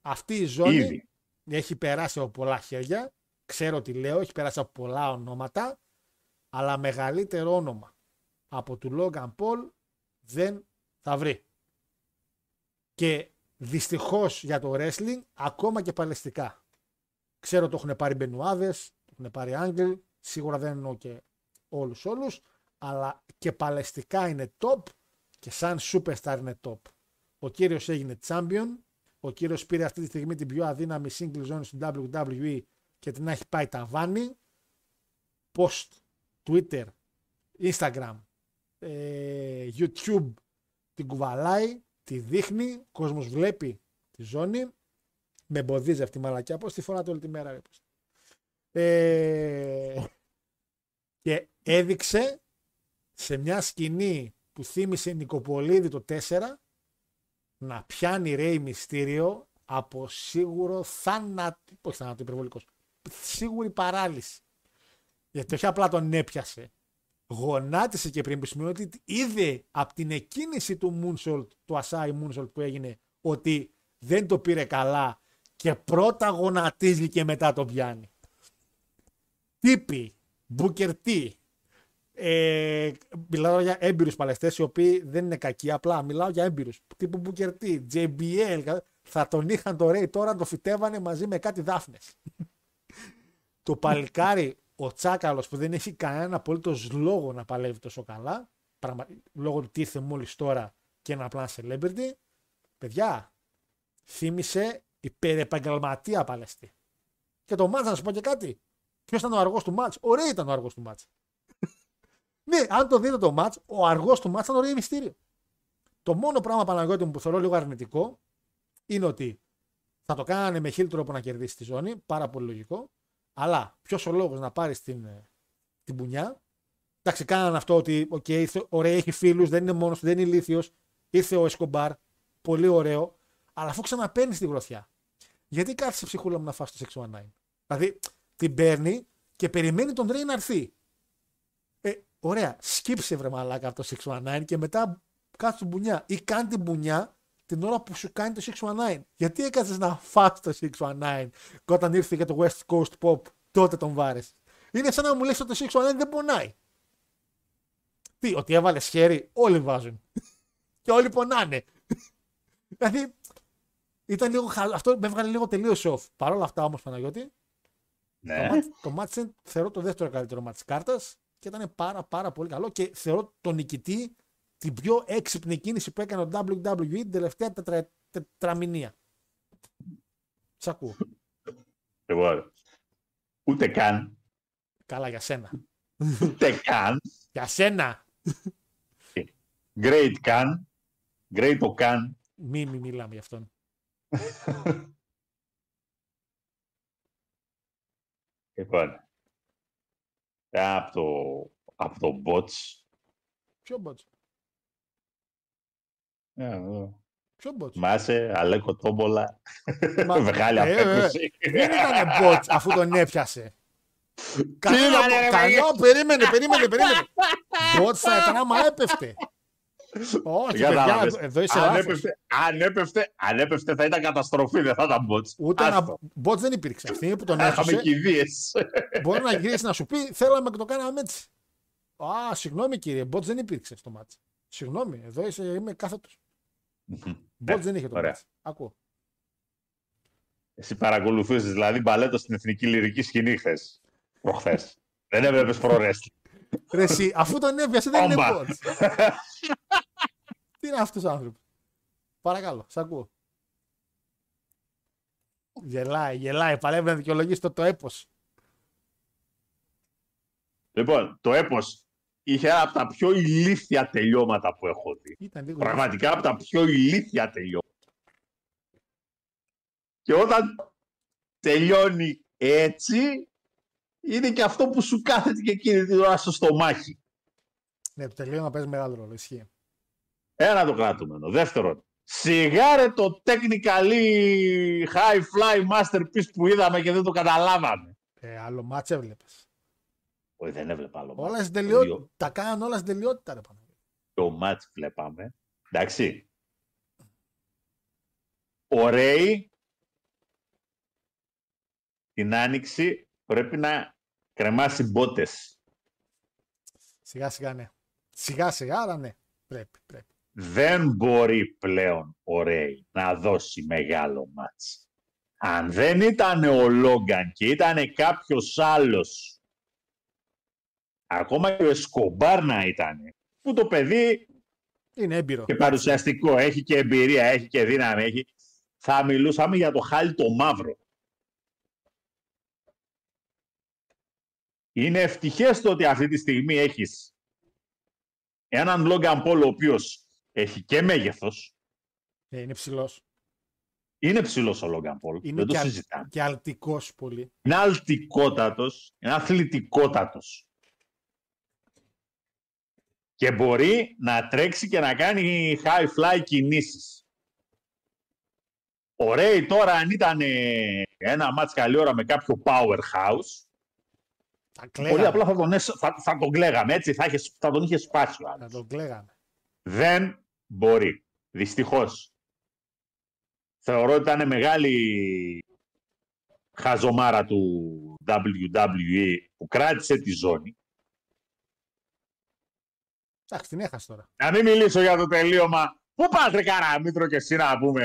Αυτή η ζώνη Ήδη. έχει περάσει από πολλά χέρια. Ξέρω τι λέω, έχει περάσει από πολλά ονόματα. Αλλά μεγαλύτερο όνομα από του Logan Paul δεν θα βρει. Και δυστυχώς για το wrestling, ακόμα και παλαιστικά. Ξέρω το έχουν πάρει Μπενουάδες, το έχουν πάρει Άγγελ, σίγουρα δεν εννοώ και όλους όλους, αλλά και παλαιστικά είναι top και σαν superstar είναι top. Ο κύριος έγινε champion, ο κύριος πήρε αυτή τη στιγμή την πιο αδύναμη single zone στην WWE και την έχει πάει ταβάνι. Post, Twitter, Instagram, ε, YouTube την κουβαλάει, τη δείχνει, ο κόσμος βλέπει τη ζώνη, με εμποδίζει αυτή η μαλακιά, πώς τη φοράτε όλη τη μέρα. Ρε. πώς. Ε, και έδειξε σε μια σκηνή που θύμισε Νικοπολίδη το 4 να πιάνει Ρέι Μυστήριο από σίγουρο θάνατο, όχι θάνατο υπερβολικός, σίγουρη παράλυση. Γιατί όχι απλά τον έπιασε, γονάτισε και πριν που σημαίνει ότι είδε από την εκκίνηση του Moonsault, του Asai Moonsault που έγινε, ότι δεν το πήρε καλά και πρώτα γονατίζει και μετά το πιάνει. Τύποι, Booker T, ε, μιλάω για έμπειρους παλαιστές οι οποίοι δεν είναι κακοί, απλά μιλάω για έμπειρους. Τύπου Booker T, JBL. Θα τον είχαν το Ray τώρα, το φυτέβανε μαζί με κάτι δάφνε. το παλικάρι, ο Τσάκαλος που δεν έχει κανένα απολύτως λόγο να παλεύει τόσο καλά, πραγμα... λόγω του τι ήρθε μόλις τώρα και είναι απλά celebrity, παιδιά, θύμισε Υπερεπαγγελματία παλαιστή. Και το μάτς, να σου πω και κάτι. Ποιος ήταν ο αργός του μάτς; Ο Ρέι ήταν ο αργός του μάτς. <laughs> ναι, αν το δείτε το μάτς, ο αργός του μάτς ήταν ο Ρέι Μυστήριο. Το μόνο πράγμα Παναγιώτη μου που θεωρώ λίγο αρνητικό είναι ότι θα το κάνανε με χίλιο τρόπο να κερδίσει τη ζώνη. Πάρα πολύ λογικό. Αλλά ποιος ο λόγος να πάρει την, ε, την πουνιά; Εντάξει, κάνανε αυτό ότι okay, ήρθε, ωραία, έχει φίλους, δεν είναι μόνος του, δεν είναι ηλίθιος. Ήρθε ο Εσκομπάρ, πολύ ωραίο. Αλλά αφού ξαναπαίρνει τη γροθιά, γιατί κάθισε ψυχούλα μου να φας το 619. Δηλαδή την παίρνει και περιμένει τον Ρέι να έρθει. Ε, ωραία, σκύψε βρε μαλάκα από το 619 και μετά κάτσε την μπουνιά. Ή κάνει την μπουνιά την ώρα που σου κάνει το 619. Γιατί έκατσε να φας το 619 και όταν ήρθε για το West Coast Pop τότε τον βάρες. Είναι σαν να μου λες ότι το 619 δεν πονάει. Τι, ότι έβαλες χέρι, όλοι βάζουν. και όλοι πονάνε. <laughs> δηλαδή, ήταν λίγο, χα- αυτό με έβγαλε λίγο τελείως off. Παρ' όλα αυτά όμως, Παναγιώτη, Ναι. το, μάτς, το μάτς είναι, θεωρώ το δεύτερο καλύτερο μάτς της κάρτας και ήταν πάρα πάρα πολύ καλό και θεωρώ τον νικητή την πιο έξυπνη κίνηση που έκανε ο WWE την τελευταία τετρα, τετραμηνία. Σ' ακούω. Λοιπόν, ούτε καν. Καλά για σένα. Ούτε καν. Για σένα. Great καν. Great ο καν. Μη, μη μιλάμε γι' αυτόν. <laughs> Λοιπόν. Ένα από το, από το bots. Ποιο μπότσο. Ε, εδώ. Ποιο μπότσο. Θυμάσαι, Αλέκο Τόμπολα. Μα- <laughs> Μεγάλη Ε, ε, ε. απέκρουση. Δεν ήταν μπότ αφού τον έπιασε. Κανένα ήτανε, ρε, Καλό, περίμενε, περίμενε, περίμενε. Μπότ θα ήταν άμα έπεφτε. Όχι, παιδιά, Κατάλαβες. εδώ είσαι αν, λάθος. έπεφτε, αν, έπεφτε, αν έπεφτε θα ήταν καταστροφή, δεν θα ήταν bots. Ούτε Άστο. ένα μπότ δεν υπήρξε. Αυτή που τον Θα Είχαμε έφυγε, κηδείες. μπορεί να γυρίσει να σου πει: Θέλαμε και το κάναμε έτσι. Α, συγγνώμη κύριε, μπότ δεν υπήρξε στο μάτσο. Συγγνώμη, εδώ είσαι, είμαι κάθετος. Μπότ δεν είχε το ωραία. μάτσο. Ακούω. Εσύ παρακολουθούσες δηλαδή μπαλέτο στην εθνική λυρική σκηνή χθες. Προχθές. δεν έβλεπες προρέστη. Ρε, εσύ, αφού τον έπιασε δεν είναι Όμπα. μπότ. Τι είναι αυτός ο άνθρωπος; Παρακαλώ, σ' ακούω. Γελάει, γελάει. Παλεύει να δικαιολογήσει το, το έπος. λοιπόν, το έπος είχε ένα από τα πιο ηλίθια τελειώματα που έχω δει. Ήταν λίγο. Πραγματικά από τα πιο ηλίθια τελειώματα. Και όταν τελειώνει έτσι, είναι και αυτό που σου κάθεται και εκείνη την ώρα στο στομάχι. Ναι, το τελείωμα παίζει μεγάλο ρόλο. Ισχύει. Ένα το κρατούμενο. Δεύτερον, σιγάρε το technically high fly masterpiece που είδαμε και δεν το καταλάβαμε. Ε, άλλο μάτς έβλεπες. Όχι, δεν έβλεπα άλλο. Όλα μάτς. στην τελειότητα. Δύο- Τα κάναν όλα στην τελειότητα, ρε Παναγιώτη. Το μάτς βλέπαμε. Εντάξει. Ωραίοι. Την άνοιξη πρέπει να κρεμάσει μπότες. Σιγά σιγά ναι. Σιγά σιγά, αλλά ναι. Πρέπει, πρέπει. δεν μπορεί πλέον ο Ρέι να δώσει μεγάλο μάτς. Αν δεν ήταν ο Λόγκαν και ήταν κάποιος άλλος, ακόμα και ο Εσκομπάρ να ήταν, που το παιδί Είναι έμπειρο. και παρουσιαστικό, έχει και εμπειρία, έχει και δύναμη, έχει, θα μιλούσαμε για το χάλι το μαύρο. Είναι ευτυχές το ότι αυτή τη στιγμή έχεις έναν Λόγκαν Πολ ο οποίος έχει και μέγεθος, Ε, είναι ψηλός. είναι ψηλός ο Λόγκαν Πολ, Είναι δεν το και, αλ- συζητάμε. και αλτικός πολύ. Είναι αλτικότατος, είναι αθλητικότατος. Και μπορεί να τρέξει και να κάνει high fly κινήσεις. Ο Ρέι τώρα αν ήταν ε, ένα μάτς καλή ώρα με κάποιο powerhouse, Θα πολύ κλαίγαμε. απλά θα τον, έσ- θα, θα τον κλαίγαμε έτσι, θα, είχε, θα τον είχε σπάσει ο Θα άλλος. τον κλαίγαμε. Δεν μπορεί. Δυστυχώς. Θεωρώ ότι ήταν μεγάλη χαζομάρα του WWE που κράτησε τη ζώνη. Εντάξει, την έχασε τώρα. Να μην μιλήσω για το τελείωμα. Πού πας ρε Καραμήτρο και εσύ να πούμε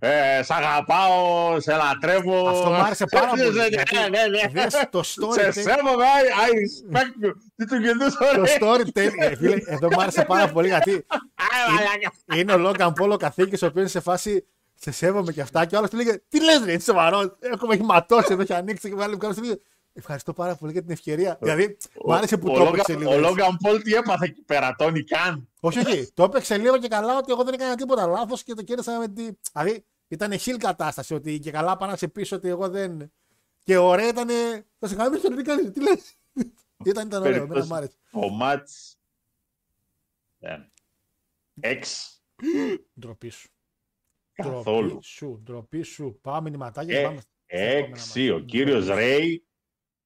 ε, σ' αγαπάω, σε λατρεύω. Αυτό μου άρεσε πάρα Ναι, πολύ. ναι, γιατί ναι, ναι, ναι. δες το Σε storytelling. σέβομαι, I, I respect you. Τι του γινούσε, Το ρε. storytelling. ε, φίλε, εδώ μου άρεσε πάρα πολύ γιατί <laughs> Α, μαλάκα. είναι ο Λόγκαν Πόλο καθήκης ο οποίος είναι σε φάση Σε σέβομαι και αυτά. Και ο άλλος του λέγε Τι λες, ρε, είσαι σοβαρός. Έχουμε έχει ματώσει εδώ, έχει ανοίξει και βάλει μου κάνω Ευχαριστώ πάρα πολύ για την ευκαιρία. δηλαδή, μου άρεσε που Ο το Λόγαν- έπαιξε λίγο. Ο έτσι. Λόγαν Πολ τι έπαθε εκεί πέρα, Τόνι Καν. Όχι, όχι. Το έπαιξε λίγο και καλά ότι εγώ δεν έκανα τίποτα λάθος και το κέρδισα με τη. Δηλαδή ήταν χιλ κατάσταση ότι και καλά πάνω σε πίσω ότι εγώ δεν. Και ωραία ήταν. Θα σε γαμίσω, τι κάνεις, τι λες; <laughs> ήταν, ήταν ωραίο, εμένα μου άρεσε. Ο Μάτς... ε, Εξ. Ντροπή σου. Καθόλου. Ντροπή σου, ντροπή σου. Πάμε μηνυματάκια Ε, και πάμε. στα επόμενα Έξι. μας. Ο κύριος Ρέι.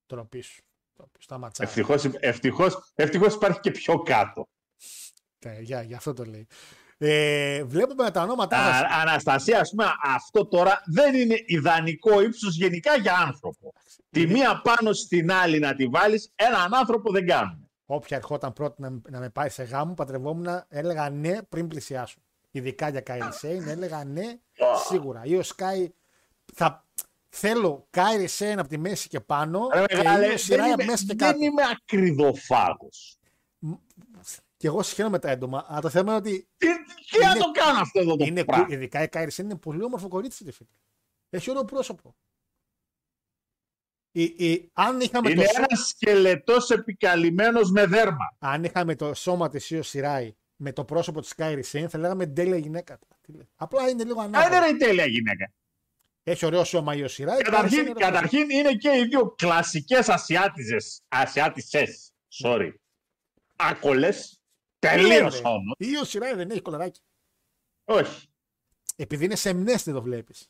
Ντροπή σου. Ντροπή σου. Στα ματσάκια. Ευτυχώς, ευτυχώς, ευτυχώς υπάρχει και πιο κάτω. Ε, Για, για αυτό το λέει. Ε, βλέπουμε τα ονόματά Α, σας. Αναστασία, ας πούμε, αυτό τώρα δεν είναι ιδανικό ύψος γενικά για άνθρωπο. Τη μία πάνω στην άλλη να τη βάλεις, έναν άνθρωπο δεν κάνουμε. Όποια ερχόταν πρώτη να, να με πάει σε γάμο, παντρευόμουν, έλεγα ναι πριν πλησιάσω. Ειδικά για Kairi Sane, έλεγα ναι σίγουρα. Η Io Sky. Θα, θέλω Kairi Sane από τη μέση και πάνω Ρε και μεγάλε, Io Shirai δεν από είμαι, μέση και δεν κάτω. είμαι ακριδοφάγος. Και εγώ σιχαίνομαι τα έντομα, αλλά το θέμα είναι ότι Τι, τι να Είναι- το κάνω αυτό εδώ το είναι, πράγμα; κου- ειδικά η Kairi Sane είναι πολύ όμορφο κορίτσι. ρε φίλε. Έχει ωραίο πρόσωπο. Η, η, αν, είχαμε Είναι το, σώ- ένας σκελετός επικαλυμμένος με δέρμα. αν είχαμε το σώμα της Io Shirai με το πρόσωπο της Kairi Sane, θα λέγαμε τέλεια γυναίκα. Τι λέει. Απλά είναι λίγο Α, ανάποδο. είναι ρε η τέλεια γυναίκα. Έχει ωραίο σώμα η Io Shirai. η Kairi Sane Καταρχήν, είναι ωραίο καταρχήν είναι και οι δύο κλασικές ασιάτισσες, ασιάτισσες, sorry, άκωλες, τελείως πρόσωπο. όμως. Η Io Shirai δεν έχει κωλαράκι. Όχι, Επειδή είναι σεμνές δεν το βλέπεις.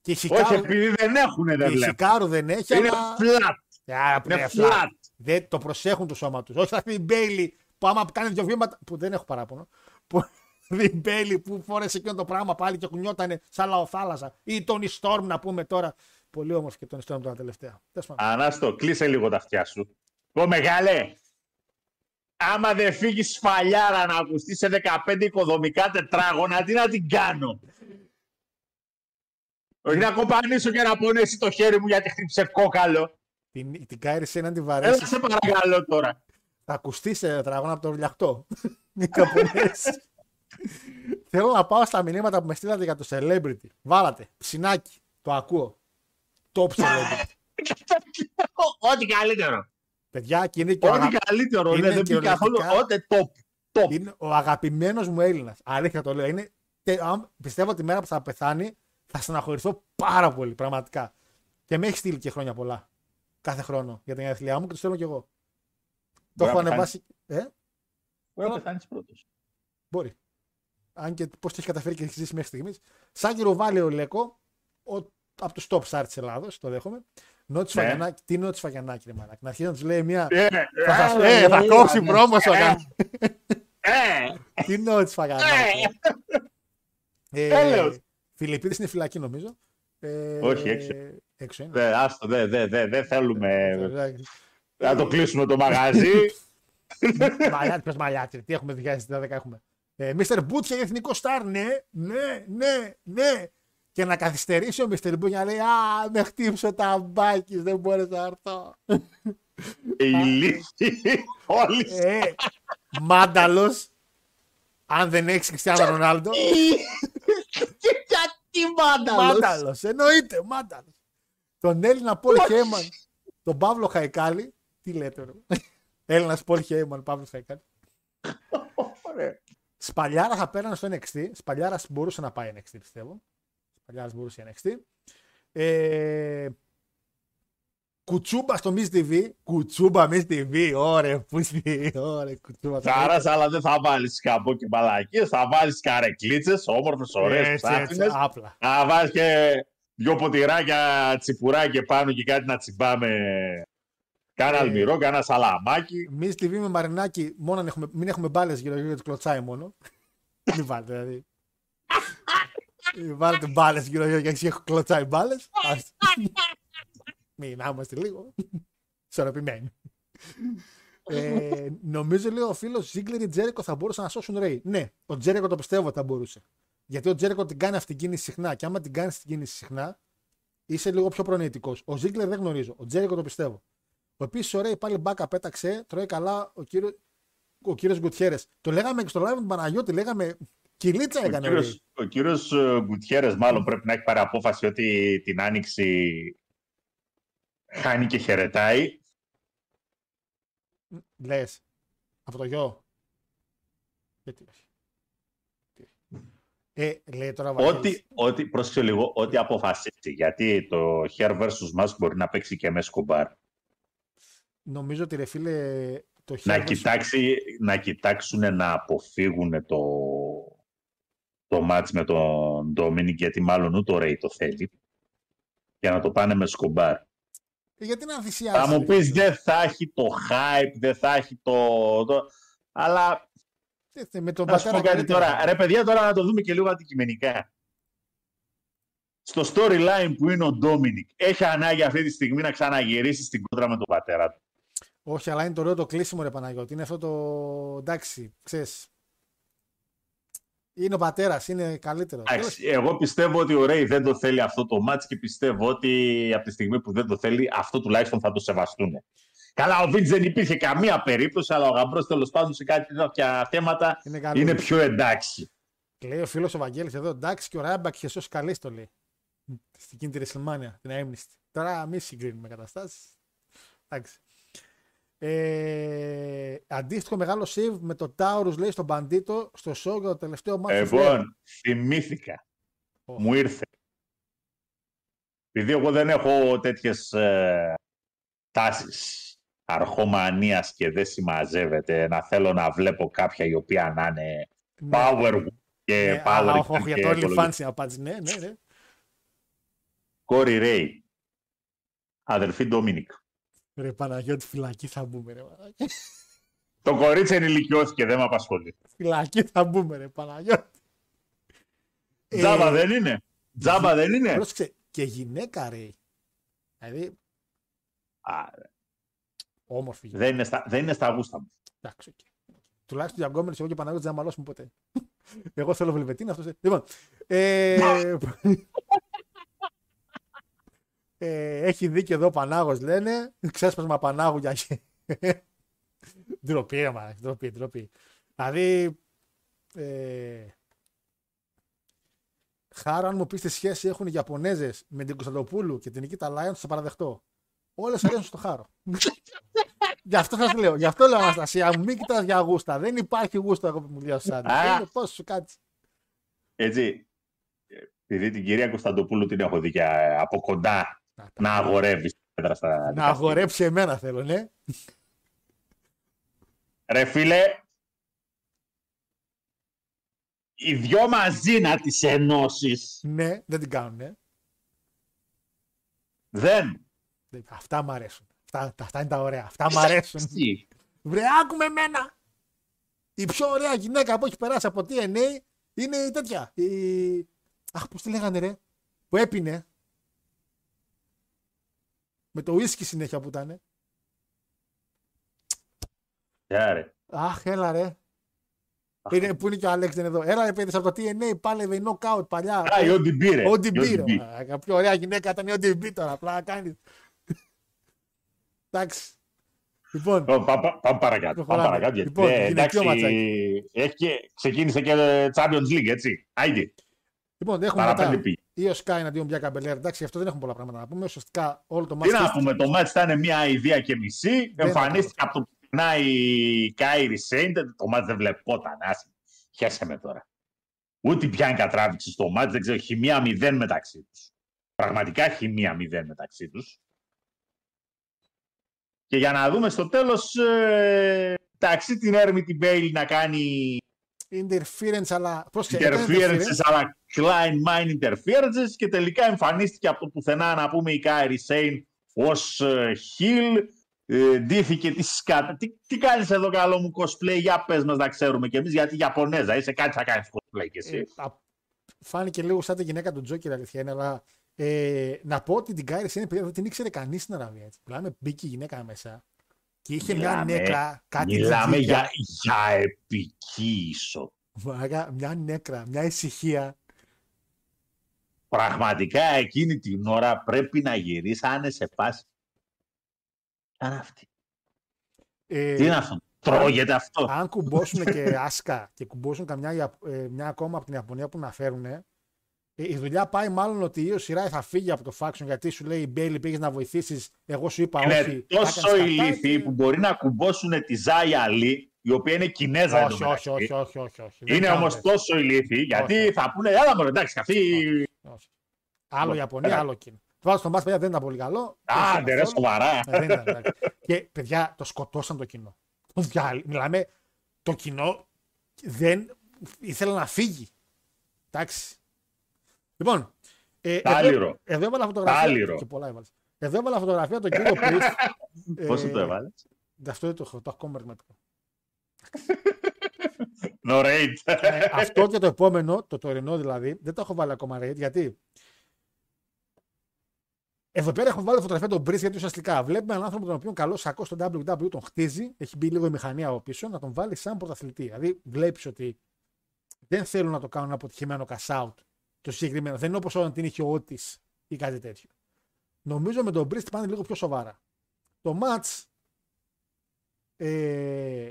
Και η όχι Hikaru, επειδή δεν έχουν δεν και η βλέπω. Hikaru δεν έχει, Είναι αλλά. flat, Α, που είναι είναι flat. flat. Δεν το προσέχουν το σώμα τους. Όχι θα πει η Bayley που άμα κάνει δύο βήματα. που δεν έχω παράπονο. Που <laughs> η Μπέιλι που φόρεσε εκείνο το πράγμα πάλι και κουνιότανε σαν λαοθάλασσα. Ή τον Ιστόρμ να πούμε τώρα. Πολύ όμορφη και τον Ιστόρμ τώρα τελευταία. Τέλος πάντων. Ανάστο, κλείσε λίγο τα αυτιά σου. Πω μεγάλε, άμα δεν φύγεις σφαλιάρα να ακουστείς σε 15 οικοδομικά τετράγωνα, τι να την κάνω; Όχι να κομπανίσω και να πονέσει το χέρι μου γιατί χτύπησε κόκαλο. Την, την Κάιρη να την Έλα βαρέσεις. σε παρακαλώ τώρα. Θα ακουστείς σε τετράγωνα από το ρουλιαχτό. <laughs> Μην καπονέσει. Θέλω να πάω στα μηνύματα που με στείλατε για το celebrity. Βάλατε. Ψινάκι. Το ακούω. Top celebrity. <laughs> Ό,τι καλύτερο. Παιδιά, και είναι και ο, Ό,τι αγα... καλύτερο. είναι Δεν δεν πει καθόλου. κυριολεκτικά- Ό,τι top. Top. είναι ο αγαπημένος μου Έλληνας. Αλήθεια το λέω. Είναι... τε- αν- Πιστεύω τη μέρα που θα πεθάνει θα στεναχωρηθώ πάρα πολύ. Πραγματικά. Και με έχει στείλει και χρόνια πολλά. Κάθε χρόνο για την γενέθλιά μου και το στέλνω κι εγώ. Το Μπορεί έχω να ανεβάσει. Ε, Μπορεί να πεθάνεις πρώτος. μπορεί. Αν και πώς το έχεις καταφέρει και έχεις ζήσει μέχρι στιγμής. Σάκη βάλει ο Λέκο, ο, από τους top stars της Ελλάδος, το δέχομαι. Νότι Ναι. Φαγιανάκη, τι νότι Φαγιανάκη, ρε μαλάκα. Να αρχίσει να τους λέει μια. Ε, Θα, σας- ε, θα κόψει πρόμος ο Γα- Ε, Τι νότι Φαγιανάκη. Ε, Έλεος. Φιλιππίδης είναι φυλακή νομίζω. Ε, Όχι, έξω. Έξω είναι. δε, άστο, δεν δε, δε, δε θέλουμε Ε, να το κλείσουμε το μαγαζί. <laughs> Μαλιάτη, ποιος μαλιάτη, τι έχουμε 2010 έχουμε. Ε, Mr. Μπούτια εθνικός στάρ, ναι, ναι, ναι, ναι. Και να καθυστερήσει ο Mr. Μπούτια να λέει Α, με χτύψω τα μπάκι, δεν μπόρεσα να έρθω. Η λύση. Όλοι. ε, Μάνταλος, αν δεν έχεις Κριστιανό Ρονάλντο. <laughs> Γιατί μάνταλος; Μάνταλος, εννοείται, μάνταλος. Τον Έλληνα Πολ Χέιμαν, τον Παύλο Χαϊκάλη. Τι λέτε, ρε. Έλληνας Πολ Χέιμαν, Παύλος Χαϊκάλη. Ωραία. Σπαλιάρα θα πέρανε στο NXT. Σπαλιάρας μπορούσε να πάει NXT, πιστεύω. Σπαλιάρα μπορούσε NXT. Ε, κουτσούμπα στο Miss TV. Κουτσούμπα Miss TV. Ωραία, πούστη. Ωραία, κουτσούμπα. Τσάρας, αλλά δεν θα βάλεις κάπου και μπαλακίες, θα βάλεις καρεκλίτσες, όμορφες, ωραίες, Έτσι, έτσι, ψάχνες. Απλά. Να βάλεις και δυο ποτηράκια τσιπουράκια πάνω και κάτι να τσιμπάμε. Κάνα Ε. αλμυρό, κάνα σαλαμάκι. Miss TV με μαρινάκι, μόνο αν έχουμε, μην έχουμε μπάλες γύρω γύρω γιατί κλωτσάει μόνο. <laughs> μην βάλετε δηλαδή. Μην βάλετε μπάλες γύρω γύρω γιατί έχει κλωτσάει μπάλες. μην να είμαστε λίγο. Ισορροπημένοι. ε, νομίζω λέει ο φίλος Ζίγκλερ ή Τζέρικο θα μπορούσαν να σώσουν Ρέι. Ναι, ο Τζέρικο το πιστεύω ότι θα μπορούσε. Γιατί ο Τζέρικο την κάνει αυτή την κίνηση συχνά. Και άμα την κάνει την κίνηση συχνά, είσαι λίγο πιο προνοητικός. Ο Ζίγκλερ δεν γνωρίζω. Ο Τζέρικο το πιστεύω. Ο επίσης ο Ρέι πάλι μπάκα πέταξε, τρώει καλά ο κύριο ο κύριος Γκουτιέρες. Το λέγαμε και στο live με τον Παναγιώτη, λέγαμε Κυλίτσα Ο έκανε. κύριος, Ρέι. ο κύριος ε, Γκουτιέρες μάλλον πρέπει να έχει πάρει απόφαση ότι την άνοιξη χάνει και χαιρετάει. Λες. Από το γιο. Γιατί όχι. Τι. Ε, λέει τώρα ο Βαγγέλης. Ό,τι, ό,τι, πρόσεξε λίγο, ό,τι αποφασίσει. Γιατί το Hair vs. Mask μπορεί να παίξει και με σκομπάρ. Νομίζω ότι ρε φίλε το Να, χέρι κοιτάξει, να κοιτάξουν να αποφύγουν το, το μάτς με τον Ντόμινικ, γιατί μάλλον ούτε ο Ρέι το θέλει. Για να το πάνε με σκομπάρ. Ε, Γιατί να θυσιάσει. Θα μου ρε πεις φίλε. δεν θα έχει το hype, δεν θα έχει το... το... Αλλά Τι θε, Με τον να σου πω πατέρα κάτι καλύτερα. τώρα. Ρε παιδιά, τώρα να το δούμε και λίγο αντικειμενικά. Στο storyline που είναι ο Ντόμινικ, έχει ανάγκη αυτή τη στιγμή να ξαναγυρίσει στην κόντρα με τον πατέρα του. Όχι, αλλά είναι το ωραίο το κλείσιμο ρε Παναγιώτη. Είναι αυτό το. Εντάξει, ξέρεις. Είναι ο πατέρας, είναι καλύτερος. Εντάξει, εγώ πιστεύω ότι ο Ρέι δεν το θέλει αυτό το μάτς και πιστεύω ότι από τη στιγμή που δεν το θέλει, αυτό τουλάχιστον θα το σεβαστούν. Καλά, ο Βίντ δεν υπήρχε καμία περίπτωση, αλλά ο Γαμπρός τέλος πάντων σε κάτι τέτοια θέματα Είναι καλό. είναι πιο εντάξει. Λέει ο φίλος ο Βαγγέλης εδώ, εντάξει και ο Ράμπακ είχε σώσει καλή το λέει. Στην κίνητη WrestleMania, την αέμνηστη. Τώρα μη συγκρίνουμε καταστάσεις. Εντάξει. Ε, αντίστοιχο μεγάλο save με το Taurus λέει στον Μπαντίτο στο show για το τελευταίο μάτι. Λοιπόν, θυμήθηκα. Ω. Μου ήρθε. Επειδή εγώ δεν έχω τέτοιες ε, τάσεις αρχομανίας και δεν συμμαζεύεται να θέλω να βλέπω κάποια η οποία να είναι power και ναι, power α, όχι, όχι, για και το οικολογική. OnlyFans να πάτσει. Ναι, ναι, ναι. Κόρι Ρέι. Αδερφή Ντόμινικ. Ρε Παναγιώτη, φυλακή θα μπούμε, ρε Παναγιώτη. Το κορίτσι ενηλικιώθηκε, δεν με απασχολεί. Φυλακή θα μπούμε, ρε Παναγιώτη. Ε, Τζάμπα δεν είναι. Τζάμπα δεν είναι. Πρόσεξε, και γυναίκα ρε. Δηλαδή, Α, όμορφη γυναίκα. δεν, είναι στα, δεν είναι στα γούστα μου. Εντάξει, ΟΚ. Τουλάχιστον για γκόμενες εγώ και ο Παναγιώτης δεν θα μαλώσουμε ποτέ. εγώ θέλω βελβετίνα, αυτός... Λοιπόν, ε, <laughs> <laughs> ε, έχει δίκιο εδώ ο Πανάγος λένε. Ξέσπασμα Πανάγου για... ντροπή, ρε μαλάκα, ντροπή, ντροπή. Δηλαδή, ε, χάρα αν μου πεις τι σχέση έχουν οι Ιαπωνέζες με την Κωνσταντοπούλου και την Νικήτα Λάιον, θα παραδεχτώ. Όλες αρέσουν στο χάρο. <laughs> Γι' αυτό σας λέω. Γι' αυτό λέω Αναστασία, μην κοιτάς για γούστα. Δεν υπάρχει γούστα εγώ που μου λέω σαν. Α. Είναι πώς σου κάτσει. Έτσι, επειδή την κυρία Κωνσταντοπούλου την έχω δει και ε, από κοντά να αγορεύεις πέτρα στα Να δικαστήρια. αγορέψει εμένα θέλω, ναι. Ρε φίλε, οι δυο μαζί να τις ενώσεις Ναι, δεν την κάνουν, ναι. δεν. Δεν- Αυτά μου αρέσουν. Αυτά, αυτά είναι τα ωραία. Αυτά μου αρέσουν. Εσύ. Βρε, άκουμε εμένα. Η πιο ωραία γυναίκα που έχει περάσει από TNA είναι η τέτοια. Η... Αχ, πώς τη λέγανε, ρε. Που έπινε. Με το whisky συνέχεια που ήταν. Yeah, ρε. Αχ, έλα ρε. Είναι, πού είναι και ο Αλέξ δεν είναι εδώ. Έλα ρε παιδί από το TNA πάλευε η knockout παλιά. Α, η ODB ρε. ODB, Η ρε. ODB. μαλάκα. Πιο ωραία γυναίκα ήταν η ODB τώρα. Απλά να κάνεις. Εντάξει. Λοιπόν, Ω, πά- πά- Πάμε παρακάτω. Πάμε Προχωράμε. παρακάτω. γιατί, Λοιπόν, ε, γυναικείο εντάξει, ματσάκι. έχει και- ξεκίνησε και ε, Champions League, έτσι. Άιντε. λοιπόν έχουμε παρα πέντε μετά πήγε. Io Sky εναντίον Bianca Belair. Εντάξει, αυτό δεν έχουμε πολλά πράγματα να πούμε. Ουσιαστικά όλο το Τι ματς. να πούμε, το ματς ήταν μια ιδέα και μισή. Δεν Εμφανίστηκε από το πουθενά η Kairi Sane. Το ματς δεν βλεπόταν. Άσε. Χέσε με τώρα. Ούτε πιάνει κατράβηξη στο ματς. Δεν ξέρω, χημεία μηδέν μεταξύ τους. Πραγματικά χημεία μηδέν μεταξύ τους. Και για να δούμε στο τέλος, ε, εντάξει, την έρμη την Bayley να κάνει Interference, αλλά. Πρόσεχε, έκανε interferences, αλλά Klein Mine interferences και τελικά εμφανίστηκε από το πουθενά να πούμε η Kairi Sane ως ε, heel, ε, ντύθηκε της σκατά. Τι, τι κάνεις εδώ καλό μου cosplay, για πες μας να ξέρουμε κι εμείς, γιατί Ιαπωνέζα είσαι, κάτι θα κάνεις cosplay κι εσύ. Ε, α- φάνηκε λίγο σαν τη γυναίκα του Τζόκερ, αλήθεια είναι, αλλά ε, να πω ότι την Kairi είναι παιδιά, δεν την ήξερε κανείς στην Αραβία. Έτσι. Μιλάμε, μπήκε η γυναίκα μέσα και είχε μια Μιλάμε- νέκρα, κάτι Μιλάμε τζιτζίκια. για, για επική ίσο. Μαλάκα, μια νέκρα, μια ησυχία. Πραγματικά εκείνη την ώρα πρέπει να γυρίσεις αν σε πάση. Άρα αυτή. Ε, Τι είναι αυτό. Τρώγεται αυτό; Αν κουμπώσουν και άσκα και κουμπώσουν καμιά Ιαπ- ε, μια ακόμα από την Ιαπωνία που να φέρουν, ε, η δουλειά πάει μάλλον ότι η Οσιράη θα φύγει από το faction γιατί σου λέει η Μπέιλι πήγες να βοηθήσεις. Εγώ σου είπα Είναι όχι. θα τόσο έκανες ηλίθιοι κατάκι. που μπορεί να κουμπώσουν τη Ζάια Αλή, η οποία είναι Κινέζα Όχι, εντωμεταξύ. όχι, όχι, όχι, όχι, όχι. Δεν Είναι κάνουν όμως τέτοια. τόσο ηλίθιοι, γιατί Όχι. θα πούνε, έλα μόνο, εντάξει, αυτή. Όχι. Άλλο Όχι, Ιαπωνία, έλα. άλλο Κίνα. Το βάζω στο μάτς, παιδιά, δεν ήταν πολύ καλό. Άντε, ρε, Καθόλου. σοβαρά. Ε, δεν ήταν, εντάξει. Και παιδιά, το σκοτώσαν το κοινό. Το διάλ- Μιλάμε, το κοινό δεν ήθελε να φύγει. Εντάξει. Λοιπόν. Ε, Τάλιρο. Εδώ, εδώ έβαλα φωτογραφία. Τάλιρο. Και πολλά έβαλες. Εδώ έβαλα φωτογραφία τον κύριο <laughs> Πριτ. Πόσο το έβαλες; Αυτό δεν το έχω, το έχω ακόμα αριθμητικό. <laughs> No rate. Ε, αυτό και το επόμενο, το τωρινό δηλαδή, δεν το έχω βάλει ακόμα rate, γιατί εδώ πέρα έχω βάλει φωτογραφία τον Μπρι γιατί ουσιαστικά βλέπουμε έναν άνθρωπο τον οποίο καλός σακός στο WWE τον χτίζει, έχει μπει λίγο η μηχανία από πίσω, να τον βάλει σαν πρωταθλητή. Δηλαδή βλέπεις ότι δεν θέλουν να το κάνουν ένα αποτυχημένο cash out το συγκεκριμένο. Δεν είναι όπως όταν την είχε ο Ότης ή κάτι τέτοιο. Νομίζω με τον Μπρι πάνε λίγο πιο σοβαρά. Το match ε,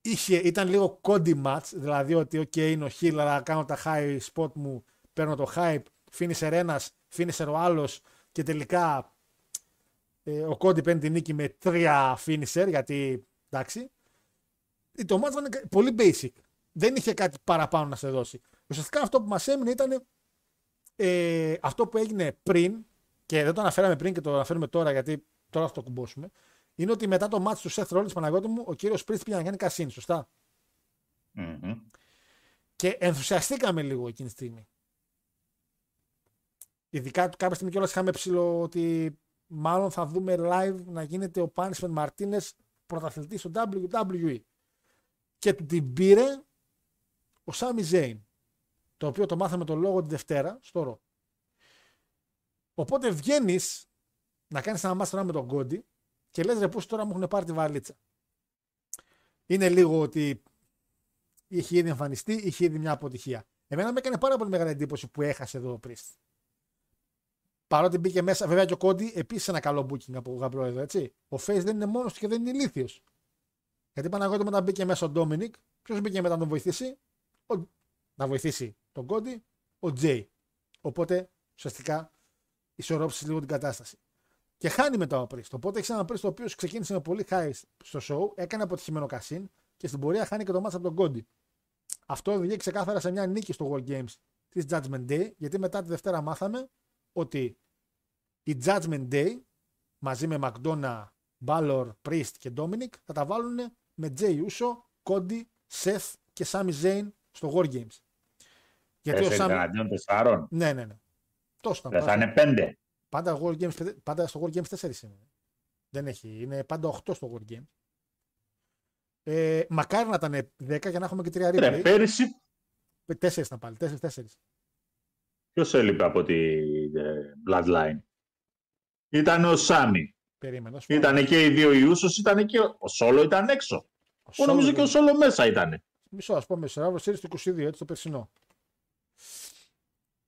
είχε, ήταν λίγο κόντι match, δηλαδή ότι ok είναι ο Hill, αλλά κάνω τα high spot μου, παίρνω το hype, finisher ένας, finisher ο άλλος και τελικά ε, ο Κόντι παίρνει την νίκη με τρία finisher, γιατί εντάξει. Ε, Το match ήταν πολύ basic. Δεν είχε κάτι παραπάνω να σε δώσει. Ουσιαστικά αυτό που μας έμεινε ήταν ε, αυτό που έγινε πριν, και δεν το αναφέραμε πριν και το αναφέρουμε τώρα γιατί τώρα θα το κουμπώσουμε, είναι ότι μετά το match του Seth Rollins Παναγιώτη μου, ο κύριος Priest πήγε να κάνει κασίν, σωστά; Μμμ. Και ενθουσιαστήκαμε λίγο εκείνη τη στιγμή. Ειδικά κάποια στιγμή κιόλας είχαμε ψηλό ότι μάλλον θα δούμε live να γίνεται ο Punishment Martinez πρωταθλητής στο WWE. Και του την πήρε ο Sami Zayn. Το οποίο το μάθαμε το λόγο τη Δευτέρα στο ρο. Οπότε βγαίνεις να κάνεις ένα μάστορα με τον Κόντι και λες ρε πώς τώρα μου έχουν πάρει τη βαλίτσα. Είναι λίγο ότι είχε ήδη εμφανιστεί, είχε ήδη μια αποτυχία. Εμένα με έκανε πάρα πολύ μεγάλη εντύπωση που έχασε εδώ ο Priest. Παρότι μπήκε μέσα, βέβαια και ο Κόντι επίσης ένα καλό booking από γαμπρό εδώ, έτσι. Ο Face δεν είναι μόνος του και δεν είναι ηλίθιος. Γιατί Παναγιώτη μετά μπήκε μέσα ο Ντόμινικ, ποιος μπήκε μετά να τον βοηθήσει, ο... να βοηθήσει τον Κόντι, ο Τζέι. Οπότε ουσιαστικά ισορρόψει λίγο την κατάσταση. Και χάνει μετά ο Priest. Οπότε έχει ένα Priest ο οποίος ξεκίνησε με πολύ high στο show, έκανε αποτυχημένο κασίν και στην πορεία χάνει και το μάτσα από τον Κόντι. Αυτό οδηγεί ξεκάθαρα σε μια νίκη στο World Games της Judgment Day, γιατί μετά τη Δευτέρα μάθαμε ότι η Judgment Day μαζί με McDonough, Balor, Priest και Dominic θα τα βάλουν με Jay Uso, Cody, Seth και Sami Zayn στο War Games. Γιατί ο Τέσσερις Sami... εναντίον τεσσάρων. Ναι, ναι, ναι. Τόσο ήταν. Δεν θα πάντα. είναι πέντε. Πάντα, War Games, πέντε- πάντα στο War Games 4 είναι. Δεν έχει. Είναι πάντα 8 στο War Games. Ε, μακάρι να ήταν 10 για να έχουμε και 3 Ρε, replay. πέρυσι 4 ήταν πάλι. 4-4. ποιος έλειπε από τη ε, Bloodline; Ήταν ο Σάμι. Περίμενα. να σου πω. Ήταν και οι δύο Ιούσος, ήταν και ο Σόλο ήταν έξω. Ο Εγώ νομίζω Solo και ο δεν- Σόλο μέσα ήταν. Μισό, ας πούμε, Survivor Series του 22, έτσι το περσινό.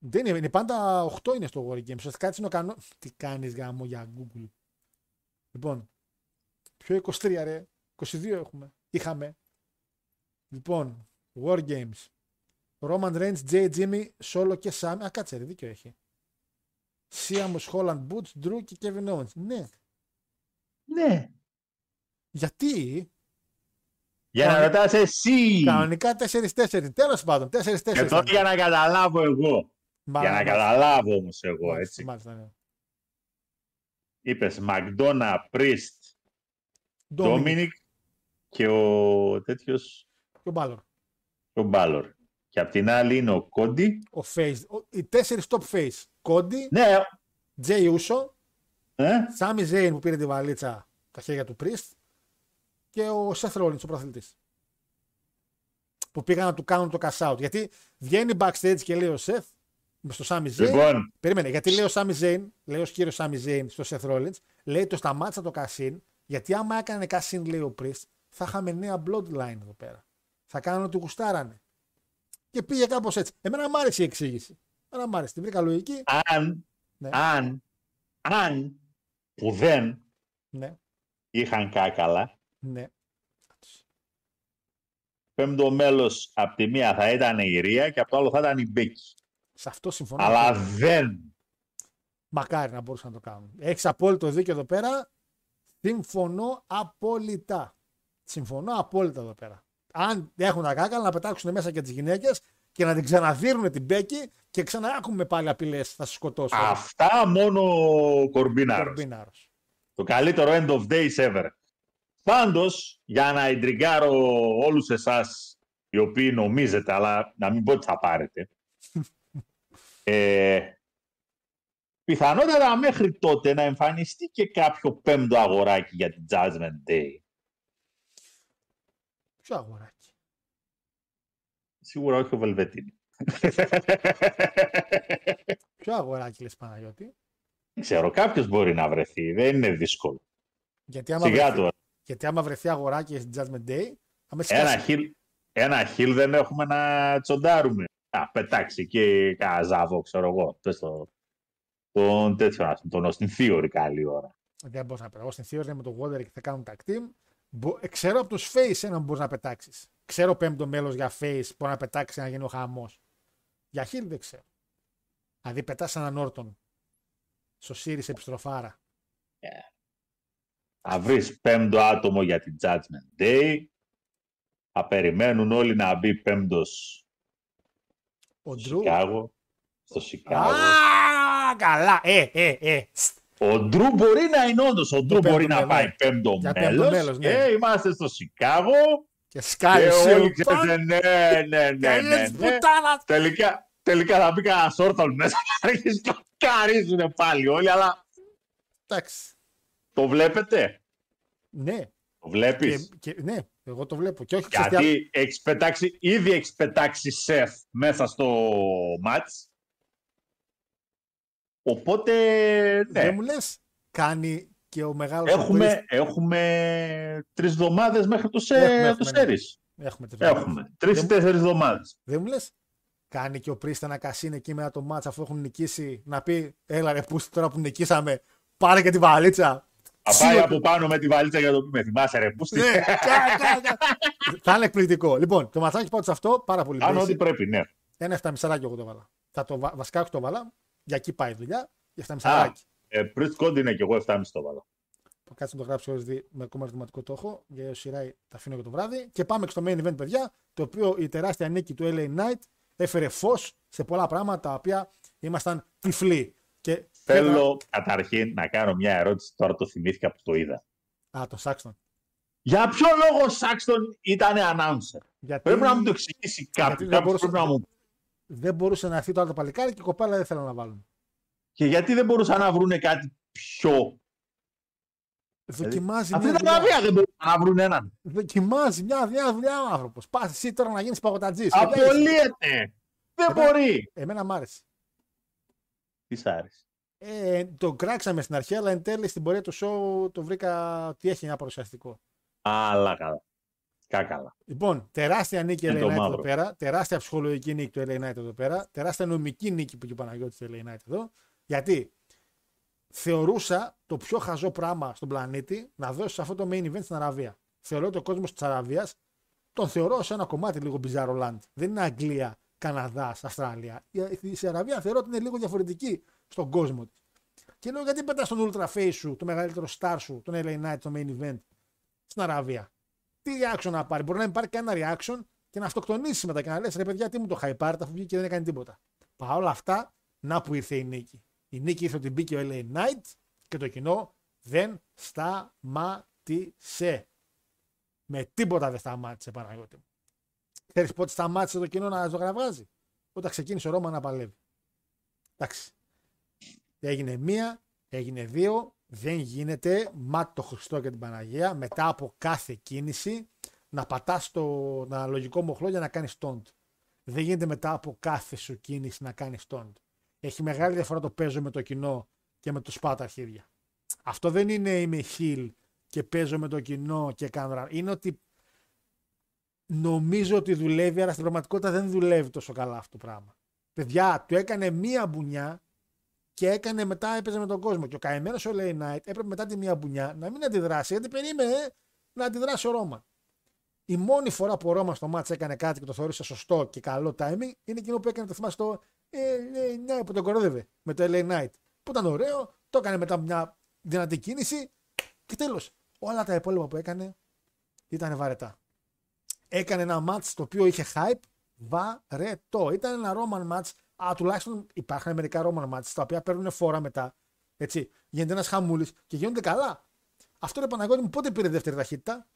Δεν είναι, είναι πάντα 8 είναι στο War Games. Ουσιαστικά έτσι είναι ο κανό. Τι κάνεις γάμο για Google. Λοιπόν, ποιο 23 ρε. 22 έχουμε. Είχαμε. Λοιπόν, War Games. Roman Reigns, Jay, Jimmy, Solo και Sam. Α, κάτσε ρε, δίκιο έχει. Sheamus, Holland, Boots, Drew και Kevin Owens. Ναι. Ναι. Γιατί; Για να Κανονι- ρωτάς εσύ. κανονικά 4-4. Τέλος πάντων, 4-4. Και τώρα για να καταλάβω εγώ. Για να καταλάβω όμως εγώ, Μάλιστα, έτσι. Μάλιστα, ναι. Είπες Μακδόνα, Priest, Dominic Ντόμινικ και ο τέτοιος, και ο Μπάλορ. ο Μπάλορ. Και απ' την άλλη είναι ο Κόντι. Ο Face. ο- Οι τέσσερις top face. Κόντι, Ναι, Τζέι Ούσο, ε, Σάμι Ζέιν που πήρε τη βαλίτσα τα χέρια του Priest και ο Seth Rollins, ο πρωταθλητής. Που πήγαν να του κάνουν το cash out. Γιατί βγαίνει backstage και λέει ο Seth με στο Sami Zayn. λοιπόν, Περίμενε, γιατί λέει ο Sami Zayn, λέει ο κύριος Sami Zayn στο Seth Rollins, λέει το σταμάτησα το cash γιατί άμα έκανε cash λέει ο Priest, θα είχαμε νέα bloodline εδώ πέρα. Θα κάνουν ότι γουστάρανε. Και πήγε κάπως έτσι. Εμένα μου άρεσε η εξήγηση. Εμένα μου άρεσε. Την βρήκα λογική. αν, Ναι. αν, αν, που δεν Ναι, είχαν κάκαλα, ναι. πέμπτο μέλος από τη μία θα ήταν η Ρία και από το άλλο θα ήταν η Μπέκη. Σε αυτό συμφωνώ. Αλλά δεν. Μακάρι να μπορούσαν να το κάνουν. Έχεις απόλυτο δίκιο εδώ πέρα. Συμφωνώ απόλυτα. Συμφωνώ απόλυτα εδώ πέρα. Αν έχουν τα κάκαλα να πετάξουν μέσα και τις γυναίκες και να την ξαναδύρουν την Μπέκη και ξανά έχουμε πάλι απειλές. Θα σε σκοτώσω. Αυτά μόνο ο Κορμπίναρος. Κορμπίναρος. Το καλύτερο end of days ever. Πάντως, για να εντριγκάρω όλους εσάς οι οποίοι νομίζετε, αλλά να μην πω ότι θα πάρετε, ε, πιθανότατα μέχρι τότε να εμφανιστεί και κάποιο πέμπτο αγοράκι για την Judgment Day. Ποιο αγοράκι; Σίγουρα όχι ο Βελβετίνη. <laughs> Ποιο αγοράκι λες Παναγιώτη; Δεν ξέρω, κάποιος μπορεί να βρεθεί. Δεν είναι δύσκολο. Γιατί άμα, Σιγά βρεθεί, τώρα. γιατί άμα βρεθεί αγοράκι στην Judgment Day, άμα Ένα σκάσει. χιλ, ένα χιλ δεν έχουμε να τσοντάρουμε. Α, πετάξει και κανένα ζάβο, ξέρω εγώ. Πες το, τον τέτοιο, ας πούμε, τον Austin Theory καλή ώρα. Δεν μπορείς να πετάξει. Εγώ στην θεωρία με το Water και θα κάνουν tag team. Μπο- ε, Ξέρω από τους face ένα που μπορείς να πετάξεις. Ξέρω πέμπτο μέλος για face που μπορεί να πετάξεις να γίνει ο χαμός. Για Hill δεν ξέρω. Δηλαδή πετάς έναν Όρτον. Στο Series επιστροφάρα. Θα βρεις πέμπτο άτομο για την Judgment Day. Θα περιμένουν όλοι να μπει πέμπτος Ο στο Drew. Σικάγο. Στο Σικάγο. Α, καλά. Ε, ε, ε. Στ. Ο Ντρου μπορεί να είναι όντως. Ο Ντρου πέμπτο μπορεί να μέλος. πάει πέμπτο Για πέμπτο μέλος. μέλος, ναι. Και είμαστε στο Σικάγο. Και σκάει Και ο όλοι Σέλπαν. ξέρετε, ναι, ναι, ναι, ναι, Καλές ναι. πουτάνας. Τελικά, τελικά θα μπει κανένα σόρταλ μέσα να αρχίσει να καρίζουν πάλι όλοι, αλλά Εντάξει. το βλέπετε; Ναι. Το βλέπεις; Και, και, ναι, εγώ το βλέπω. Και όχι ξέρεις τι Γιατί έχεις πετάξει, ήδη έχεις πετάξει σεφ μέσα στο μάτς. Οπότε, ναι. Δεν μου λες, κάνει και ο μεγάλος. Έχουμε, έχουμε τρεις εβδομάδες μέχρι το, σε, Έχουμε, το έχουμε, ναι. σέρις. Έχουμε, τρεις Έχουμε. εβδομάδες. Τρεις ή Δεν- τέσσερις εβδομάδες. Δεν μου λες. Κάνει και ο Πρίστα να κασίνει εκεί μετά το μάτσα αφού έχουν νικήσει να πει Έλα ρε πούστη τώρα που νικήσαμε, πάρε και τη βαλίτσα. Θα πάει Σίγουρα. από πάνω με τη βαλίτσα για το πει με θυμάσαι ρε πούστη. Ναι, <laughs> κα, κα, κα. Θα είναι εκπληκτικό. Λοιπόν, το ματσάκι πάω σε αυτό πάρα πολύ Κάνω ό,τι basic. πρέπει, ναι. Ένα 7,5 εγώ το βάλα. Θα το, βα- βασικά όχι το βάλα. Για εκεί πάει η δουλειά. Για 7,5 Α, ε, Priest Code είναι και εγώ 7,5 το βάλω. Κάτσε να το γράψω όλες δει με ακόμα ερωτηματικό το έχω. Για ο Σιράι τα αφήνω για το βράδυ. Και πάμε και στο main event, παιδιά. Το οποίο η τεράστια νίκη του LA Knight έφερε φως σε πολλά πράγματα τα οποία ήμασταν τυφλοί. Και Θέλω καταρχήν να κάνω μια ερώτηση, τώρα το θυμήθηκα που το είδα. Α, το Σάξτον. Για ποιο λόγο ο Σάξτον ήταν announcer; Γιατί Πρέπει να μου το εξηγήσει γιατί κάποιο. δεν Κάποιος μπορούσε- πρέπει να μου... δεν μπορούσε να έρθει το άλλο το παλικάρι και η κοπέλα δεν θέλανε να βάλουν. Και γιατί δεν μπορούσαν να βρουν κάτι πιο. Δοκιμάζει Αυτή μια τα δουλειά. βραβεία δεν μπορούσαν να βρουν έναν. Δοκιμάζει μια, μια δουλειά ο άνθρωπος. Πας εσύ τώρα να γίνεις παγωτατζής. Απολύεται. Δεν Εμένα- μπορεί. Εμένα μ' άρεσε. Τι σ' άρεσε; Ε, το κράξαμε στην αρχή, αλλά εν τέλει στην πορεία του show το βρήκα ότι έχει ένα παρουσιαστικό. Αλλά καλά. Κάκαλα. Λοιπόν, τεράστια νίκη Είναι LA το Knight εδώ μαύρο. πέρα. Τεράστια ψυχολογική νίκη του LA Knight εδώ πέρα. Τεράστια νομική νίκη που είχε ο Παναγιώτης του LA Knight εδώ. Γιατί θεωρούσα το πιο χαζό πράγμα στον πλανήτη να δώσει αυτό το main event στην Αραβία. Θεωρώ ότι ο κόσμος της Αραβίας τον θεωρώ σε ένα κομμάτι λίγο bizarro land. Δεν είναι Αγγλία, Καναδάς, Αυστραλία. Η, η Αραβία θεωρώ ότι είναι λίγο διαφορετική στον κόσμο της. Και λέω γιατί πετάς τον Ultra Face σου, το μεγαλύτερο star σου, τον LA Knight, το main event στην Αραβία; Τι reaction να πάρει. Μπορεί να μην πάρει κανένα reaction και να αυτοκτονήσει μετά και να λες: Ρε παιδιά, τι μου το είχα πάρει, αφού βγήκε και δεν έκανε τίποτα. Παρ' όλα αυτά, να που ήρθε η νίκη. Η νίκη ήρθε ότι μπήκε ο LA Knight και το κοινό δεν σταμάτησε. Με τίποτα δεν σταμάτησε, Παναγιώτη μου. Ξέρεις πότε σταμάτησε το κοινό να ζωγραφάζει; Όταν ξεκίνησε ο Ρώμα να παλεύει. Εντάξει. Έγινε μία, έγινε δύο. Δεν γίνεται, μάτι το Χριστό και την Παναγία, μετά από κάθε κίνηση να πατάς το αναλογικό μοχλό για να κάνεις τόντ. Δεν γίνεται μετά από κάθε σου κίνηση να κάνεις τόντ. Έχει μεγάλη διαφορά το παίζω με το κοινό και με το σπάω τα αρχίδια. Αυτό δεν είναι είμαι heel και παίζω με το κοινό και κάνω ρα- Είναι ότι νομίζω ότι δουλεύει, αλλά στην πραγματικότητα δεν δουλεύει τόσο καλά αυτό το πράγμα. Παιδιά, του έκανε μία μπουνιά και έκανε μετά έπαιζε με τον κόσμο. Και ο καημένος ο Λέι Knight έπρεπε μετά τη μία μπουνιά να μην αντιδράσει, γιατί περίμενε να αντιδράσει ο Ρώμα. Η μόνη φορά που ο Ρώμα στο μάτς έκανε κάτι και το θεώρησε σωστό και καλό timing είναι εκείνο που έκανε το θυμάσαι το ε, ε, ναι, που τον κορόδευε με το LA Knight. Που ήταν ωραίο, το έκανε μετά μια δυνατή κίνηση και τέλος. Όλα τα υπόλοιπα που έκανε ήταν βαρετά. Έκανε ένα μάτς το οποίο είχε hype βαρετό. Ήταν ένα Roman match, αλλά τουλάχιστον υπάρχουν μερικά Roman match τα οποία παίρνουν φόρα μετά. Έτσι, γίνεται ένας χαμούλης και γίνονται καλά. Αυτό ρε Παναγιώτη μου πότε πήρε δεύτερη ταχύτητα;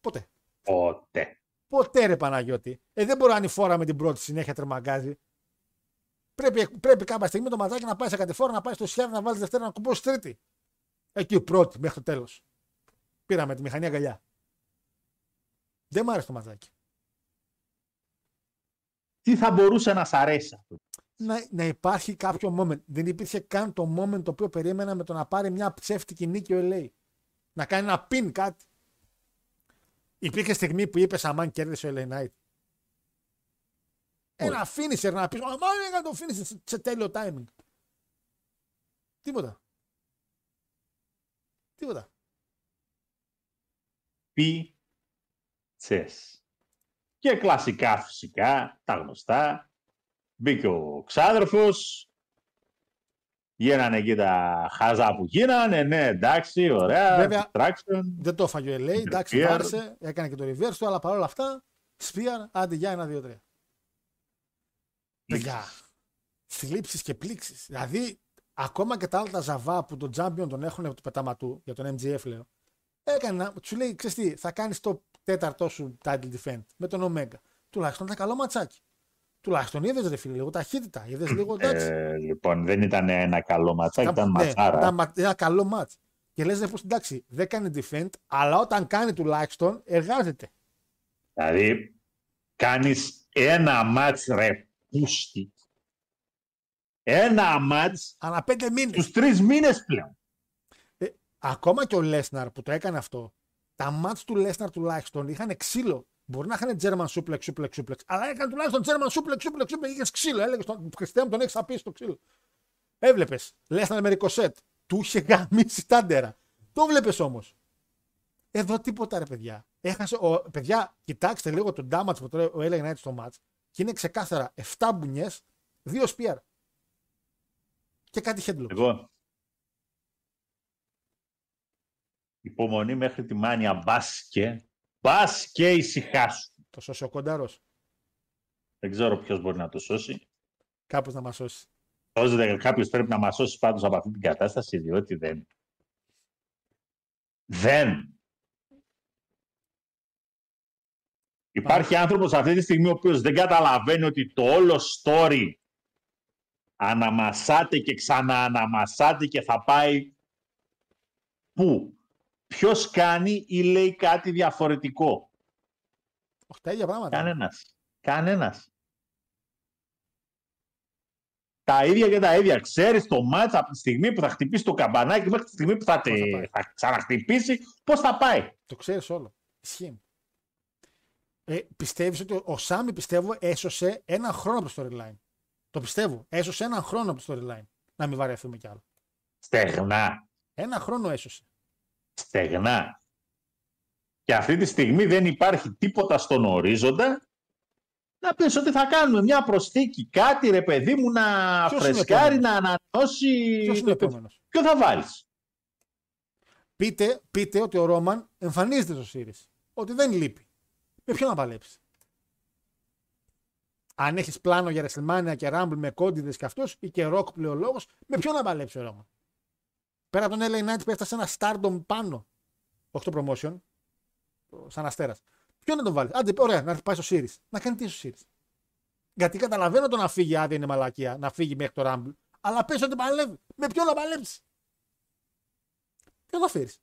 Ποτέ. Ποτέ. Ποτέ ρε Παναγιώτη. Ε, δεν μπορεί να είναι η φόρα με την πρώτη συνέχεια τρεμαγκάζει. Πρέπει, πρέπει κάποια στιγμή το ματάκι να πάει σε κατηφόρα, να πάει στο σιάρι, να βάλει δευτέρα να κουμπώσει τρίτη. Εκεί πρώτη μέχρι το τέλος. Πήραμε τη μηχανή αγκαλιά. Δεν μ' άρεσε το ματάκι. Τι θα μπορούσε να σ' αρέσει αυτό; Να, να υπάρχει κάποιο moment. Δεν υπήρχε καν το moment το οποίο περίμενα με το να πάρει μια ψεύτικη νίκη ο LA. Να κάνει ένα pin κάτι. Υπήρχε στιγμή που είπε Αμάν κέρδισε ο LA Knight. Ένα finisher να πεις Αμάν έκανε το finisher σε- σε τέλειο timing. Τίποτα. Τίποτα. Πίτσες. Και κλασικά φυσικά, τα γνωστά. Μπήκε ο ξάδερφος. Γίνανε εκεί τα χάζα που γίνανε. Ναι, εντάξει, ωραία. Βέβαια, distraction. Δεν το έφαγε ο LA. Εντάξει, Interfere. βάρεσε. Έκανε και το reverse του, αλλά παρόλα αυτά. Σπίαρ, άντε για ένα, δύο, τρία. Παιδιά. Θλίψεις και πλήξεις. Δηλαδή, ακόμα και τα άλλα τα ζαβά που τον Champion τον έχουν του πεταματού, για τον MGF λέω, έκανε να. Του λέει, ξέρεις τι, θα κάνεις το τέταρτό σου title defend με τον Omega. Τουλάχιστον ήταν καλό ματσάκι. Τουλάχιστον είδες ρε φίλε, λίγο ταχύτητα. Είδες λίγο εντάξει. Ε, λοιπόν, δεν ήταν ένα καλό ματσάκι, ήταν ναι, ματσάρα. ήταν μα- ένα καλό μάτς. Και λες πως εντάξει, δεν κάνει defend, αλλά όταν κάνει τουλάχιστον εργάζεται. Δηλαδή, κάνεις ένα μάτς ρε πούστη. Ένα μάτς Ανά πέντε μήνες. στους τρεις μήνες πλέον. Ε, ακόμα και ο Λέσναρ που το έκανε αυτό, τα μάτς του Λέσναρ τουλάχιστον είχαν ξύλο. Μπορεί να είχαν German suplex, suplex, suplex, αλλά έκανε τουλάχιστον German suplex, suplex, suplex. Είχες ξύλο. Έλεγες στον Χριστέ μου τον έχεις απίσει το ξύλο. Έβλεπες. Λέσναρ με ρικοσέτ. Του είχε γαμίσει τάντερα. Το βλέπεις όμως. Εδώ τίποτα ρε παιδιά. Έχασε. Ο, παιδιά, κοιτάξτε λίγο τον damage που τρώει ο LA Knight στο match και είναι ξεκάθαρα 7 μπουνιές, 2 spear. Και κάτι headlock. Εγώ. Υπομονή μέχρι τη μάνια μπάσκε. Μπάσκε ησυχάσου. Το σώσει ο κοντάρος. Δεν ξέρω ποιος μπορεί να το σώσει. Κάπως να μας σώσει. Σώζεται κάποιος πρέπει να μας σώσει πάντως από αυτή την κατάσταση, διότι δεν. Δεν. Υπάρχει άνθρωπος αυτή τη στιγμή ο οποίος δεν καταλαβαίνει ότι το όλο story αναμασάται και ξανααναμασάται και θα πάει πού; Ποιος κάνει ή λέει κάτι διαφορετικό; Όχι, τα ίδια πράγματα. Κανένας. Κανένας. Τα ίδια και τα ίδια. Ξέρεις το μάτς από τη στιγμή που θα χτυπήσει το καμπανάκι μέχρι τη στιγμή που θα, Πώς θα τε- πάει; θα ξαναχτυπήσει, πώς θα πάει; Το ξέρεις όλο. Ισχύει. Ε, Πιστεύεις ότι ο Σάμι πιστεύω έσωσε ένα χρόνο από το storyline. Το πιστεύω. Έσωσε ένα χρόνο από το storyline. Να μην βαρεθούμε κι άλλο. Στεγνά. Ένα χρόνο έσωσε. Στεγνά. Και αυτή τη στιγμή δεν υπάρχει τίποτα στον ορίζοντα να πεις ότι θα κάνουμε μια προσθήκη, κάτι ρε παιδί μου να Ποιος είναι φρεσκάρει, επόμενος; να ανανεώσει. Ποιος είναι ο επόμενος; Ποιο θα βάλεις; Πείτε, πείτε ότι ο Ρόμαν εμφανίζεται στο Series. Ότι δεν λείπει. Με ποιον να παλέψει; Αν έχεις πλάνο για WrestleMania και Rumble με κόντιδες και αυτός ή και Rock πλεολόγος, με ποιον να παλέψει ο Ρόμαν; Πέρα από τον LA Knight που έφτασε ένα stardom πάνω. Όχι το promotion. Σαν αστέρας. Ποιον να τον βάλεις; Άντε, ωραία, να πάει στο Series. Να κάνει τι στο Series. Γιατί καταλαβαίνω το να φύγει άδεια είναι μαλακία, να φύγει μέχρι το Rumble. Αλλά πες ότι παλεύει. Με ποιον να παλέψεις; Ποιον θα φέρεις;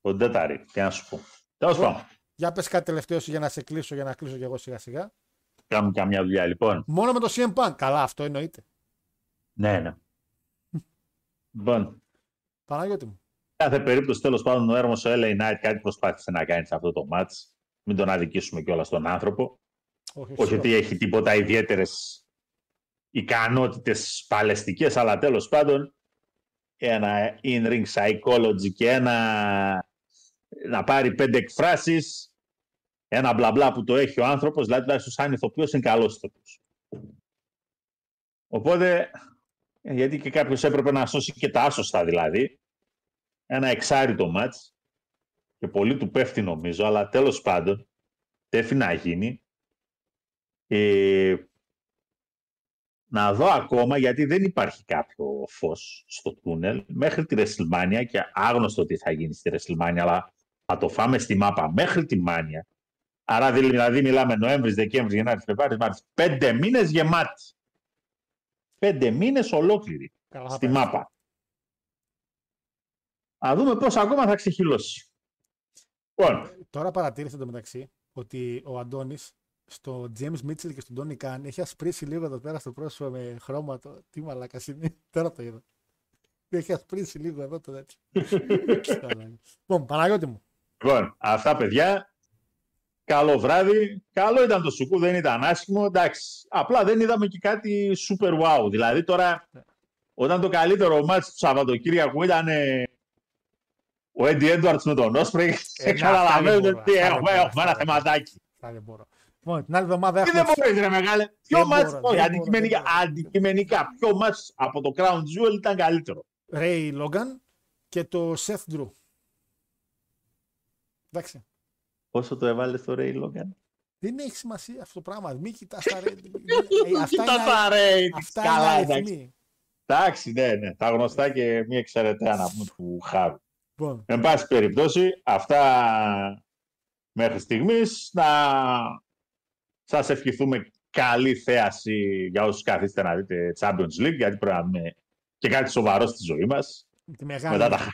Ο Ντέταρη, τι να σου πω. Τέλος πάντων. Για πες κάτι τελευταίο για να σε κλείσω, για να κλείσω κι εγώ σιγά σιγά. Κάνουμε και μια δουλειά λοιπόν. Μόνο με το CM Punk. Καλά, αυτό εννοείται. Ναι, ναι. Λοιπόν, Παναγιώτη μου. κάθε περίπτωση τέλος πάντων ο Έρμος ο LA Knight κάτι προσπάθησε να κάνει σε αυτό το μάτς. Μην τον αδικήσουμε κιόλας στον άνθρωπο. Όχι, Όχι ότι έχει τίποτα ιδιαίτερες ικανότητες παλαιστικές, αλλά τέλος πάντων ένα in-ring psychology και ένα να πάρει πέντε εκφράσεις ένα μπλα μπλα που το έχει ο άνθρωπος, δηλαδή τουλάχιστον σαν ηθοποιός είναι καλός ηθοποιός. Οπότε, ε, γιατί και κάποιος έπρεπε να σώσει και τα άσωστα δηλαδή. Ένα εξάριτο μάτς και πολύ του πέφτει νομίζω, αλλά τέλος πάντων τέφει να γίνει. Ε, να δω ακόμα, γιατί δεν υπάρχει κάποιο φως στο τούνελ, μέχρι τη Ρεσιλμάνια και άγνωστο τι θα γίνει στη Ρεσιλμάνια, αλλά θα το φάμε στη μάπα μέχρι τη Μάνια. Άρα δηλαδή μιλάμε Νοέμβρης, Δεκέμβρης, Γενάρης, Φεβρουάρη, Μάρτιος. Πέντε μήνες γεμάτοι. Πέντε μήνες ολόκληροι Καλά θα στη πέρασε. μάπα. Να δούμε πώς ακόμα θα ξεχυλώσει. Λοιπόν, Τώρα παρατήρησα το μεταξύ ότι ο Αντώνης στο James Mitchell και στον Τόνι Καν έχει ασπρίσει λίγο εδώ πέρα στο πρόσωπο με χρώμα το. Τι μαλάκα είναι. <laughs> Τώρα το είδα. Έχει ασπρίσει λίγο εδώ το τέτοιο. <laughs> λοιπόν, Παναγιώτη μου. λοιπόν, αυτά παιδιά. Καλό βράδυ. Καλό ήταν το σουκού, δεν ήταν άσχημο. Εντάξει. Απλά δεν είδαμε και κάτι super wow. Δηλαδή τώρα, όταν το καλύτερο μάτς του Σαββατοκύριακου ήταν ε, ο Έντι Έντουαρτς με τον Όσπρεϊ, Ε, <laughs> να, καταλαβαίνετε αυτά δεν τι μπορώ, αυτά έχουμε, δεν έχουμε ένα μπορώ. θεματάκι. Αυτά δεν μπορώ. Λοιπόν, την άλλη εβδομάδα Τι έχουμε. δεν μπορείς ρε μεγάλε. Ποιο Δεν μάτς, μπορώ, όχι, δεν αντικειμενικά, μπορώ, δεν μπορώ. αντικειμενικά, ποιο μάτς από το Crown Jewel ήταν καλύτερο; Ray Logan και το Seth Drew. Εντάξει. Πόσο το έβαλες στο Ray Logan. Δεν έχει σημασία αυτό το πράγμα. Μην κοιτάς τα <laughs> rating. Ε, αυτά Κοίτα είναι, τα ratings. αυτά Καλά, είναι εντάξει. αριθμοί. Εντάξει, ναι, ναι. Τα γνωστά και μη εξαιρετέα να πούμε του Χάρου. Λοιπόν, Εν πάση περιπτώσει, αυτά μέχρι στιγμής. Να σας ευχηθούμε καλή θέαση για όσους καθίστε να δείτε Champions League, γιατί πρέπει να δούμε και κάτι σοβαρό στη ζωή μας. τη μεγάλη, Μετά τα...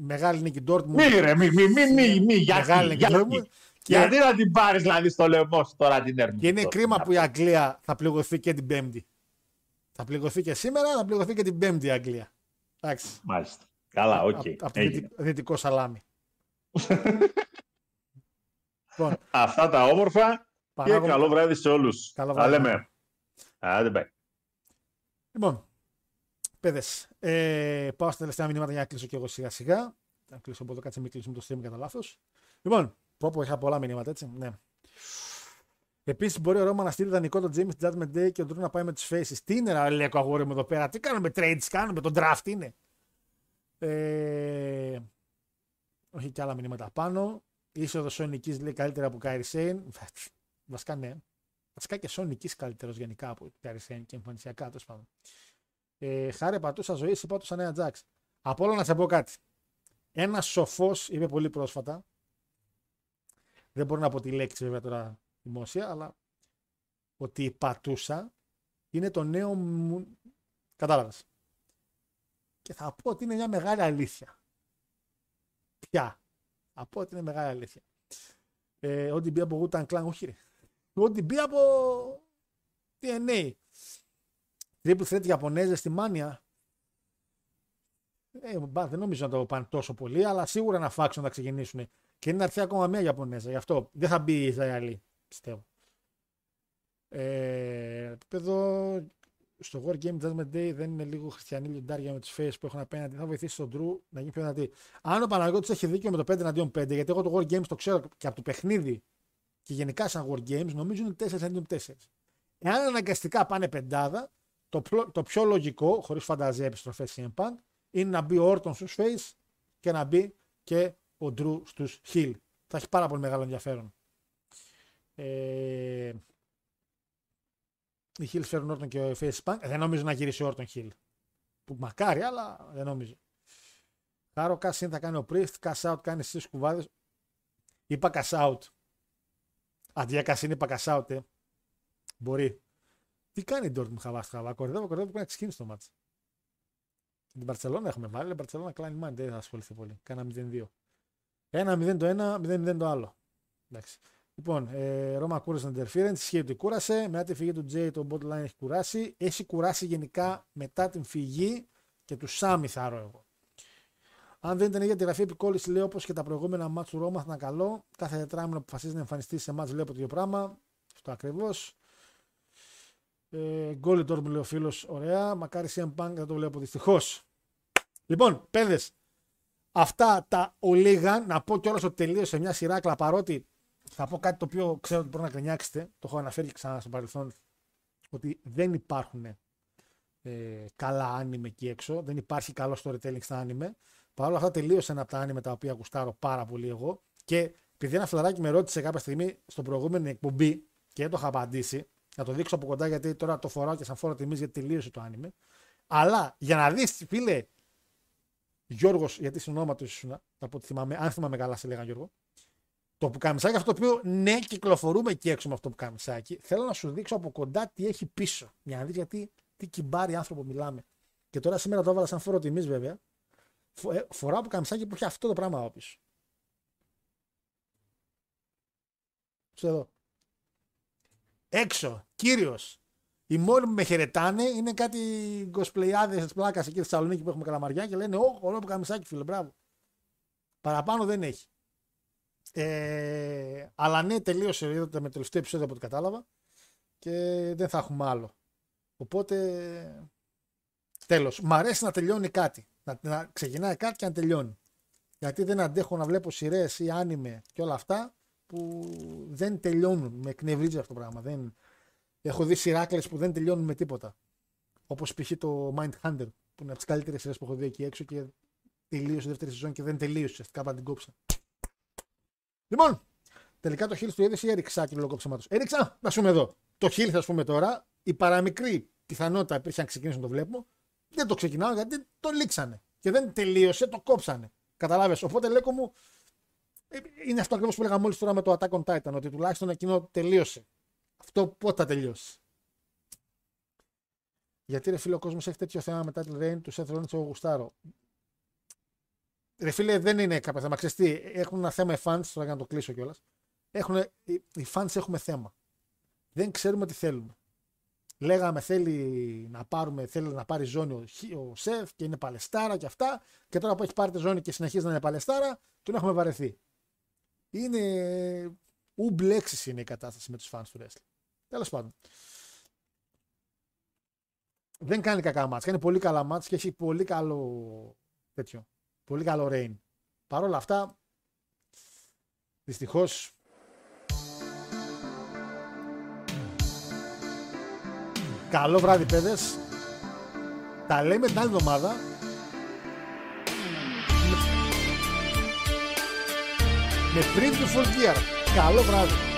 μεγάλη νίκη Dortmund. Μη ρε, μη, μη, μη, μη, μη, γιατί, Μεγάλη νίκη γιατί, Dortmund. Και, γιατί να την πάρεις δηλαδή στο λαιμό σου τώρα την έρμη. και είναι κρίμα που η Αγγλία θα πληγωθεί και την Πέμπτη. Θα πληγωθεί και σήμερα, θα πληγωθεί και την Πέμπτη η Αγγλία. Εντάξει. Μάλιστα. Καλά, ΟΚ. Από το έγινε. δυτικό- δυτικό σαλάμι. <laughs> λοιπόν, Αυτά τα όμορφα και Πανάγο- καλό βράδυ σε όλους. Καλό Τα βράδυ. λέμε. Άντε, bye. Λοιπόν, παίδες, ε, πάω στα τελευταία μηνύματα για να κλείσω και εγώ σιγά σιγά. Να κλείσω από εδώ, κάτσε μην κλείσουμε το stream κατά λάθος. Λοιπόν, πω πω είχα πολλά μηνύματα έτσι. Ναι. Επίσης, μπορεί ο Ρώμα να στείλει δανεικό τον Jimmy στη Judgment Day και ο Drew να πάει με τους faces. Τι είναι, ρε Λέκο αγόρι μου εδώ πέρα, τι κάνουμε trades, κάνουμε τον draft είναι. Ε, όχι και άλλα μηνύματα πάνω. Είσοδος Σονική λέει καλύτερα από Κάιρι Σέιν. Βασικά ναι. Βασικά και Σονική καλύτερος γενικά από Κάιρι Σέιν και εμφανισιακά τέλος πάντων. Ε, χάρη πατούσα ζωή, σε πάτουσα νέα Τζάξ. Από όλα να σε πω κάτι. Ένας σοφός είπε πολύ πρόσφατα. Δεν μπορώ να πω τη λέξη βέβαια τώρα δημόσια, αλλά ότι η πατούσα είναι το νέο μου. Κατάλαβες. Και θα πω ότι είναι μια μεγάλη αλήθεια. Πια. Θα πω ότι είναι μεγάλη αλήθεια. Ε, ό,τι μπει από Wu-Tang Clan, όχι ρε. Ό,τι μπει από DNA. Triple Threat Ιαπωνέζες στη Μάνια. Ε, μπα, δεν νομίζω να το πάνε τόσο πολύ, αλλά σίγουρα ένα faction θα ξεκινήσουν. Και είναι να έρθει ακόμα μια Ιαπωνέζα. Γι' αυτό δεν θα μπει η Ισραηλή, πιστεύω. Ε, επίπεδο στο War Game Judgment Day δεν είναι λίγο χριστιανοί λιοντάρια με τους face που έχουν απέναντι. Θα βοηθήσει τον Drew να γίνει πιο δυνατή. Αν ο Παναγιώτης έχει δίκιο με το 5 εναντίον 5, γιατί εγώ το War Games το ξέρω και από το παιχνίδι και γενικά σαν War Games, νομίζω είναι 4 εναντίον 4. Εάν αναγκαστικά πάνε πεντάδα, το, πλο- το πιο λογικό, χωρίς φανταζία επιστροφές CM Punk, είναι να μπει ο Orton στους face και να μπει και ο Drew στους Hill. Θα έχει πάρα πολύ μεγάλο ενδιαφέρον. Ε, οι Hills φέρουν Orton και ο Face Punk. Δεν νομίζω να γυρίσει ο Orton Hill. Που μακάρι, αλλά δεν νομίζω. Χάρο cash in θα κάνει ο Priest, cash out κάνει στις κουβάδες. Είπα cash out. Αντί για cash in είπα cash out, ε. Μπορεί. Τι κάνει η Dortmund χαβά στο χαβά. Κορδεύω, κορδεύω πρέπει να ξεκίνησε το μάτς. Και την Παρσελόνα έχουμε βάλει. Η Παρσελόνα κλάνει μάνι. Δεν θα ασχοληθεί πολύ. Κάνα 0-2. 1-0 το ένα, 0-0 το άλλο. Εντάξει. Λοιπόν, ε, Ρώμα κούρασε τον interference. Ισχύει ότι κούρασε. Μετά τη φυγή του Τζέι το botline έχει κουράσει. Έχει κουράσει γενικά μετά την φυγή και του Σάμι, θα ρω εγώ. Αν δεν ήταν για τη γραφή επικόλληση, λέω όπως και τα προηγούμενα μάτς του Ρώμα θα ήταν καλό. Κάθε τετράμινο που αποφασίζει να εμφανιστεί σε μάτς, βλέπω το ίδιο πράγμα. Αυτό ακριβώς. Ε, Γκόλι τώρα μου λέει ο φίλος, ωραία. Μακάρι CM Punk δεν το βλέπω δυστυχώς. Λοιπόν, παιδε, αυτά τα ολίγαν. Να πω κιόλας ότι τελείωσε μια σειρά παρότι θα πω κάτι το οποίο ξέρω ότι μπορεί να κρινιάξετε. Το έχω αναφέρει και ξανά στο παρελθόν. Ότι δεν υπάρχουν ε, καλά άνιμε εκεί έξω. Δεν υπάρχει καλό storytelling στα άνιμε. Παρ' όλα αυτά τελείωσε ένα από τα άνιμε τα οποία γουστάρω πάρα πολύ εγώ. Και επειδή ένα φιλαράκι με ρώτησε κάποια στιγμή στο προηγούμενη εκπομπή και δεν το είχα απαντήσει, να το δείξω από κοντά γιατί τώρα το φοράω και σαν φόρο τιμής γιατί τελείωσε το άνιμε. Αλλά για να δεις, φίλε, Γιώργος, γιατί συνόματο ήσουν, από ό,τι θυμάμαι, αν θυμάμαι καλά, σε λέγανε Γιώργο. Το πουκαμισάκι αυτό το οποίο ναι, κυκλοφορούμε εκεί έξω με αυτό το πουκαμισάκι. Θέλω να σου δείξω από κοντά τι έχει πίσω. Για να δεις γιατί τι κυμπάρι άνθρωπο μιλάμε. Και τώρα σήμερα το έβαλα σαν φόρο τιμής βέβαια. Φο, ε, φοράω πουκαμισάκι που έχει αυτό το πράγμα από πίσω. Στο εδώ. Έξω, κύριος. Οι μόνοι που με χαιρετάνε είναι κάτι κοσπλεϊάδες της πλάκας εκεί στη Θεσσαλονίκη που έχουμε καλαμαριά και λένε: Ω, ωραίο πουκαμισάκι, φίλε, μπράβο. Παραπάνω δεν έχει. Ε, αλλά ναι, τελείωσε. Είδατε με το τελευταίο επεισόδιο από ό,τι κατάλαβα. Και δεν θα έχουμε άλλο. Οπότε. Τέλος. Μ' αρέσει να τελειώνει κάτι. Να, να ξεκινάει κάτι και να τελειώνει. Γιατί δεν αντέχω να βλέπω σειρές ή άνιμε και όλα αυτά που δεν τελειώνουν. Με εκνευρίζει αυτό το πράγμα. Δεν... Έχω δει σειράκλε που δεν τελειώνουν με τίποτα. Όπως π.χ. το Mindhunter που είναι από τις καλύτερες σειρές που έχω δει εκεί έξω και τελείωσε η δεύτερη σεζόν και δεν τελείωσε. Κάπου την κόψα. Λοιπόν, τελικά το χείλ του είδες ή έριξα και λόγω ψέματο. Έριξα, να σου εδώ. Το χείλ θα πούμε τώρα, η παραμικρή πιθανότητα υπήρχε να ξεκινήσω να το βλέπω. Δεν το ξεκινάω γιατί το λήξανε. Και δεν τελείωσε, το κόψανε. Καταλάβει. Οπότε λέγω μου, ε, είναι αυτό ακριβώς που λέγαμε μόλις τώρα με το Attack on Titan, ότι τουλάχιστον εκείνο τελείωσε. Αυτό πότε θα τελειώσει; Γιατί ρε φίλε ο κόσμος έχει τέτοιο θέμα με Title Rain, του Seth Rollins, εγώ γουστάρω. Ρε φίλε, δεν είναι κάποιο θέμα. Ξέρεις τι, έχουν ένα θέμα οι fans, τώρα για να το κλείσω κιόλας. Οι fans έχουμε θέμα. Δεν ξέρουμε τι θέλουμε. Λέγαμε θέλει να, πάρουμε, θέλει να πάρει ζώνη ο, ο Σεφ και είναι παλαιστάρα και αυτά. Και τώρα που έχει πάρει τη ζώνη και συνεχίζει να είναι παλαιστάρα, τον έχουμε βαρεθεί. Είναι. Ουμπλέξεις είναι η κατάσταση με τους fans του wrestling. Τέλος πάντων. Δεν κάνει κακά μάτς. Κάνει πολύ καλά μάτς και έχει πολύ καλό τέτοιο. Πολύ καλό rain. Παρ' όλα αυτά, δυστυχώς Καλό βράδυ παιδες. Τα λέμε την άλλη εβδομάδα. Με preview full gear. Καλό βράδυ.